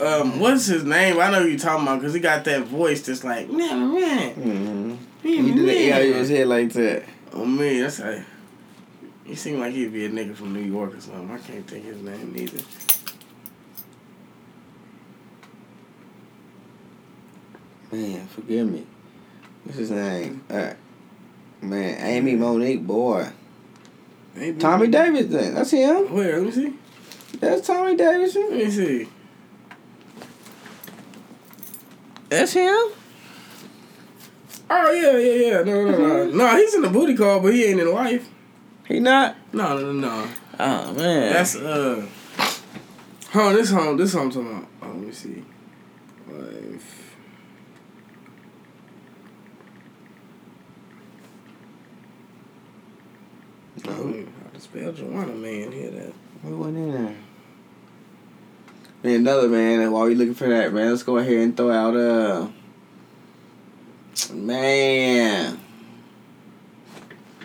A: um. What's his name? I know who you're talking about because he got that voice that's like man, man,
B: mm-hmm. He did the
A: man.
B: yeah, his head like that.
A: Oh man, that's like. He seemed like he'd be a nigga from New York or something. I can't think his name either.
B: Man, forgive me. What's his name? Uh, man, Amy Monique, boy.
A: Ain't-
B: Tommy Davidson. That's him.
A: Where? Let me see.
B: That's Tommy Davidson.
A: Let me see.
B: That's him.
A: Oh yeah, yeah, yeah. No, no, no. no, he's in the booty call, but he ain't in life.
B: He not.
A: No, no, no, no.
B: Oh man.
A: That's uh. Hold on, this home, this home talking about. Oh, let me see. Life. Oh, how to spell Joanna, man? Hear that?
B: What went in there? Man, another man. and While we looking for that, man, let's go ahead and throw out uh. Man.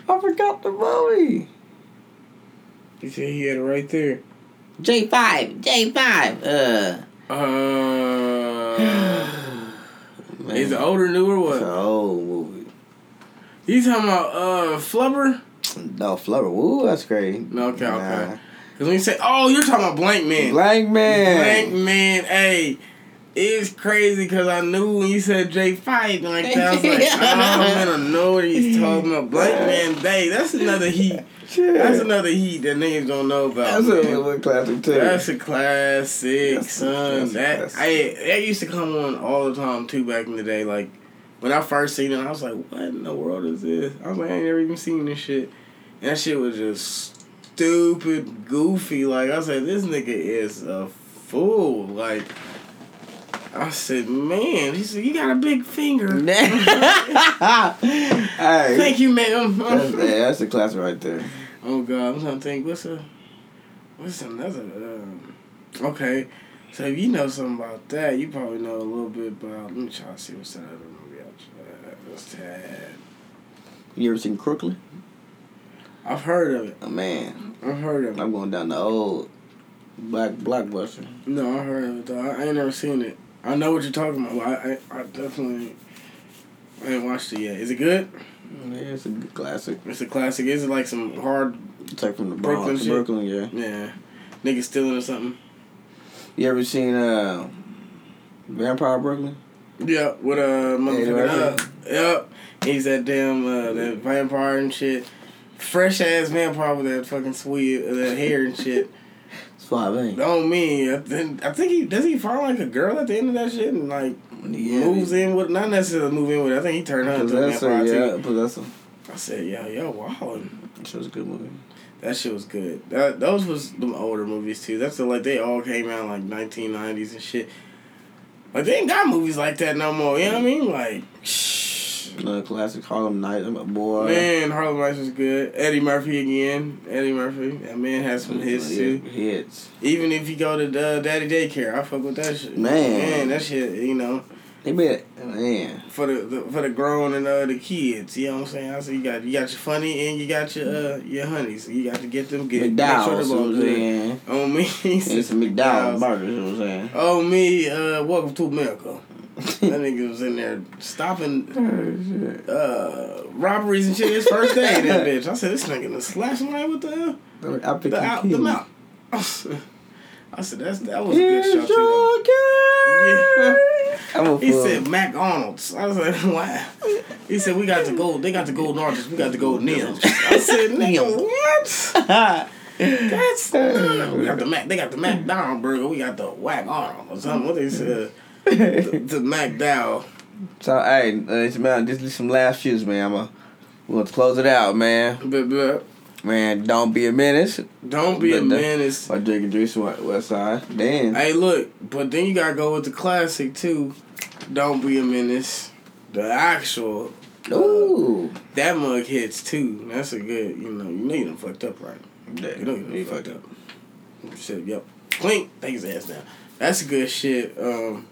B: I forgot the movie.
A: You said he had it right there.
B: J five. J five. Uh.
A: Uh,
B: Man.
A: is it older, new, or
B: It's an
A: what?
B: old movie.
A: You talking about uh Flubber?
B: No, Flubber. Woo, that's crazy.
A: No, okay,
B: Nah.
A: okay. Because when you say, oh, you're talking about Blank Man.
B: Blank man.
A: Blank Man, hey, it's crazy because I knew when you said J Fight like that, I was like, ah, I'm gonna know what he's talking about. Blank Man, hey, that's another heat.
B: Shit.
A: That's another heat that niggas don't know about.
B: That's
A: man.
B: a little classic too.
A: That's a classic,
B: That's a-
A: son.
B: that's a
A: that
B: classic.
A: I that used to come on all the time too back in the day. Like when I first seen it, I was like, "What in the world is this?" I was like, "I ain't never even seen this shit." And that shit was just stupid, goofy. Like I said, this nigga is a fool. Like I said, man, he said, "You got a big finger."
B: hey,
A: Thank you, ma'am.
B: that's, yeah, that's a class right there.
A: Oh God, I'm trying to think. What's a what's another? Um, okay, so if you know something about that, you probably know a little bit about. Let me try to see what's that other movie I tried. What's that?
B: You ever seen Crooklyn?
A: I've heard of it.
B: Oh man,
A: I've heard of it.
B: I'm going down the old black blockbuster.
A: No, I heard of it though. I, I ain't never seen it. I know what you're talking about. I, I I definitely I ain't watched it yet. Is it good?
B: Yeah, it's a good classic.
A: It's a classic. Is it like some hard?
B: It's like from the
A: Brooklyn
B: Bronx? Brooklyn, yeah.
A: Yeah, niggas stealing or something.
B: You ever seen uh, Vampire Brooklyn?
A: Yeah, with a motherfucker.
B: Eddie
A: Uh, yep. He's that damn uh, that vampire and shit. Fresh ass vampire with that fucking sweet uh, that hair and shit.
B: Five ain't.
A: Don't mean I think I think he does he find like a girl at the end of that shit and like
B: Yeah,
A: moves in with not necessarily move in with. I think he turned her into a vampire
B: yeah,
A: too.
B: Possessor.
A: I said, yo, yo, wow.
B: It was a good movie.
A: That shit was good. That those was the older movies too. That's the, like they all came out like nineteen nineties and shit. Like they ain't got movies like that no more. You know what I mean? Like, shh.
B: Another classic, Harlem Night. I'm a boy.
A: Man, Harlem Nights was good. Eddie Murphy again. Eddie Murphy. That man has some hits too.
B: Hits.
A: Even if you go to uh, Daddy Daycare, I fuck with that shit.
B: Man.
A: man, that shit. You know,
B: They made man.
A: for the, the for the grown and uh, the kids. You know what I'm saying? I say you got you got your funny and you got your uh, your honeys. You got to get them sure
B: McDowell's, you know what I'm saying?
A: On me.
B: It's McDowell's burgers, you know what I'm saying?
A: Oh me, uh, welcome to America. That nigga was in there stopping uh, robberies and shit his first day. That bitch. I said, this nigga done slash somebody with the
B: I pick
A: the, out, the mouth. I said, that's that was a good shot too. though. Yeah.
B: I'm a
A: He
B: fool.
A: said McDonald's. I was like, wow. He said we got the gold. They got the gold oranges. We got the gold nails. I said, nigga, what? That's uh, we got the Mac. They got the McDonald burger. We got the Whack Arnold or something. What they said? the, the McDowell.
B: So hey, uh, man, just some last fews, man. I'm a, we want to close it out, man.
A: But, but
B: Man, don't be a menace.
A: don't be a
B: But
A: menace.
B: By drinking drinks from West Side. Damn.
A: Hey, look, but then you gotta go with the classic too. Don't be a menace. The actual. uh,
B: Ooh.
A: that mug hits too. That's a good. You know, you know you done fucked up, right?
B: Yeah,
A: You know you done fucked up. Shit, yep. Clink, take his ass down. That's good shit. Um,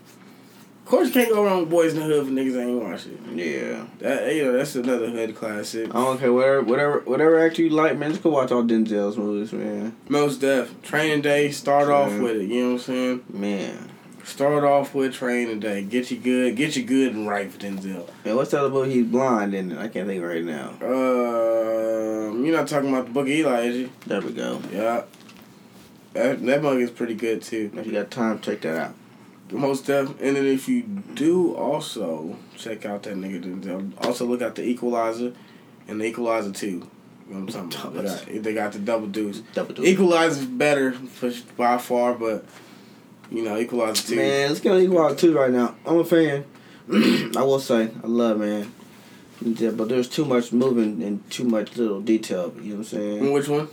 A: course, you can't go wrong with Boys in the Hood for niggas ain't watch it.
B: Yeah.
A: That you know, that's another hood classic.
B: I don't care whatever whatever whatever actor you like, man. Just go watch all Denzel's movies, man.
A: Most Def. Training Day, start off with it. You know what I'm saying?
B: Man.
A: Start off with Training Day. Get you good. Get you good and right for Denzel.
B: Man, what's the other movie he's blind in? I can't think right now.
A: Um, you're not talking about the Book of Eli, is you?
B: There we go.
A: Yeah. That, that mug is pretty good too.
B: If you got time, check that out.
A: Most def. And then if you do also check out that nigga Denzel. Also look out the Equalizer and the Equalizer two. You know what I'm talking about? They got, they got the double deuce.
B: Double do.
A: Equalizer's better for, by far, but you know Equalizer two.
B: Man, let's get on Equal 2 right now. I'm a fan. I will say, I love, man. Yeah, but there's too much moving and too much little detail. You know what I'm saying?
A: Which one?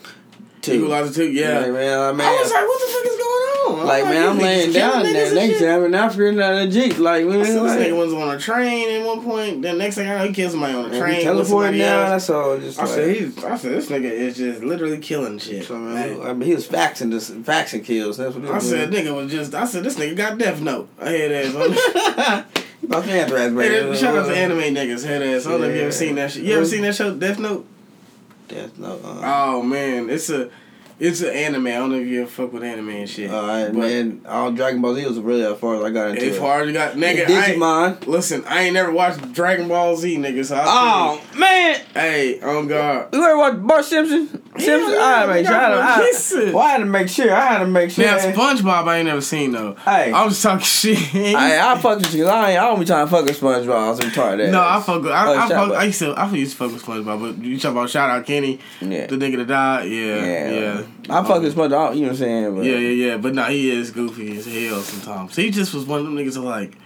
B: Two.
A: Equalizer two. Yeah.
B: Like, man, I, man,
A: I was like, what the fuck is going on?
B: Like, man, I'm laying down there
A: and
B: next
A: shit.
B: to him in Africa a Jeep. Like, man,
A: said,
B: like,
A: this nigga was on a train at one point. Then next thing I know, he killed somebody on a train.
B: teleporting now. That's all. Just
A: I
B: like,
A: said, he's, I said, this nigga is just literally killing shit.
B: So, man, I mean, he was faxing this, faxing kills. That's what he
A: I
B: was
A: said, nigga was just. I said, this nigga got Death Note. I hear that.
B: The anthrax, man.
A: shout out to anime niggas. Head ass. I don't know if you ever seen that shit. You ever seen that show, Death Note?
B: Death Note. Uh,
A: Oh man, it's a, it's an anime. I don't know if you ever fuck with anime and shit.
B: all right, man. All Dragon Ball Z was really as far as I got into
A: It's
B: it.
A: hard. You got nigga.
B: And
A: I
B: Digimon.
A: listen, I ain't never watched Dragon Ball Z, nigga. So I
B: Oh man,
A: hey, oh god.
B: you ever watch Bart Simpson? Simpson.
A: yeah,
B: I had to make sure. I I well, I had to make sure. I had to make sure.
A: Now SpongeBob, I ain't never seen though.
B: Hey.
A: I was talking shit.
B: I, I fuck with you. I ain't. I don't be trying to fuck with SpongeBob. I was retarded.
A: No, I fuck with I,
B: Oh,
A: I, fuck. I used to I used to fuck with SpongeBob, but you talk about shout out Kenny,
B: Yeah.
A: the nigga that died, yeah,
B: Yeah.
A: yeah.
B: I fuck with SpongeBob. You know what I'm saying? But
A: Yeah, yeah, yeah. But no, he is goofy as hell sometimes. He just was one of them niggas that like,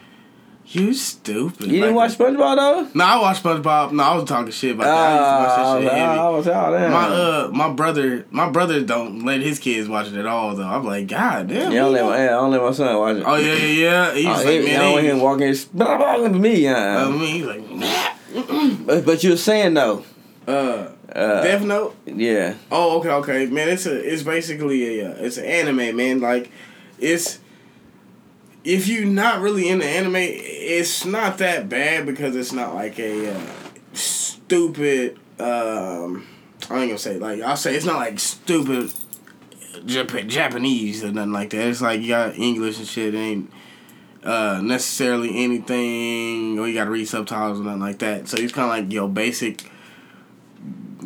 A: you stupid.
B: You didn't
A: Like,
B: watch SpongeBob though?
A: No, I watched SpongeBob. No, I was talking shit about that. I used to watch that shit heavy.
B: I was out there.
A: My uh, my brother, my brother don't let his kids watch it at all though. I'm like, God damn.
B: yeah, I don't let my, yeah, I don't let my son watch it.
A: Oh yeah, yeah, yeah. He was
B: Oh,
A: like,
B: he-
A: man,
B: I don't want him walking. Blah, blah, blah, me. Uh,
A: I mean, he's like,
B: but, but you were saying though.
A: Uh,
B: Uh,
A: Death Note.
B: yeah.
A: Oh, okay, okay, man. It's a, it's basically a, uh, it's an anime, man. Like, it's if you're not really into anime, it's not that bad because it's not like a uh, stupid. Um, I ain't gonna say like I'll say it's not like stupid Jap- Japanese or nothing like that. It's like you got English and shit. It ain't uh, necessarily anything or you got to read subtitles or nothing like that. So it's kind of like your basic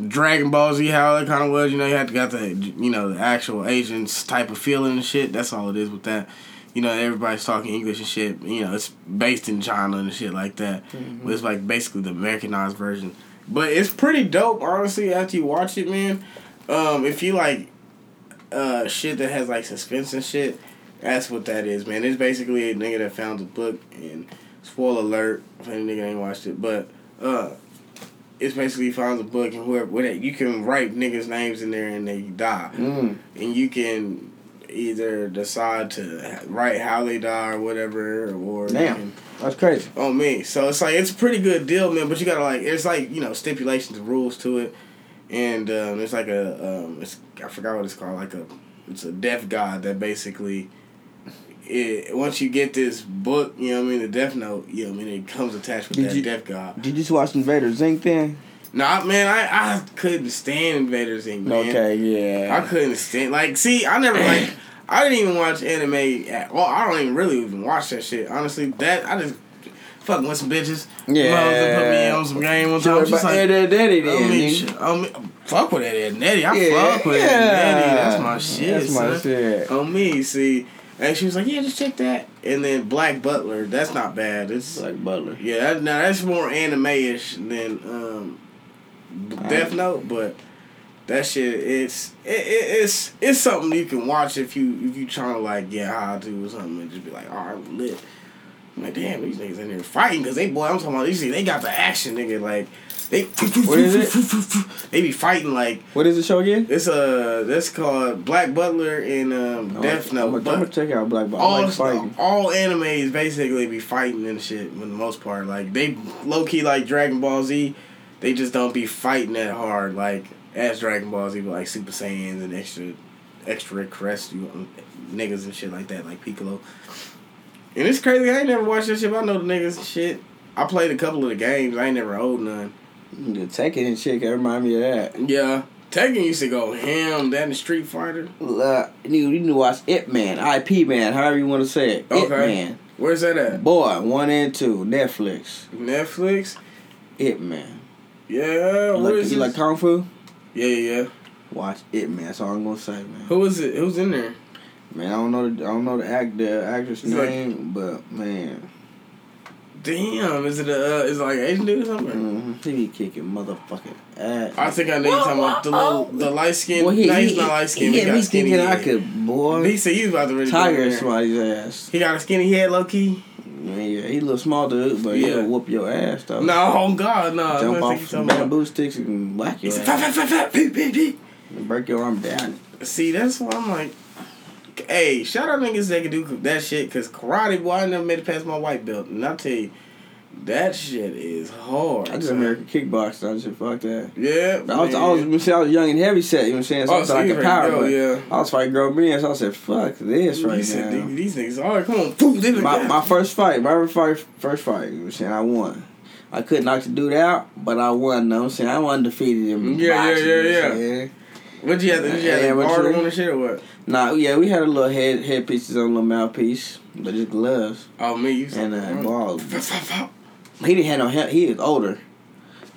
A: Dragon Ball Z, how it kind of was. You know, you had to got the you know the actual Asians type of feeling and shit. That's all it is with that. You know, everybody's talking English and shit. You know, it's based in China and shit like that. But it's like basically the Americanized version. But it's pretty dope, honestly. After you watch it, man. Um, if you like uh shit that has like suspense and shit, that's what that is, man. It's basically a nigga that found a book and spoiler alert if any nigga ain't watched it, but uh it's basically finds a book and whoever where you can write niggas' names in there and they die.
B: Mm.
A: And you can either decide to write how they die or whatever or
B: Damn.
A: can-
B: That's crazy.
A: on me. So it's like it's a pretty good deal, man. But you gotta like it's like you know stipulations and rules to it, and um, it's like a um, it's I forgot what it's called like a it's a death god that basically. It, once you get this book, you know what I mean, the Death Note, you know what I mean, it comes attached with
B: Did
A: that
B: you-
A: Death God.
B: Did you just watch Invader Zim then?
A: Nah, man, I, I couldn't stand Invader Zim, man.
B: Okay, yeah.
A: I couldn't stand like see I never like I didn't even watch anime at all. I don't even really even watch that shit. Honestly, that I just fucking with some bitches.
B: Yeah.
A: My hoes put me on some game one time.
B: Sure, but
A: like,
B: Ed, Ed, Eddie
A: I mean. I mean, fuck with that Edd n Eddy. I
B: Yeah,
A: fuck with
B: yeah.
A: Edd n Eddy. That's my shit.
B: That's my
A: son.
B: shit.
A: On me, see. And she was like, yeah, just check that. And then Black Butler, that's not bad. It's
B: Like Butler.
A: yeah, that, now that's more anime-ish than um, Death Note, but that shit, it's it, it, it's it's something you can watch if you if you trying to like get high to or something and just be like, all right, lit. I'm like, damn, these niggas in here fighting because they boy, I'm talking about these. They got the action, nigga. Like they
B: What is it?
A: they be fighting like
B: What is the show again?
A: it's uh that's called Black Butler and um, Death Note.
B: I'm gonna check out Black Butler.
A: all
B: like
A: all animes basically be fighting and shit for the most part. Like they low key like Dragon Ball Z, they just don't be fighting that hard like as Dragon Ball Z, but like Super Saiyans and extra extra crest you niggas and shit like that, like Piccolo. And it's crazy. I ain't never watched that shit. But I know the niggas and shit. I played a couple of the games. I ain't never owed none.
B: The Tekken and shit can remind me of that.
A: Yeah. Tekken used to go ham. That and Street Fighter.
B: Uh, you, you need to watch Ip Man, IP Man, however you want to say it. It
A: Okay.
B: Man.
A: Where's that at?
B: Boy, one and two, Netflix.
A: Netflix.
B: Ip Man.
A: Yeah.
B: Like,
A: is
B: you
A: this?
B: like Kung Fu?
A: Yeah, yeah. yeah.
B: Watch Ip Man. That's all I'm gonna say, man.
A: Who is it? Who's in there?
B: Man, I don't know the I don't know the act the actress
A: It's like-
B: name, but man,
A: Damn, is it a uh, is it like Asian dude or something?
B: mm-hmm. he be kicking motherfucking ass.
A: I think I know you talking about the little the light skin.
B: Boy,
A: no, he's not light skin.
B: He,
A: He,
B: had
A: got skinny
B: thinking I could, boy.
A: He said he was about to really
B: Tiger
A: go in
B: somebody's ass.
A: He got a skinny head, low key.
B: Yeah, yeah, he a little small dude, but
A: Yeah.
B: he'll whoop your ass though.
A: No, oh God, no.
B: Jump
A: I
B: off
A: think he's
B: some
A: talking about.
B: bamboo sticks and whack
A: He
B: your
A: said,
B: ass.
A: fat, fat, fat,
B: and break your arm down.
A: See, that's why I'm like, hey, shout out niggas that can do that shit, cause karate, boy, I never made it past my white belt, and I tell you, that shit is hard.
B: I just. American kickboxing. I just fuck that.
A: Yeah,
B: I was, I was, you I was young and heavy set. You know what I'm saying? So
A: Oh,
B: I was
A: so
B: like a power.
A: go, yeah.
B: I was fighting girl men, so I said, "Fuck this right
A: said,
B: now."
A: these, these niggas, all right, come on,
B: My, my first fight, my first first fight, you know what I'm saying? I won. I couldn't knock the dude out, but I won. You know what I'm saying? I won defeated him.
A: Yeah, yeah,
B: yeah,
A: yeah,
B: you know what
A: yeah.
B: I'm saying?
A: What'd you have to, did you have
B: Yeah,
A: to
B: what
A: guard
B: you-
A: him on the shit or what?
B: Nah, yeah, we had a little head head pieces on a little mouthpiece, but just gloves
A: Oh, me, you
B: and uh, balls. He didn't have no head. He was older.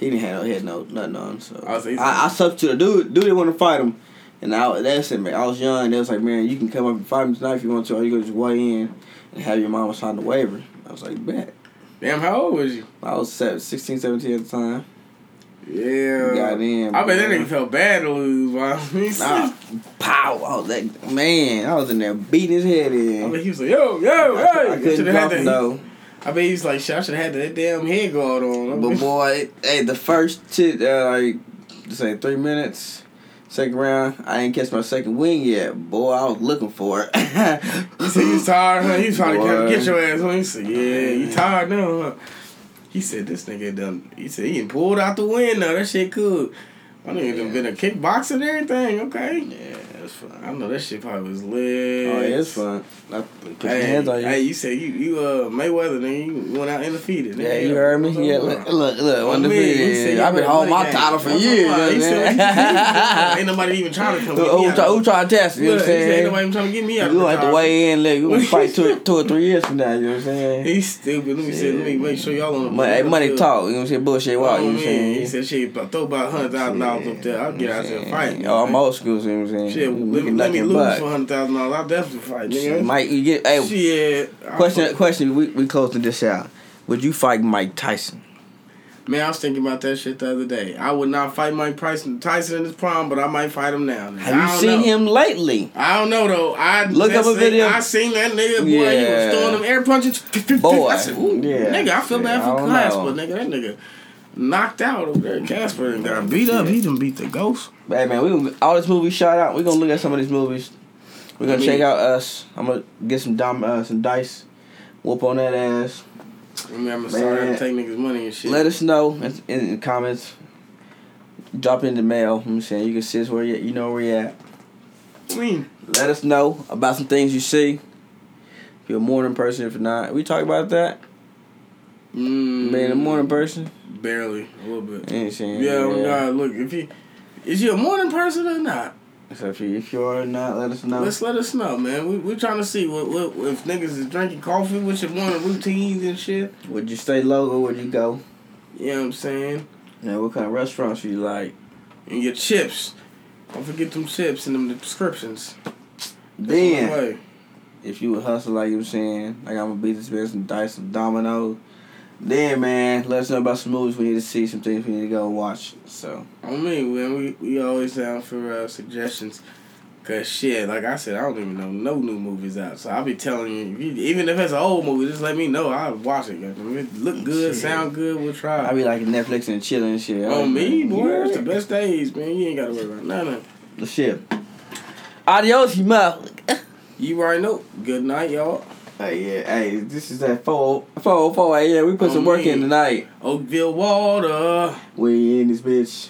B: He didn't have no head, no nothing on. So
A: Oh, so he's-
B: I, I substituted. Dude, dude didn't want to fight him, and I they said, man, I was young. They was like, man, you can come up and fight him tonight if you want to, or you can just weigh in and have your mama sign the waiver. I was like, bet.
A: Damn, how old was you?
B: I was seven, 16, 17 at the time.
A: Yeah.
B: Got in.
A: I bet that nigga felt bad to lose, bro. He
B: Ah, pow! I was like, man, I was in there beating his head in.
A: I bet he was like, yo, yo,
B: I,
A: hey.
B: cou- I couldn't
A: had that-
B: though.
A: I bet he was like, shit, I should have had that damn head guard on.
B: But boy, hey, the first tit, uh, like, say three minutes, second round, I ain't catch my second wing yet. Boy, I was looking for it.
A: He said, you tired, huh? Was trying to come get your ass. Huh? He said, yeah, you tired now, huh? He said, this nigga done, he said, he pulled out the window. That shit cool. My nigga done been a kickboxer and everything, okay?
B: yeah, it's fun.
A: I know that shit probably was lit.
B: Oh, yeah, it's fun. I put your
A: Hey,
B: hands on you.
A: hey, you said you you uh Mayweather, then you went out undefeated. nigga.
B: yeah, you heard me. Yeah, look, look, look. Undefeated.
A: man, he said
B: I've been holding my title for years.
A: what I'm
B: you
A: saying.
B: know
A: He
B: what I'm
A: said- Ain't nobody even trying to come
B: Who,
A: get me out.
B: try, who try to test? You know what I'm
A: said ain't nobody even trying to get me out.
B: You gonna have to weigh in. Look, we gonna fight two, two or three years from now. You know what I'm saying?
A: He's stupid. Let me say, let me make sure y'all on the
B: Money, hey, money talk. You know what I'm saying? Bullshit walk. You know what I'm saying?
A: He said, shit, throw about hundred thousand dollars up there. I'll get out there and fight.
B: Oh, I'm old school. You know what I'm saying? We
A: let,
B: can
A: let me lose for hundred thousand dollars. I'll definitely fight. Nigga.
B: Mike, you get hey.
A: Shit. I'll
B: Question,
A: fuck-
B: question. We we closing this out. Would you fight Mike Tyson?
A: Man, I was thinking about that shit the other day. I would not fight Mike Tyson, Tyson in his prime, but I might fight him now.
B: Have
A: I
B: you seen
A: know.
B: him lately?
A: I don't know though. I
B: Look up a
A: seen-
B: video.
A: I seen that nigga boy.
B: Yeah.
A: He was throwing them air punches.
B: Boy.
A: I said, Ooh,
B: Yeah.
A: nigga, I feel
B: Yeah,
A: bad for Casper, nigga. That nigga knocked out over there. Casper and got beat up. He done beat the ghost.
B: Hey man, we gonna, all this movie shot out. We gonna look at some of these movies. We're gonna
A: I mean-
B: check out us. I'm gonna get some dom, uh, some dice, whoop on that ass.
A: I mean, I'm sorry
B: Man.
A: to take niggas money and shit.
B: Let us know in, in, the comments. Drop in the mail. You know I'm saying you can see us where you you know where you at.
A: I mean,
B: Let us know about some things you see. If you're a morning person, if not, we talk about that.
A: Mm,
B: Being a morning person.
A: barely a little bit.
B: You I'm saying?
A: Yeah, my God, look if he is you a morning person or not?
B: So if you if you are or not, let us know.
A: Let's let us know, man. We we trying to see what, what if niggas is drinking coffee, what's your morning routines and shit.
B: Would you stay local? Or would you go?
A: You know what I'm saying?
B: Yeah, what kind of restaurants you like?
A: And your chips. Don't forget them chips and them descriptions.
B: Then, if you would hustle like you were saying, like I'm this bitch some dice, some dominoes. Then, man, let us know about some movies we need to see, some things we need to go watch. So,
A: On me, man, we we always down for uh, suggestions. Cause shit, like I said, I don't even know no new movies out. So I'll be telling you, if you, even if it's an old movie, just let me know. I'll watch it. If it look good,
B: Shit.
A: sound good, we'll try.
B: I'll be like Netflix and chilling and shit.
A: On me,
B: Yeah.
A: boy, it's the best days, man. You ain't gotta worry about nothing.
B: The shit. Adios, you mouth.
A: You already know. Good night, y'all.
B: Hey, yeah, hey, this is that 4 4 4 a.m. We put some work in
A: mm-hmm.
B: tonight.
A: Oakville Water.
B: We in this bitch.